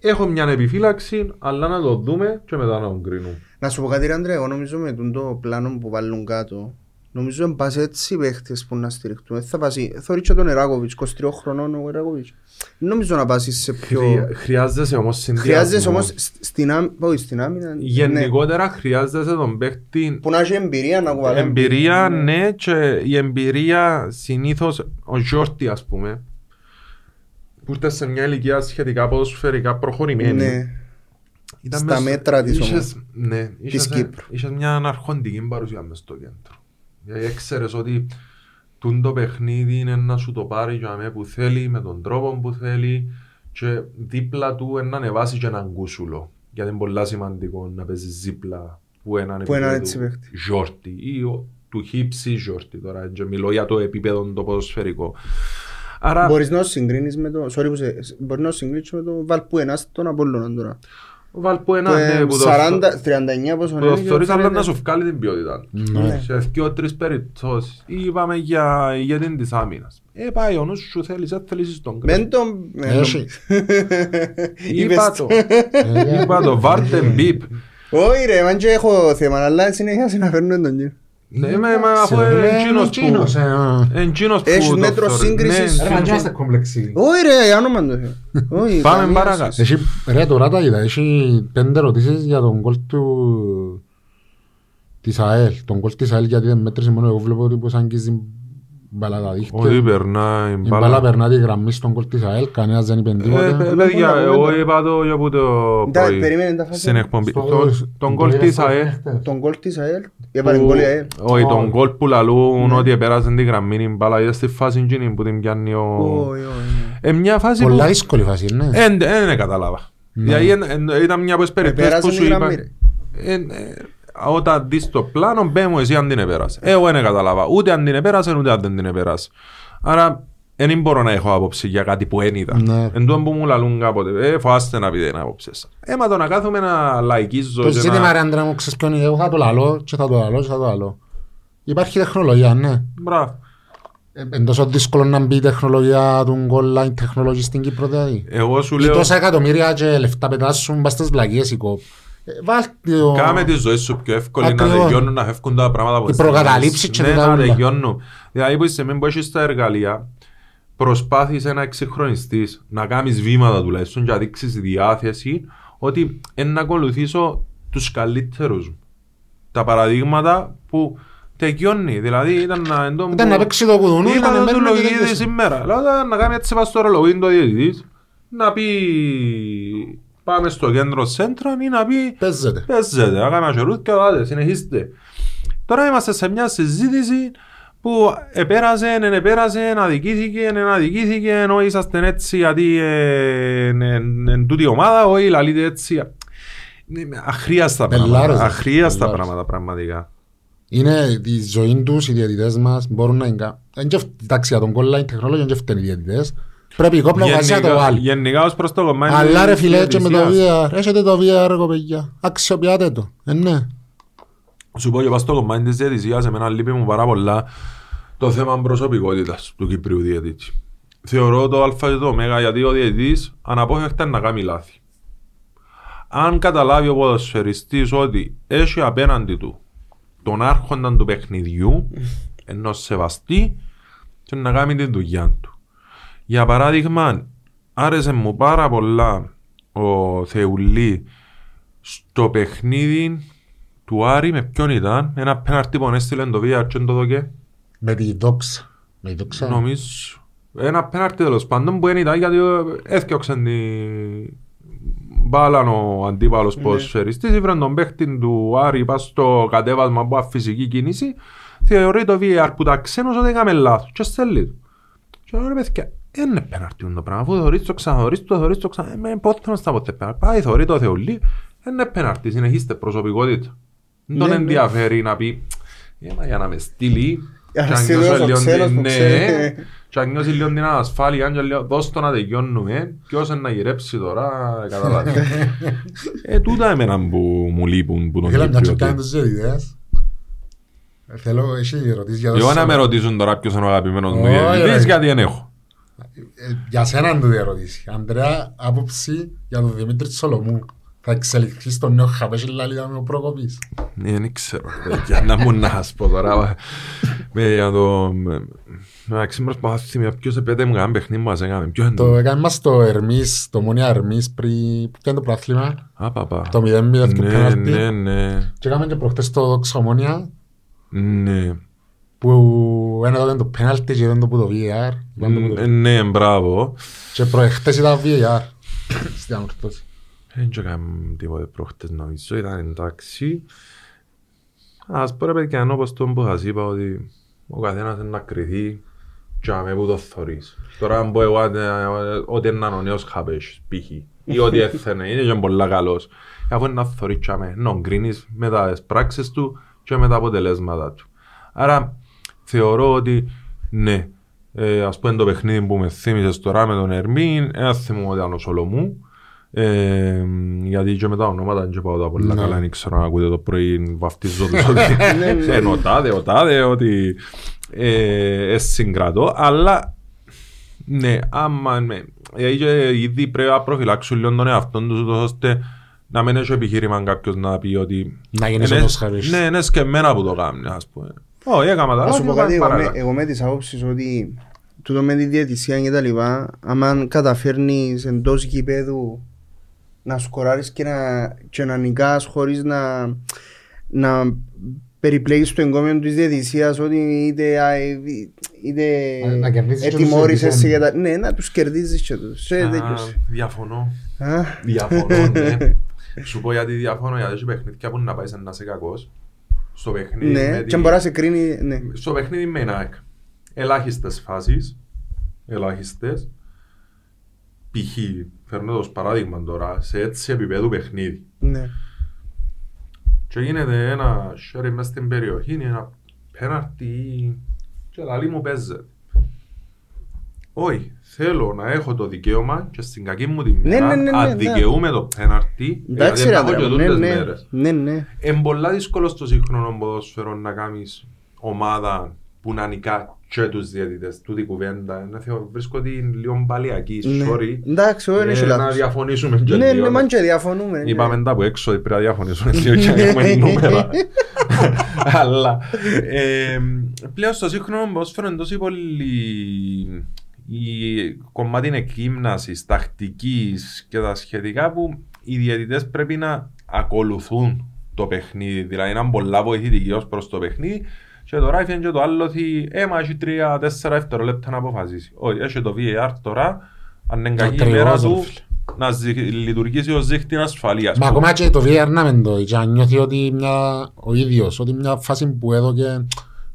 Έχω μια επιφύλαξη, αλλά να το δούμε και μετά να τον κρίνουμε. Να σου πω κάτι ρε Αντρέα, εγώ νομίζω με τον το πλάνο που βάλουν κάτω Νομίζω να πας έτσι οι παίχτες που να στηριχτούν. Θα πας, θωρείς και τον Εράκοβιτς, 23 χρονών ο Εράκοβιτς. Δεν νομίζω να πας σε πιο... Χρεια- Χρειάζεσαι όμως συνδυασμό. Χρειάζεσαι όμως σ- στην, άμυ... όχι, στην άμυνα. ναι. Γενικότερα χρειάζεσαι τον παίκτη Που να έχει εμπειρία να κουβαλάει. εμπειρία, ναι, και η εμπειρία συνήθως, ο Γιόρτι ας πούμε, που ήρθες σε μια ηλικία σχετικά ποδοσφαιρικά προχωρημένη. Ναι. Ήταν Στα μες- μέτρα της είχες- όμως. Ναι, είχες, Κύπρου. είχες μια αναρχοντική παρουσία μες στο κέντρο. Γιατί έξερες ότι τούν το παιχνίδι είναι να σου το πάρει για μέ που θέλει, με τον τρόπο που θέλει και δίπλα του είναι να ανεβάσεις και έναν κούσουλο. Γιατί είναι πολύ σημαντικό να παίζεις δίπλα που έναν Που έναν επίπεδο έτσι παίχτη. Γιόρτι ή ο- του χύψη Γιόρτι τώρα και μιλώ για το επίπεδο το ποδοσφαιρικό. Άρα Μπορείς να το συγκρίνεις με το... Sorry που σε... Μπορείς να το συγκρίνεις με το Βαλπουενά στον Απόλλωνα τώρα. ο Βαλπουένα Που, ναι, ε, που το- 40, 39 πόσο που το είναι και θεωρείς αλλά φαίνεται- να σου βγάλει την ποιότητα του. Ναι. Σε δύο-τρεις περιπτώσεις. Είπαμε για ηγέτη της άμυνας. Ε, πάει ο νους σου θέλεις, δεν θέλεις τον Μεν κράτο. τον... Έχει. Είπα το. Είπα το, βάρτε μπιπ. Όχι ρε, μαν και έχω θέμα, αλλά συνέχεια να φέρνουν τον κύριο. Ναι, μα μα, αφού είναι εκείνος Εκείνος, που... ε, α. είναι εκείνος που Έχεις το μέτρο θεωρεί. σύγκρισης. Ναι, Ρε, μα και είμαστε κομπλεξοί. Όχι ρε, για όνομα του Θεού. Όχι, Πάμε καμία παρακάτω. σχέση. Έχει, ρε, τώρα τα είδα. Έχει πέντε ερωτήσεις για τον κόλ του... της ΑΕΛ. Τον κόλ της ΑΕΛ γιατί δεν μέτρησε μόνο εγώ βλέπω ότι πως αγγίζει μπαλά τα δίχτυα. Ότι περνάει Η μπάλα μπάλα. περνά τη γραμμή στον κόλ της ΑΕΛ. Κανένας δεν είπε Ε, τίποτα. παι- Παιδιά, εγώ είπα το για που το Τα- πρωί. περίμενε τα φάση. Στην εκπομπή. Στο- Το- στο- Τον κόλ το της είδες ΑΕΛ. χθες. Τον κόλ της ΑΕΛ. Έβαλε γκολ η ΑΕΛ. Όχι, τον Όχι. κόλ που λαλούν Ναι. ότι επέρασε την γραμμή η μπάλα. Είδες τη φάση εκείνη που την πιάνει ο... Όχι, όχι. Ε, μια φάση που... Πολλά δύσκολη φάση, ναι. Ε, Δεν δεν κατάλαβα. Δηλαδή εν- εν- ήταν μια από τις περιπτώσεις Επέρασε που τη σου είπα... γραμμή, ρε. Ε, ε, Όταν δεις το πλάνο, μπέ μου εσύ αν την επέρασες. Ε, Εγώ δεν κατάλαβα. Ούτε αν την επέρασες, ούτε αν δεν την επέρασες. Άρα, δεν μπορώ να έχω άποψη για κάτι που δεν είδα. Ναι. Εν τω που μου λαλούν κάποτε, ε, φοάστε να πείτε την άποψη σας. Ε, μα το να κάθομαι να λαϊκίζω Το και ζήτημα να... ρε Άντρα μου, ξέρεις ποιο είναι, εγώ θα το λαλώ και θα το λαλώ και θα το λαλώ. Υπάρχει τεχνολογία, ναι. Μπράβο. Ε, Είναι τόσο δύσκολο να μπει η τεχνολογία του online technology στην Κύπρο δηλαδή. Εγώ σου Ή λέω, τόσα εκατομμύρια και λεφτά πετάσουν πας στις βλακίες η κόπ. Ε, Βάλτε το... κάμε τη ζωή σου πιο εύκολη να Ακριβώς. τελειώνουν, να φεύγουν τα πράγματα που Οι προκαταλήψεις και Ναι, τούτα να όλα. τελειώνουν. Δηλαδή που είσαι μην που έχεις τα εργαλεία, προσπάθησε να εξυγχρονιστείς, να κάνεις βήματα τουλάχιστον και να δείξεις διάθεση ότι είναι να ακολουθήσω τους καλύτερους μου. Τα παραδείγματα που τελειώνει. Δηλαδή ήταν να... εντό Ήταν που- να παίξει το κουδουνού, Είπα να το του μένουν και Λογίδη τέτοιες. σήμερα. Λέω «Τώρα να κάνει έτσι πας στο ρολογίν το διαιτητής, να πει πάμε στο κέντρο σέντρα ή να πει Παίζεται. παίζετε, να κάνω χερούθ και άτε, συνεχίστε. Τώρα είμαστε σε μια συζήτηση που επέρασε, δεν επέρασε, αδικήθηκε, δεν αδικήθηκε, ενώ είσαστε έτσι γιατί ε, εν τούτη ομάδα, όχι λαλείτε έτσι. Είναι Αχρίαστα Μπελάρες, πράγματα, ρε. αχρίαστα Μπελάρες. πράγματα πραγματικά. Είναι η ζωή τους, οι διαιτητές μας μπορούν να είναι... Εν και φ- Εντάξει, για τον online technology δεν και φταίνουν οι διαιτητές. Πρέπει η κόπνα να να το βάλει. γενικά ως προς το κομμάτι Αλλά ρε της φίλε, και με το διαιτησίας. VR. Έχετε το VR, ρε κοπέγια. Αξιοποιάτε το. Ε, ναι. Σου πω και πας στο κομμάτι της διαιτησίας, εμένα λείπει μου πάρα πολλά το θέμα προσωπικότητας του Κυπρίου διαιτητή. Θεωρώ το α και το ω γιατί ο διαιτητής αναπόφευκτα είναι να κάνει λάθη. Αν καταλάβει ο ποδοσφαιριστής ότι έχει απέναντι του τον άρχοντα του παιχνιδιού, ενώ σεβαστεί και να κάνει την δουλειά του. Για παράδειγμα, άρεσε μου πάρα πολλά ο Θεουλή στο παιχνίδι του Άρη με ποιον ήταν, ένα πέναρτι που έστειλε το VR και το δοκέ, Με τη δόξα. Με τη δόξα. νομίζω. Ένα πέναρτι τέλος πάντων που δεν ήταν γιατί έφτιαξε την μπάλαν ο αντίπαλος ποδοσφαιριστής, ήβραν τον παίχτη του Άρη πας στο κατέβασμα από φυσική κίνηση, θεωρεί το VR που τα ξένος ότι έκαμε λάθος και στέλνει του. Και λέω ρε παιδιά, δεν είναι πέναρτι το πράγμα, αφού θεωρείς το ξαναθωρείς το, θεωρείς το ξανά, με πότε να στα ποτέ πέναρτι. Πάει, θεωρεί το θεολί, δεν είναι πέναρτι, συνεχίστε προσωπικότητα. Δεν τον Ναι, ναι. ενδιαφέρει να πει, «Ε, μα για να με στείλει, Για να και αν στείλει νιώσω ο λίγο ξένος την- που ναι, ξέρει. και αν νιώσει λίγο την ανασφάλεια, και λέω, δώσ' το να τελειώνουμε, ποιος είναι να γυρέψει τώρα, καταλάβεις. Ε, τούτα εμένα που μου λείπουν που τον Ήθελα μια Κύπριο. τσοκάνη τους διαιτητές. Ε, Θέλω, έχει ερωτήσεις για το Εγώ να Σάββατο. με ρωτήσουν τώρα ποιος είναι ο αγαπημένος μου Όχι, διαιτητής, ρε. γιατί δεν έχω. Ε, Για σένα είναι το ερωτήσει. Αντρέα, άποψη για τον Δημήτρη Σολομού. Θα εξελιχθείς στον νέο χαπέσι λαλίδα με ο Προκοπής. Ναι, δεν ξέρω. Για να μου να σας πω τώρα. με- Για το... με- Εντάξει, προσπαθώ να θυμηθώ ποιος επέτε μου κανένα παιχνίδι που μας έκαμε. Ποιος είναι Το το... έκανε μας το Ερμής, το Μόνια Ερμής πριν... Που ήταν το πρωτάθλημα; Α, παπά. Το 0-0 και Ναι, πέναλτι. ναι, ναι. Και έκαμε και προχτές το Δόξα Ομόνια Ναι. Που ένα τότε το πέναλτι και ήταν το που το VAR. Ήταν το που το- Ε, Ναι, μπράβο. Και προεχτές ήταν VAR. Στην ανορθώση. Δεν έκαμε τίποτε προχτές νομίζω, ήταν εντάξει. Ας πω ρε παιδιά, όπως τον που σας είπα ότι ο καθένας είναι να κρυθεί και αμέ που το θωρείς. Τώρα αν πω εγώ ε, ότι είναι ο νέος χαπές, π.χ. ή ότι έθενε, είναι και πολλά καλός. Αφού είναι να θωρείς και αμέ, να γκρίνεις με τις πράξεις του και με τα αποτελέσματα του. Άρα θεωρώ ότι ναι, ε, ας πούμε το παιχνίδι που με θύμισες τώρα με τον Ερμήν, ένα θυμούμαι ότι ήταν ο Σολομού, ε, γιατί και με τα ονόματα δεν και πάω τα πολλά Ναι. καλά, δεν ξέρω να ακούτε το πρωί βαφτίζω τους ότι είναι ο τάδε, ο τάδε, ότι ε, ε, συγκρατώ, αλλά ναι, άμα με, γιατί και ήδη πρέπει να προφυλάξουν λίγο τον εαυτόν τους, ούτως ώστε να μην έχει επιχείρημα κάποιος να πει ότι Να γίνεις είναι- όπως χαρίς. Ναι, είναι σκεμμένα που το κάνει, ας πούμε. Όχι, έκανα τα Να σου λάθη, πω κάτι, εγώ με, παρακάτω. εγώ με τις άποψεις ότι τούτο με τη διαιτησία και τα λοιπά, άμα καταφέρνεις εντός γηπέδου να σκοράρεις και να, και να νικάς χωρίς να, να περιπλέγεις το εγκόμιο της διαιτησίας ότι είτε, α, είτε Να- να κερδίσεις και τους ετοιμόρησες διαιτητές. και τα... Ναι, να τους κερδίζεις και τους. Σε Α, τέτοιος. Διαφωνώ. Α, Διαφωνώ, ναι. Σου πω γιατί διαφωνώ, γιατί έχει παιχνίδια που να πάεις να είσαι κακός. Στο παιχνίδι Ναι, με και τη- μπορεί να σε κρίνει, ναι. Στο παιχνίδι με ΝΑΕΚ. Ελάχιστες φάσεις. Ελάχιστες. Π.χ. φέρνω το ως παράδειγμα τώρα, σε έτσι επίπεδου παιχνίδι. ναι. Και γίνεται ένα σέρι μες στην περιοχή, είναι ένα πέναρτι και λαλί μου παίζεται. Όχι, θέλω να έχω το δικαίωμα και στην κακή μου τη Ναι, μέρα ναι, ναι, ναι, αδικαιούμαι το πέναρτι Εντάξει γιατί ρε τα έχω άντρα και μου, ναι, τούτες ναι, μέρες. ναι, ναι. Είναι πολλά δύσκολο στο σύγχρονο ποδόσφαιρο να κάνεις ομάδα που να νικά και τους διαιτητές. Τούτη κουβέντα, να θεω- βρίσκω την λίγο παλιακή, Ναι. sorry. Εντάξει, όχι, δεν έχει Ε, Να λάθος. διαφωνήσουμε και Ναι, λίγο. ναι, μαν και διαφωνούμε. ναι. Είπαμε τα από έξω ότι πρέπει να διαφωνήσουμε λίγο και να έχουμε νούμερα. Αλλά ε, πλέον στο σύγχρονο ποδόσφαιρο είναι τόσο πολύ η κομμάτι είναι εκείμνασης, τακτικής και τα σχετικά που οι διαιτητές πρέπει να ακολουθούν το παιχνίδι, δηλαδή να είναι πολλά βοηθητικοί ως προς το παιχνίδι και τώρα έφυγε και το άλλο ότι έμα έχει τρία-τέσσερα δευτερόλεπτα να αποφασίσει. Όχι, έχει το VAR τώρα, αν είναι κακή η Ακριβώς, μέρα ρε του, φίλε. να ζη- λειτουργήσει ως δίχτυ ασφαλείας. Μα ακόμα και το VR να μεν το και αν νιώθει ότι μια, ο ίδιος, ότι μια φάση που έδωκε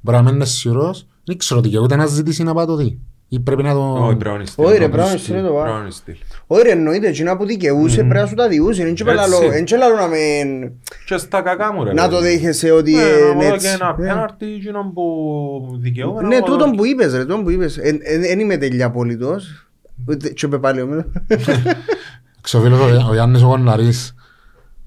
μπορεί να μην είναι σίγουρος, δεν ξέρω τι και ούτε να ζητήσει να πάει το δει. Ή πρέπει να το... Όχι, πρέπει να είναι στυλ. Όχι ρε, Πρέπει πρέπει να να είναι στυλ, το είναι πάω. στυλ. Όχι ρε, εννοείται, εκείνα που δικαιούσε πρέπει να σου τα διούσε. Δεν τσίπε Έτσι. λαλό- δεν τσίπε λαλό να μην... Και στα κακά μου ρε. Να το παιδί. δέχεσαι ότι Ναι, είναι να μου έτσι. δω και ένα Ε. πέναρτι εκείνον που δικαιούμαι. Ναι, να μου τούτον δω. που είπες ρε, τούτον που είπες. Δεν είμαι τέλεια απόλυτος. Ούτε- Και είπε πάλι ο Μέλος. Ξέρω φίλος, ο- ο Γιάννης ο Κονναρής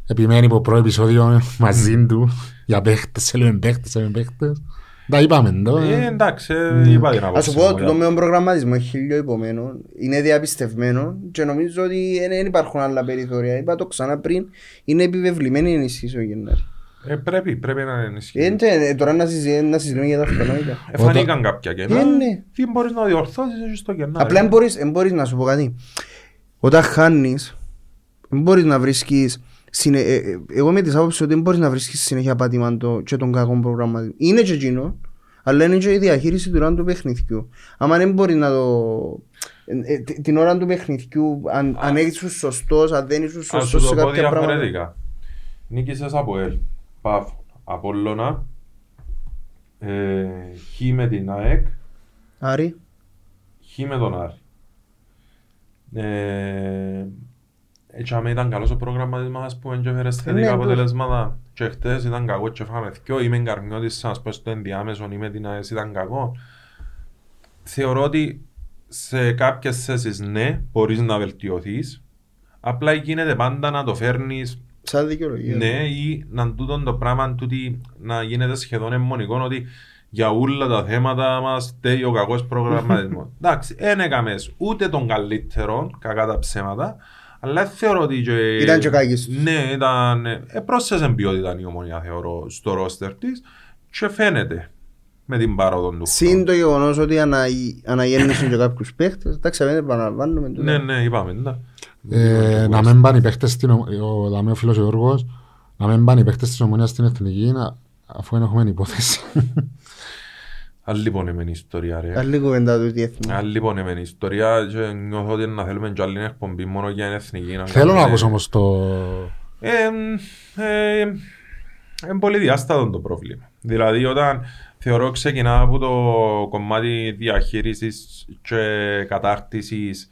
επιμένει από πρώτο επεισόδιο μαζί του για παίχτες, θέλουμε παίχτες, θέλουμε παίχτες. Τα είπαμε το. Ε, εντάξει, ε, είπα την Ας άποψη σου μου, πω, για- το με τον προγραμματισμό έχει χίλιο υπομένο, είναι διαπιστευμένο και νομίζω ότι δεν δεν υπάρχουν άλλα περιθώρια. Είπα το ξανά πριν, είναι επιβεβλημένη η ενισχύση ο Γενάρη. Ε, πρέπει, πρέπει να ενισχύει. Ε, τε- Τώρα να συζη- να συζητούμε για τα αυτονόητα. Εφανήκαν κάποια κενά. Ε, ναι. Τι μπορείς να διορθώσεις εσύ στο κενά. Απλά ρε. δεν μπορείς, εν μπορείς να σου πω κάτι. Όταν χάνεις, δεν μπορείς να βρίσκεις συνε... ε, ε, εγώ με τις άποψεις ότι δεν μπορείς να βρίσκεις συνέχεια πατήμαντο και τον κακό προγραμματισμό. Είναι και εκείνο, αλλά είναι και η διαχείριση του ώρα του παιχνιδιού. Άμα δεν μπορεί να το... ε, ε, τε- την ώρα του παιχνιδιού, αν, αν ήσουν σωστός, αν δεν ήσουν Ας σου σωστός σε το πω κάποια πράγματα. διαφορετικά. Νίκησες από ελ, Πάφο, Απόλλωνα, ε, Χ με την ΑΕΚ, Άρη, Χ με τον Άρη. Ε, έτσι άμα ήταν καλός ο προγραμματισμός ας πούμε και έφερες θετικά Ναι, αποτελέσματα και χτες ήταν κακό και φάμε δυο είμαι Καρμιώτης σαν πω στο ενδιάμεσο ή με την ΑΕΣ ήταν κακό θεωρώ ότι σε κάποιες θέσεις ναι μπορείς να βελτιωθείς απλά γίνεται πάντα να το φέρνεις σαν δικαιολογία. ναι, ή να τούτον το πράγμα τούτη, να γίνεται σχεδόν αιμονικό ότι για όλα τα θέματα μας φταίει ο κακός προγραμματισμός. Εντάξει, δεν έκαμες ούτε τον καλύτερο, κακά τα ψέματα, αλλά θεωρώ ότι. Και... Ήταν και κακής τους. Ναι, ήταν. Ε, πρόσθεσε ποιότητα η ομονία, θεωρώ, στο ρόστερ της και φαίνεται με την πάροδο του. Συν το γεγονός ότι αναγ- αναγέννησαν και κάποιους παίχτες, εντάξει, δεν επαναλαμβάνουμε. τούτα. Ναι, ναι, είπαμε. Ναι. Ε, να μην πάνε οι παίχτες στην ο, ο, δάμε ο φίλος ο Γιώργος, να μην πάνε οι παίχτες της ομονίας στην εθνική, να, αφού δεν έχουμε υπόθεση. Άλλη πονεμένη ιστορία, ρε. Άλλη κουβέντα του τι έθνη. Άλλη πονεμένη ιστορία και νιώθω ότι να θέλουμε κι άλλη εκπομπή μόνο για την εθνική. Θέλω να κάνουμε- ακούσω όμως το... Ε, ε, είναι πολύ διάστατο το πρόβλημα. Δηλαδή όταν θεωρώ ξεκινά από το κομμάτι διαχείρισης και κατάρτισης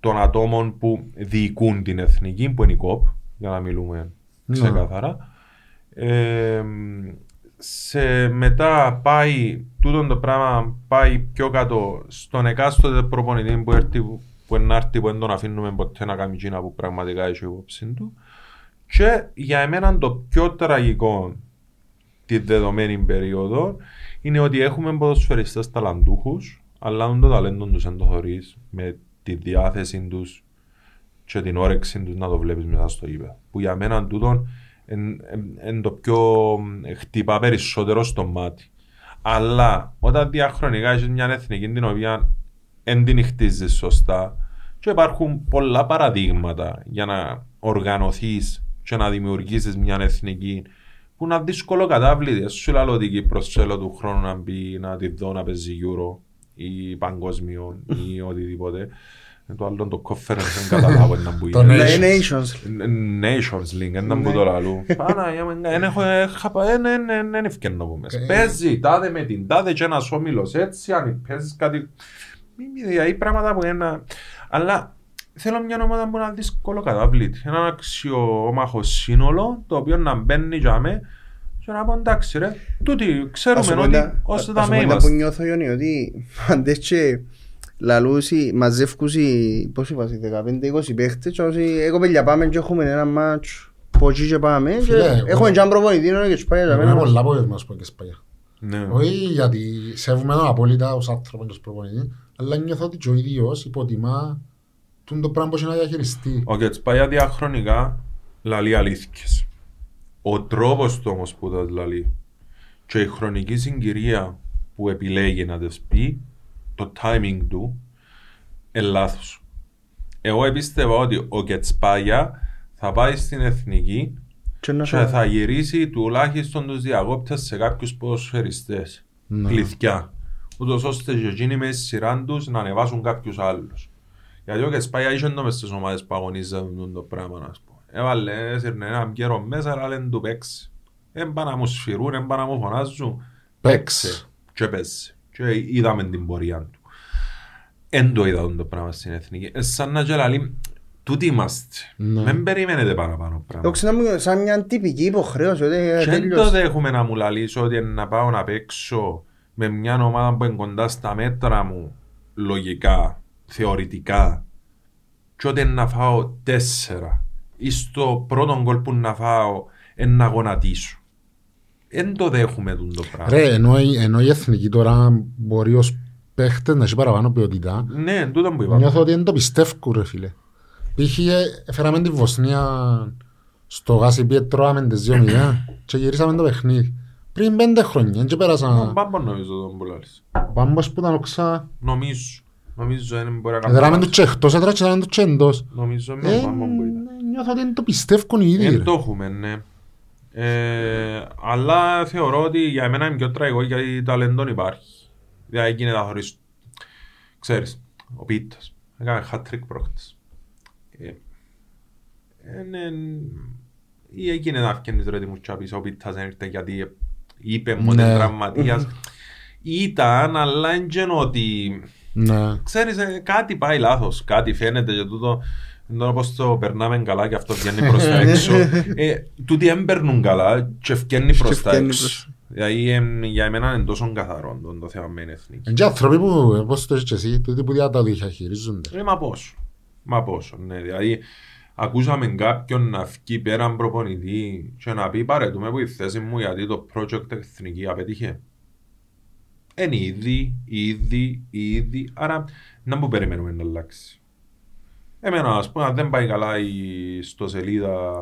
των ατόμων που διοικούν την εθνική, που είναι η ΚΟΠ, για να μιλούμε Ναι. ξεκάθαρα. Ε, σε μετά πάει τούτο το πράγμα πάει πιο κάτω στον εκάστοτε προπονητή που έρθει που είναι άρτη που δεν τον αφήνουμε ποτέ να κάνει εκείνα που πραγματικά έχει υπόψη του και για εμένα το πιο τραγικό τη δεδομένη περίοδο είναι ότι έχουμε ποδοσφαιριστές ταλαντούχους αλλά δεν το ταλέντο τους δεν το θωρείς με τη διάθεση τους και την όρεξη τους να το βλέπεις μέσα στο γήπεδο. Που για μένα τούτο είναι το πιο χτυπά περισσότερο στο μάτι. Αλλά όταν διαχρονικά έχεις μια εθνική την οποία δεν την χτίζεις σωστά και υπάρχουν πολλά παραδείγματα για να οργανωθείς και να δημιουργήσεις μια εθνική που είναι δύσκολο κατάβλητη. Σου λέω ότι η Κύπρος θέλω του χρόνου να μπει να τη δω να παίζει Euro ή παγκόσμιο ή οτιδήποτε. Ε, Το άλλο το conference δεν καταλάβω να που Το είναι. Ναι, Nations. Nations. Nations League, έναν που το λαλού. Πάνα, δεν έχω, δεν ευκαιρνώ που μέσα. Ε. Παίζει τάδε με την τάδε και ένας όμιλος έτσι, αν παίζεις κάτι... Μη μη δηλαδή πράγματα που είναι... Αλλά θέλω μια ομάδα που είναι δύσκολο καταβλήτη. Ένα αξιόμαχο σύνολο, το οποίο να μπαίνει για με και να πω εντάξει ρε, τούτοι Ας σου ξέρουμε πω ότι τα- ως ας τα σου με πω τα που είμαστε. νιώθω Ιωνί, ότι αντές και λαλούσι, μαζεύκουσι, πώς είπασαι, 15-20 παίχτες και όσοι εγώ παιδιά πάμε και έχουμε ένα μάτσο πότσι και πάμε και Φίλε, εγώ- έχουμε και έναν προπονητή είναι και σπάει για Εγώ μένα είμαι πολλά απογεύμας που και σπαγιά. Ναι. Όχι γιατί σέβομαι τον απόλυτα ως άνθρωπο και ως προπονητή, αλλά νιώθω ότι και ο ίδιος υποτιμά τον το πράγμα που έχει να διαχειριστεί. Ο Κετσπάγια διαχρονικά λαλεί αλήθικες. Ο τρόπος του όμως που τα λαλεί και η χρονική συγκυρία που επιλέγει να τις πει, το timing του, είναι λάθος. Εγώ επίστευα ότι ο Κετσπάγια θα πάει στην εθνική και να και σου θα γυρίσει τουλάχιστον τους διακόπτες σε κάποιους ποδοσφαιριστές. Ναι. Κληθιά. Ούτως ώστε και εκείνοι μέσα στη σειρά τους να ανεβάσουν κάποιους άλλους. Γιατί ο Κεσπάγια είχε το μες στις ομάδες που αγωνίζουν το πράγμα, ας πούμε. Έβαλε, σύρνε έναν καιρό μέσα, αλλά δεν του παίξει. Δεν πάνε να μου σφυρούν, δεν πάνε να μου φωνάζουν. Παίξε. Και παίζει. Και είδαμε την πορεία του. Εν το είδα το πράγμα στην εθνική. Ε, σαν να και λαλεί, τούτοι είμαστε. Ναι. Δεν περιμένετε παραπάνω πράγμα. Εγώ ξέρω μου σαν μια τυπική υποχρέωση ότι ε, Και δεν το τέλειωσε. δέχομαι να μου λαλείς ότι να πάω να παίξω με μια ομάδα που είναι κοντά στα μέτρα μου, λογικά, θεωρητικά, και ότι να φάω τέσσερα ή στο πρώτο γκολ που να φάω εν να γονατίσω. Δεν το δέχομαι τούτο το πράγμα. Ρε, ενώ, η- ενώ η εθνική τώρα μπορεί ως παίχτες να έχει παραπάνω ποιότητα, Ναι, τούτο που είπα. νιώθω ότι δεν το πιστεύω ρε φίλε. Π.χ. έφεραμε τη Βοσνία στο Γάσι Πιέτ, τρώαμε τις 2-0 και γυρίσαμε το παιχνίδι. Πριν πέντε χρόνια και Ο πέρασα Μπάμπο νομίζω τον που λάλης. πάμπος που ήταν οξά. Νομίζω. Νομίζω δεν μπορεί να κάνει Δράμε τους λάθος. και εκτός έδρα και δράμε τους και εντός. Νομίζω με Ε, τον Μπάμπο που ήταν. Νιώθω ότι δεν το πιστεύουν οι ίδιοι. Δεν ρε. το έχουμε, ναι. Ε, αλλά θεωρώ ότι για μένα είναι πιο τραγικό γιατί ταλέντον υπάρχει. Δηλαδή έγινε τα χωρίς... Ξέρεις, ο Πίτας. Έκανε hat-trick πρόχτες. Ε, ε, ναι, ή έγινε να φκένεις ρε τι μου τσάπης, ο Πίτας δεν ήρθε γιατί είπε μου ότι είναι Ναι. τραυματίας. Ήταν, αλλά δεν ξέρω ότι Ναι. ξέρεις, ε, κάτι πάει λάθος, κάτι φαίνεται και τούτο ενώ όπως το περνάμε καλά και αυτό βγαίνει προς τα έξω. Ε, τούτοι δεν περνούν καλά και βγαίνει προς τα βγαίνει έξω. προς- Δηλαδή εμ, για εμένα είναι τόσο καθαρό το, το θέμα με την εθνική. Είναι και άνθρωποι που, όπως το έχεις και εσύ, τούτοι που διά τα διαχειρίζονται. Ε, μα πόσο. Μα πόσο, ναι. Δηλαδή, ακούσαμε κάποιον να βγει πέραν προπονητή και να πει παρετούμε που η θέση μου γιατί το project εθνική απέτυχε. Είναι ήδη, ήδη, ήδη, άρα να που περιμένουμε να αλλάξει. Εμένα, ας πούμε, αν δεν πάει καλά η ιστοσελίδα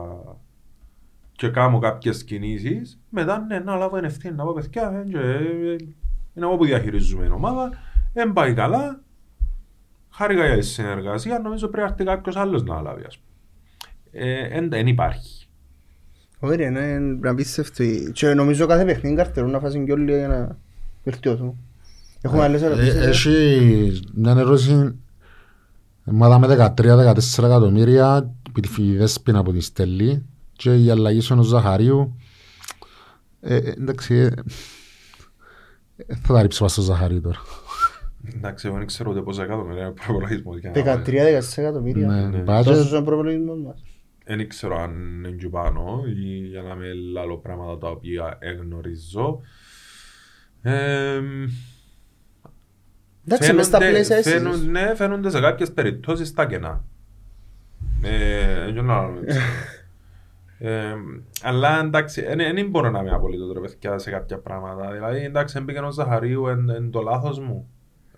και κάνω κάποιες κινήσεις, μετά ναι, να λάβω την ευθύνη να πω παιδιά, ε, και, ε, είναι εγώ που διαχειρίζουμε την ομάδα, δεν πάει καλά, χάρηκα για τη συνεργασία, νομίζω πρέπει να έρθει κάποιος άλλος να λάβει, ας πούμε. Ε, εν- δεν υπάρχει. Ωραία, είναι απίστευτο. Και νομίζω κάθε παιχνίδι καρτερούν να φάσουν κι όλοι για να βελτιώσουν. Έχουμε άλλες Ε, ερωτήσεις. Έχει μια ερώτηση ομάδα με 13-14 εκατομμύρια που τη Δέσποινα που τη στέλνει και η αλλαγή στον Ζαχαρίου ε, ε, εντάξει ε, ε, θα τα ρίξω πάνω στο Ζαχαρίου τώρα Εντάξει, εγώ δεν ξέρω ούτε πόσα εκατομμύρια είναι προπολογισμός για να 13-14 εκατομμύρια. Ναι, ναι. budget. Τόσο είναι ο προπολογισμός μας. Δεν ξέρω αν είναι και πάνω ή για να με λάλλω πράγματα τα οποία εγνωρίζω. Ε, Εντάξει, μες στα φαίνονται- πλαίσια εσείς. φαίνουν- Ναι, φαίνονται σε κάποιες περιπτώσεις στα κενά. Ε, δεν ξέρω να ξέρω. Ε, αλλά εντάξει, δεν μπορώ να είμαι απολύτως ρε παιδιά σε κάποια πράγματα. Δηλαδή, εντάξει, έμπηκε ο Ζαχαρίου, είναι το λάθος μου.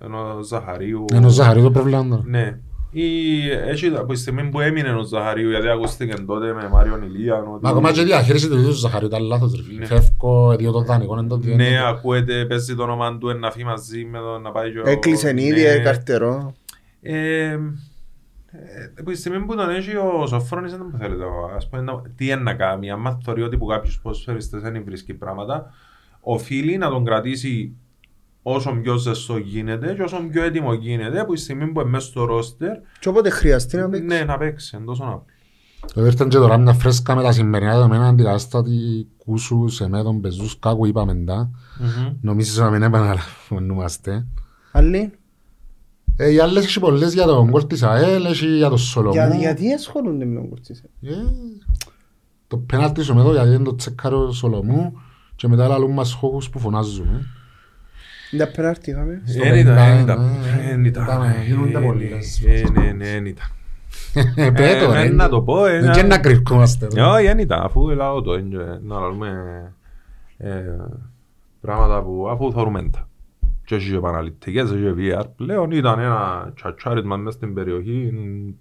Ενώ ο Ζαχαρίου... είναι ο Ζαχαρίου το πρόβλημα τώρα. Ναι. Ή έτσι από τη στιγμή που έμεινε ο Ζαχαρίου, γιατί ακούστηκε τότε με Μάριον Ηλίαν. ότι- Μα ακόμα και η διαχείριση του ίδιου του Ζαχαρίου ήταν λάθος ρε φίλε. Ναι. Φεύγω, δύο των δανεικών είναι το δύο. Ναι, ακούεται, παίζει το όνομα του να φύγει μαζί με το να πάει και ο- Έκλεισε ήδη, Ναι. ε, καρτερό. Ε, ε, από τη στιγμή που τον έχει ο Σοφρόνης δεν μου θέλετε ας πούμε, να- τι είναι να κάνει άμα θεωρεί ότι που κάποιους ποδοσφαιριστές δεν βρίσκει πράγματα οφείλει να τον κρατήσει όσο πιο ζεστό γίνεται και όσο πιο έτοιμο γίνεται από τη στιγμή που είναι μέσα στο ρόστερ Και όποτε χρειαστεί να παίξει. ναι να παίξει εντός απλό Το ήρθαν και τώρα μια φρέσκα με τα σημερινά δεδομένα αντικατάστατη κούσου σε μέδον πεζούς κάκου είπαμε τα. Νομίζεις να μην επαναλαμβανούμαστε. Άλλοι; Ε, οι άλλες έχει πολλές για τον γκολ της ΑΕΛ, έχει για τον Σολομού. Για- Γιατί ασχολούνται με τον κουρτσίσαι. Ε, Το πέναλτι σου εδώ γιατί δεν το τσεκάρει ο Σολομού και μετά λαλούν μας χώχους που φωνάζουμε. Δεν πέναρτι είχαμε. Στο Δεν ήταν, δεν πενά, ήταν, ναι, δεν ήταν. ήταν, γίνονται Ε, πολλές. ε, Ναι, ναι, δεν ήταν. Ε, πέ το, Ε, ρε. να το πω, ε, Δεν να- και να κρυφκούμαστε. ρε. Όχι, δεν ήταν, αφού λέω το, είναι, να λέμε ε, πράγματα που αφού θεωρούμε τα. Και έχει και επαναληπτικές, έχει και VR πλέον, ήταν ένα τσατσάρισμα μες στην περιοχή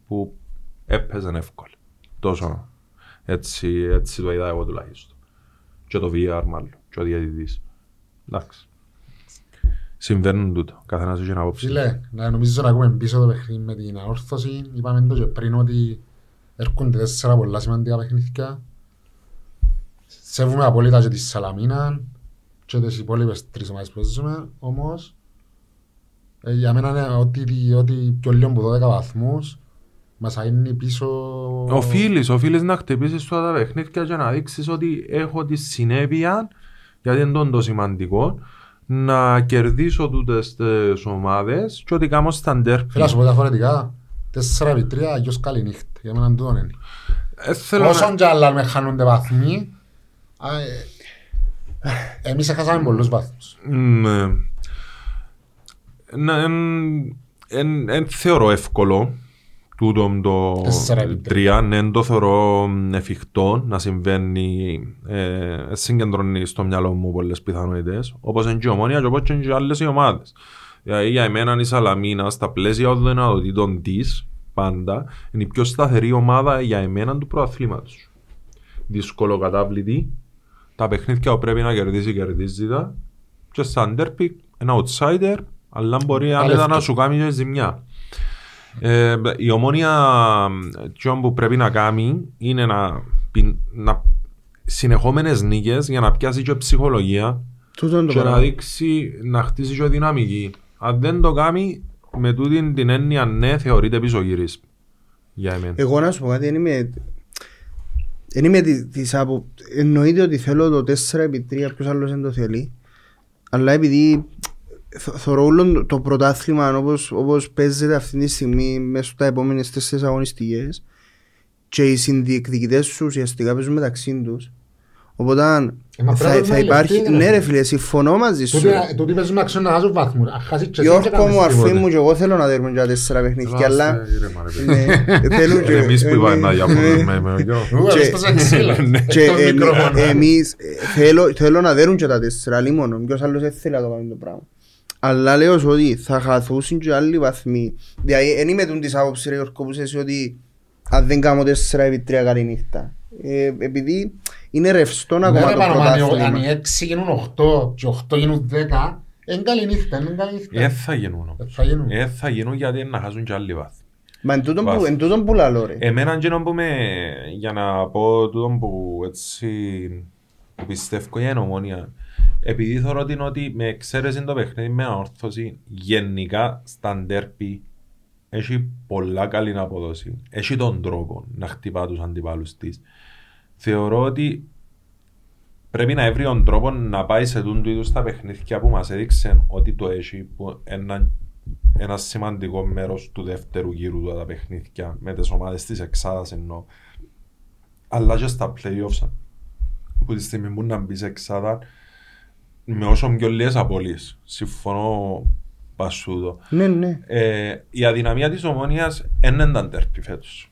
που έπαιζε εύκολα. Τόσο έτσι, έτσι το είδα εγώ τουλάχιστον. Και το VR μάλλον, και ο διαιτητής. Εντάξει. Συμβαίνουν τούτο, καθένας έχει ένα άποψη. Φίλε, να νομίζω να ακούμε πίσω το παιχνίδι με την αόρθωση. Είπαμε το και πριν ότι έρχονται τέσσερα πολλά σημαντικά παιχνίδια. Σέβουμε απόλυτα και τη Σαλαμίνα και τις υπόλοιπες τρεις ομάδες που παίζουμε, όμως Ε, Για μένα είναι ότι, ότι πιο λίγο από 12 βαθμούς μας είναι πίσω... Οφείλεις, οφείλεις να χτυπήσεις τώρα τα παιχνίδια και να δείξεις ότι έχω τη συνέπεια, γιατί είναι τόν το σημαντικό, να κερδίσω τούτες τις ομάδες και ότι κάνω στα ντέρπι. Θέλω να σου πω διαφορετικά. 4 επί 3, αγιώς καλή νύχτα. Για μένα τούτο είναι. Ε, θέλω να- Όσον κι άλλα με χάνονται βαθμοί, α, ε, εμείς έχασαμε πολλούς βαθμούς. Ναι. Να, εν, εν, εν θεωρώ εύκολο τούτο το Τέσσερα επί 3, ναι, εν το θεωρώ εφικτό να συμβαίνει, ε, συγκεντρώνει στο μυαλό μου πολλές πιθανότητες, όπως είναι και η ομόνια και όπως και οι άλλες οι ομάδες. Δηλαδή για εμένα η Σαλαμίνα στα πλαίσια των δυνατοτήτων της πάντα είναι η πιο σταθερή ομάδα για εμένα του προαθλήματος. Δύσκολο κατάβλητη, τα παιχνίδια που πρέπει να κερδίσει κερδίζει τα και σαν ντέρπι ένα outsider αλλά μπορεί άνετα λεφτά. να σου κάνει και ζημιά. Ε, η ομόνια τι που πρέπει να κάνει είναι να, πιν- να συνεχόμενες νίκες για να πιάσει και ψυχολογία Τούτο είναι το και να πράγμα. δείξει να χτίσει και δυναμική. Αν δεν το κάνει με τούτη την έννοια ναι θεωρείται πίσω γύρισμα για εμένα. Εγώ να σου πω κάτι, δεν είμαι... Δεν είμαι της, της απο... Εννοείται ότι θέλω το 4 επί 3, ποιος άλλος δεν το θέλει. Αλλά επειδή θ- θωρώ όλο το πρωτάθλημα όπως, όπως παίζεται αυτή τη στιγμή μέσα στα επόμενες τέσσερις αγωνιστικές και οι συνδιεκδικητές σου ουσιαστικά παίζουν μεταξύ τους. Οπότε Ε, μα θα, πρέπει να θα υπάρχει... λεφτή, Ναι ρε. ρε φίλε, συμφωνώ μαζί σου. Τούτοι- Τούτοι παίζουν να ξέρουν να χάσουν βαθμούς. Αν χάσεις και εσύ, δεν Γιώργο κάνεις μου, αρφή τίποτε. μου και εγώ θέλω να δέρουμε για τέσσερα παιχνίδια, αλλά... Άστε, ήρεμα, ρε παιδί. Ναι, θέλουν και- Εμείς που είπαμε να ναι. διαφωνούμε με τον Γιώργο. Ου, Και- αυτός είναι ξύλο. Και Το εμ- μικρόφωνο. εμείς ε, θέλω, θέλω να δέρουν και τα τέσσερα λίμωνο. Ποιος άλλος δεν θέλει να το κάνει το πράγμα. Αλλά λέω σου ότι θα χαθούσουν και άλλοι βαθμοί. Δηλαδή δεν είμαι τούν της άποψης ρε Γιώργο που είσαι ότι αν δεν κάνω τέσσερα επί τρία καλή νύχτα. Ε, επειδή είναι ρευστό Ναι, ακόμα ρε, το πάνω, αν οι- Αν πρωτάθλημα. οι έξι γίνουν 8 και 8 γίνουν 10, είναι καλή νύχτα, είναι καλή Ε, νύχτα. θα γίνουν. Ε, όμως. Θα γίνουν. Ε, θα γίνουν γιατί να χάσουν και άλλοι βάθη. Μα εν τούτον που, Βάθος. εν τούτον που λαλώ ρε. Εμένα εκείνο που με, για να πω τούτο που έτσι που πιστεύω για την ομόνια επειδή θεωρώ την ότι με εξαίρεση το παιχνίδι με ανόρθωση γενικά στα ντέρπι έχει πολλά καλή αποδόση. Έχει τον τρόπο να χτυπά τους αντιπάλους της. Θεωρώ ότι πρέπει να βρει τον τρόπο να πάει σε τούτου είδους τα παιχνίδια που μας έδειξε ότι το έχει που ένα, ένα σημαντικό μέρος του δεύτερου γύρου του τα παιχνίδια με τις ομάδες της εξάδας εννοώ αλλά και στα playoffs που τη στιγμή που να μπεις σε εξάδα με όσο πιο λίγες απολύες συμφωνώ πασούδο Ναι, ναι. ε, η αδυναμία της ομόνιας είναι τα ντέρπι φέτος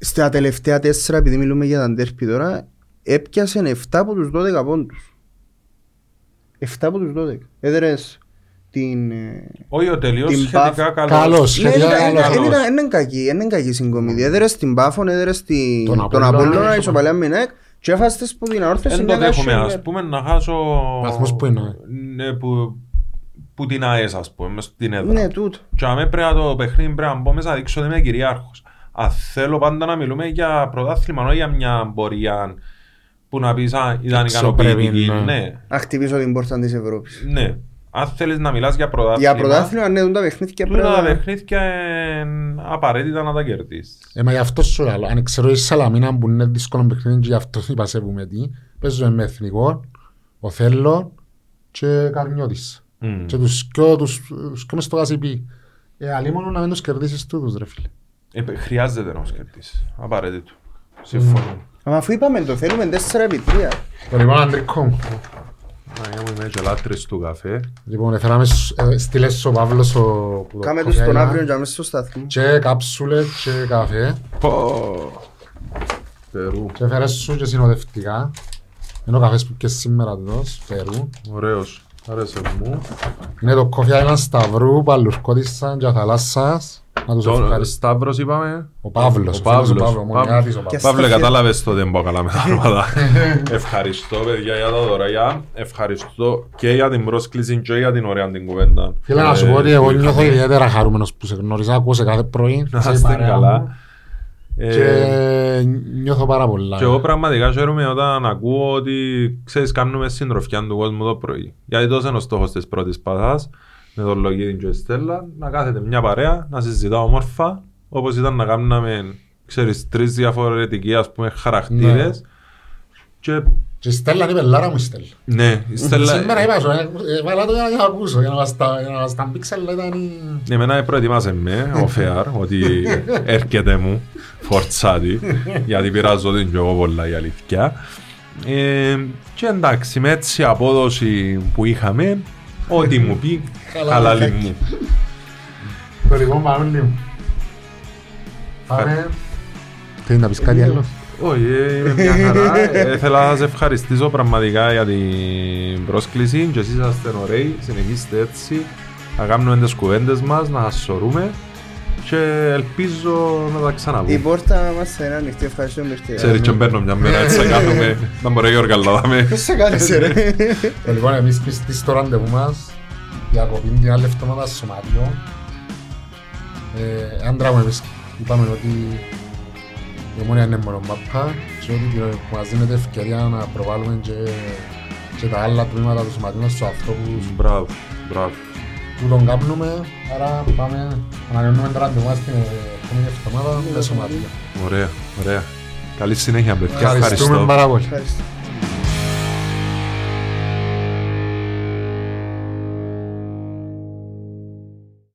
Στα τελευταία τέσσερα, επειδή μιλούμε για τα ντέρπι τώρα, έπιασε 7 από τους 12 πόντους. 7 από τους 12. Έδερες την... ε, όχι ο τελείως Την σχετικά Buff- καλός Καλός. Ναι, Σχετικά είναι- καλός. είναι- είναι- είναι κακή, είναι κακή συγκομιδή. Έδερες την Πάφον, έδερες την- Τον τον Απόλλωνα, Απόλλωνα, ισοπαλία. ισοπαλία Μινέκ και έφαστες που την αόρθωση Δεν το δέχομαι ας πούμε να χάσω Βαθμός που είναι. ναι, που, που την ΑΕΣ ας πούμε μες στην έδρα Ναι, τούτο. και αμέ πρέπει να το παιχνίδι πρέπει να μπω μέσα να δείξω ότι είμαι κυρίαρχος αν θέλω πάντα να μιλούμε για πρωτάθλημα όχι για μια πορεία που να πεις α, ήταν Εξωπρεπή, ικανοποιητική ναι. ναι, Να χτυπήσω την πόρτα της Ευρώπης. ναι. Αν θέλεις να μιλάς για πρωτάθλημα Για πρωτάθλημα, ναι, τα παιχνίδια πρέπει τούτα τα να... παιχνίδια είναι απαραίτητα να τα κερδίσεις Ε, μα γι' αυτό σου λέω, αν ξέρω η Σαλαμίνα που είναι δύσκολο παιχνίδι και γι' αυτό είπα σε πούμε τι, παίζουμε με εθνικό, ο Θέλο και Καρνιώτης. Μμ. Και τους δυο, τους, τους δυο μες στο γασιπί. Ε, αλλή μόνο να μην τους κερδίσεις τούτους ρε φίλε. Ε, χρειάζεται να τους κερδίσεις απαραίτητο συμφωνώ Μα αφού είπαμε το θέλουμε 4 επί 3. Το λοιπόν Αντρικό μου. Να είμαι με και λάτρες του καφέ Λοιπόν, θέλαμε στείλες ο Παύλος ο... που το Κάμε τους τον κοπιάγα. αύριο και μέσα στο σταθμό. Και κάψουλες και καφέ. Περού Και φέρες σου και συνοδευτικά. Είναι ο καφές που και σήμερα εδώ, Περού. Ωραίος Άρεσε μου Είναι το Coffee Island Σταυρού, Παλουρκώτισσα και Θαλάσσας. Να τους Το ευχαριστώ. Σταύρος είπαμε Ο Παύλος, Ο ο φίλος ο Παύλος. Παύλος, μονιάτης ο Και Παύλος. στα Παύλε, χέρια- κατάλαβες το δεν πάω καλά με τα ονόματα. Ευχαριστώ παιδιά για τα δωρεά. Ευχαριστώ και για την πρόσκληση και για την ωραία την κουβέντα. Φίλε, να σου Ε, πω ότι εγώ που νιώθω είχαμε. ιδιαίτερα χαρούμενος που σε γνώρισα, ακούω σε κάθε πρωί. Να σε είστε παρέα καλά. μου Ε, Και νιώθω πάρα πολλά. Και εγώ πραγματικά χαίρομαι όταν ακούω ότι ξέρεις κάνουμε συντροφιά του κόσμου το πρωί. Γιατί τόσο είναι ο στόχος της πρώτης παθάς με τον Λογίδη και η Στέλλα, να κάθεται μια παρέα, να συζητά όμορφα, όπως ήταν να κάνουμε, ξέρεις, τρεις διαφορετικοί ας πούμε χαρακτήρες. Και Και η Στέλλα είναι η πελάρα μου η Στέλλα. ναι, η Στέλλα, Σήμερα είπα σου, ε, έβαλα το για να ακούσω, για να μας τα- για να μας τα μπήξει, αλλά ήταν... η- εμένα προετοιμάσε με ο Φεάρ ότι έρχεται μου φορτσάτη γιατί πειράζω την και εγώ πολλά η αλήθεια. Ε, και εντάξει, με έτσι απόδοση που είχαμε, ό,τι μου πει, Καλά. χαλαλή μου. Το λοιπόν Μανούλη μου. Πάμε. Θέλεις να πεις κάτι άλλο; Όχι, ε, είμαι μια χαρά. Ε, Θέλω να σε ευχαριστήσω πραγματικά για την πρόσκληση και εσείς είσαστε ωραίοι, συνεχίστε έτσι. Να κάνουμε τις κουβέντες μας, να σας σωρούμε και ελπίζω να τα Η ξαναπούμε. πόρτα μας θα είναι ανοιχτή, ευχαριστώ που ήρθατε. Ξέρεις και μπαίνω μια μέρα έτσι να κάνουμε, να μπορεί και οργαλώδαμε. Ποιος σε κάλεσε ρε. Ε, Λοιπόν, εμείς πιστοί στο ραντεβού μας, διακοπή την άλλη εβδομάδα στο σωματιό. Ε, άντρα μου εμείς είπαμε ότι η ομόνια είναι μόνο μαπά και ότι την- που μας δίνεται ευκαιρία να προβάλλουμε και, και τα άλλα τμήματα του σωματιού μας στους ανθρώπους Μπράβο, μπράβο. Που τον κάνουμε. Άρα πάμε, ανανεώνουμε το ραντεβού μας την επόμενη εβδομάδα με σωματιό. Ωραία, ωραία. Καλή συνέχεια, παιδιά. Ευχαριστούμε Ευχαριστώ. πάρα πολύ. Ευχαριστώ.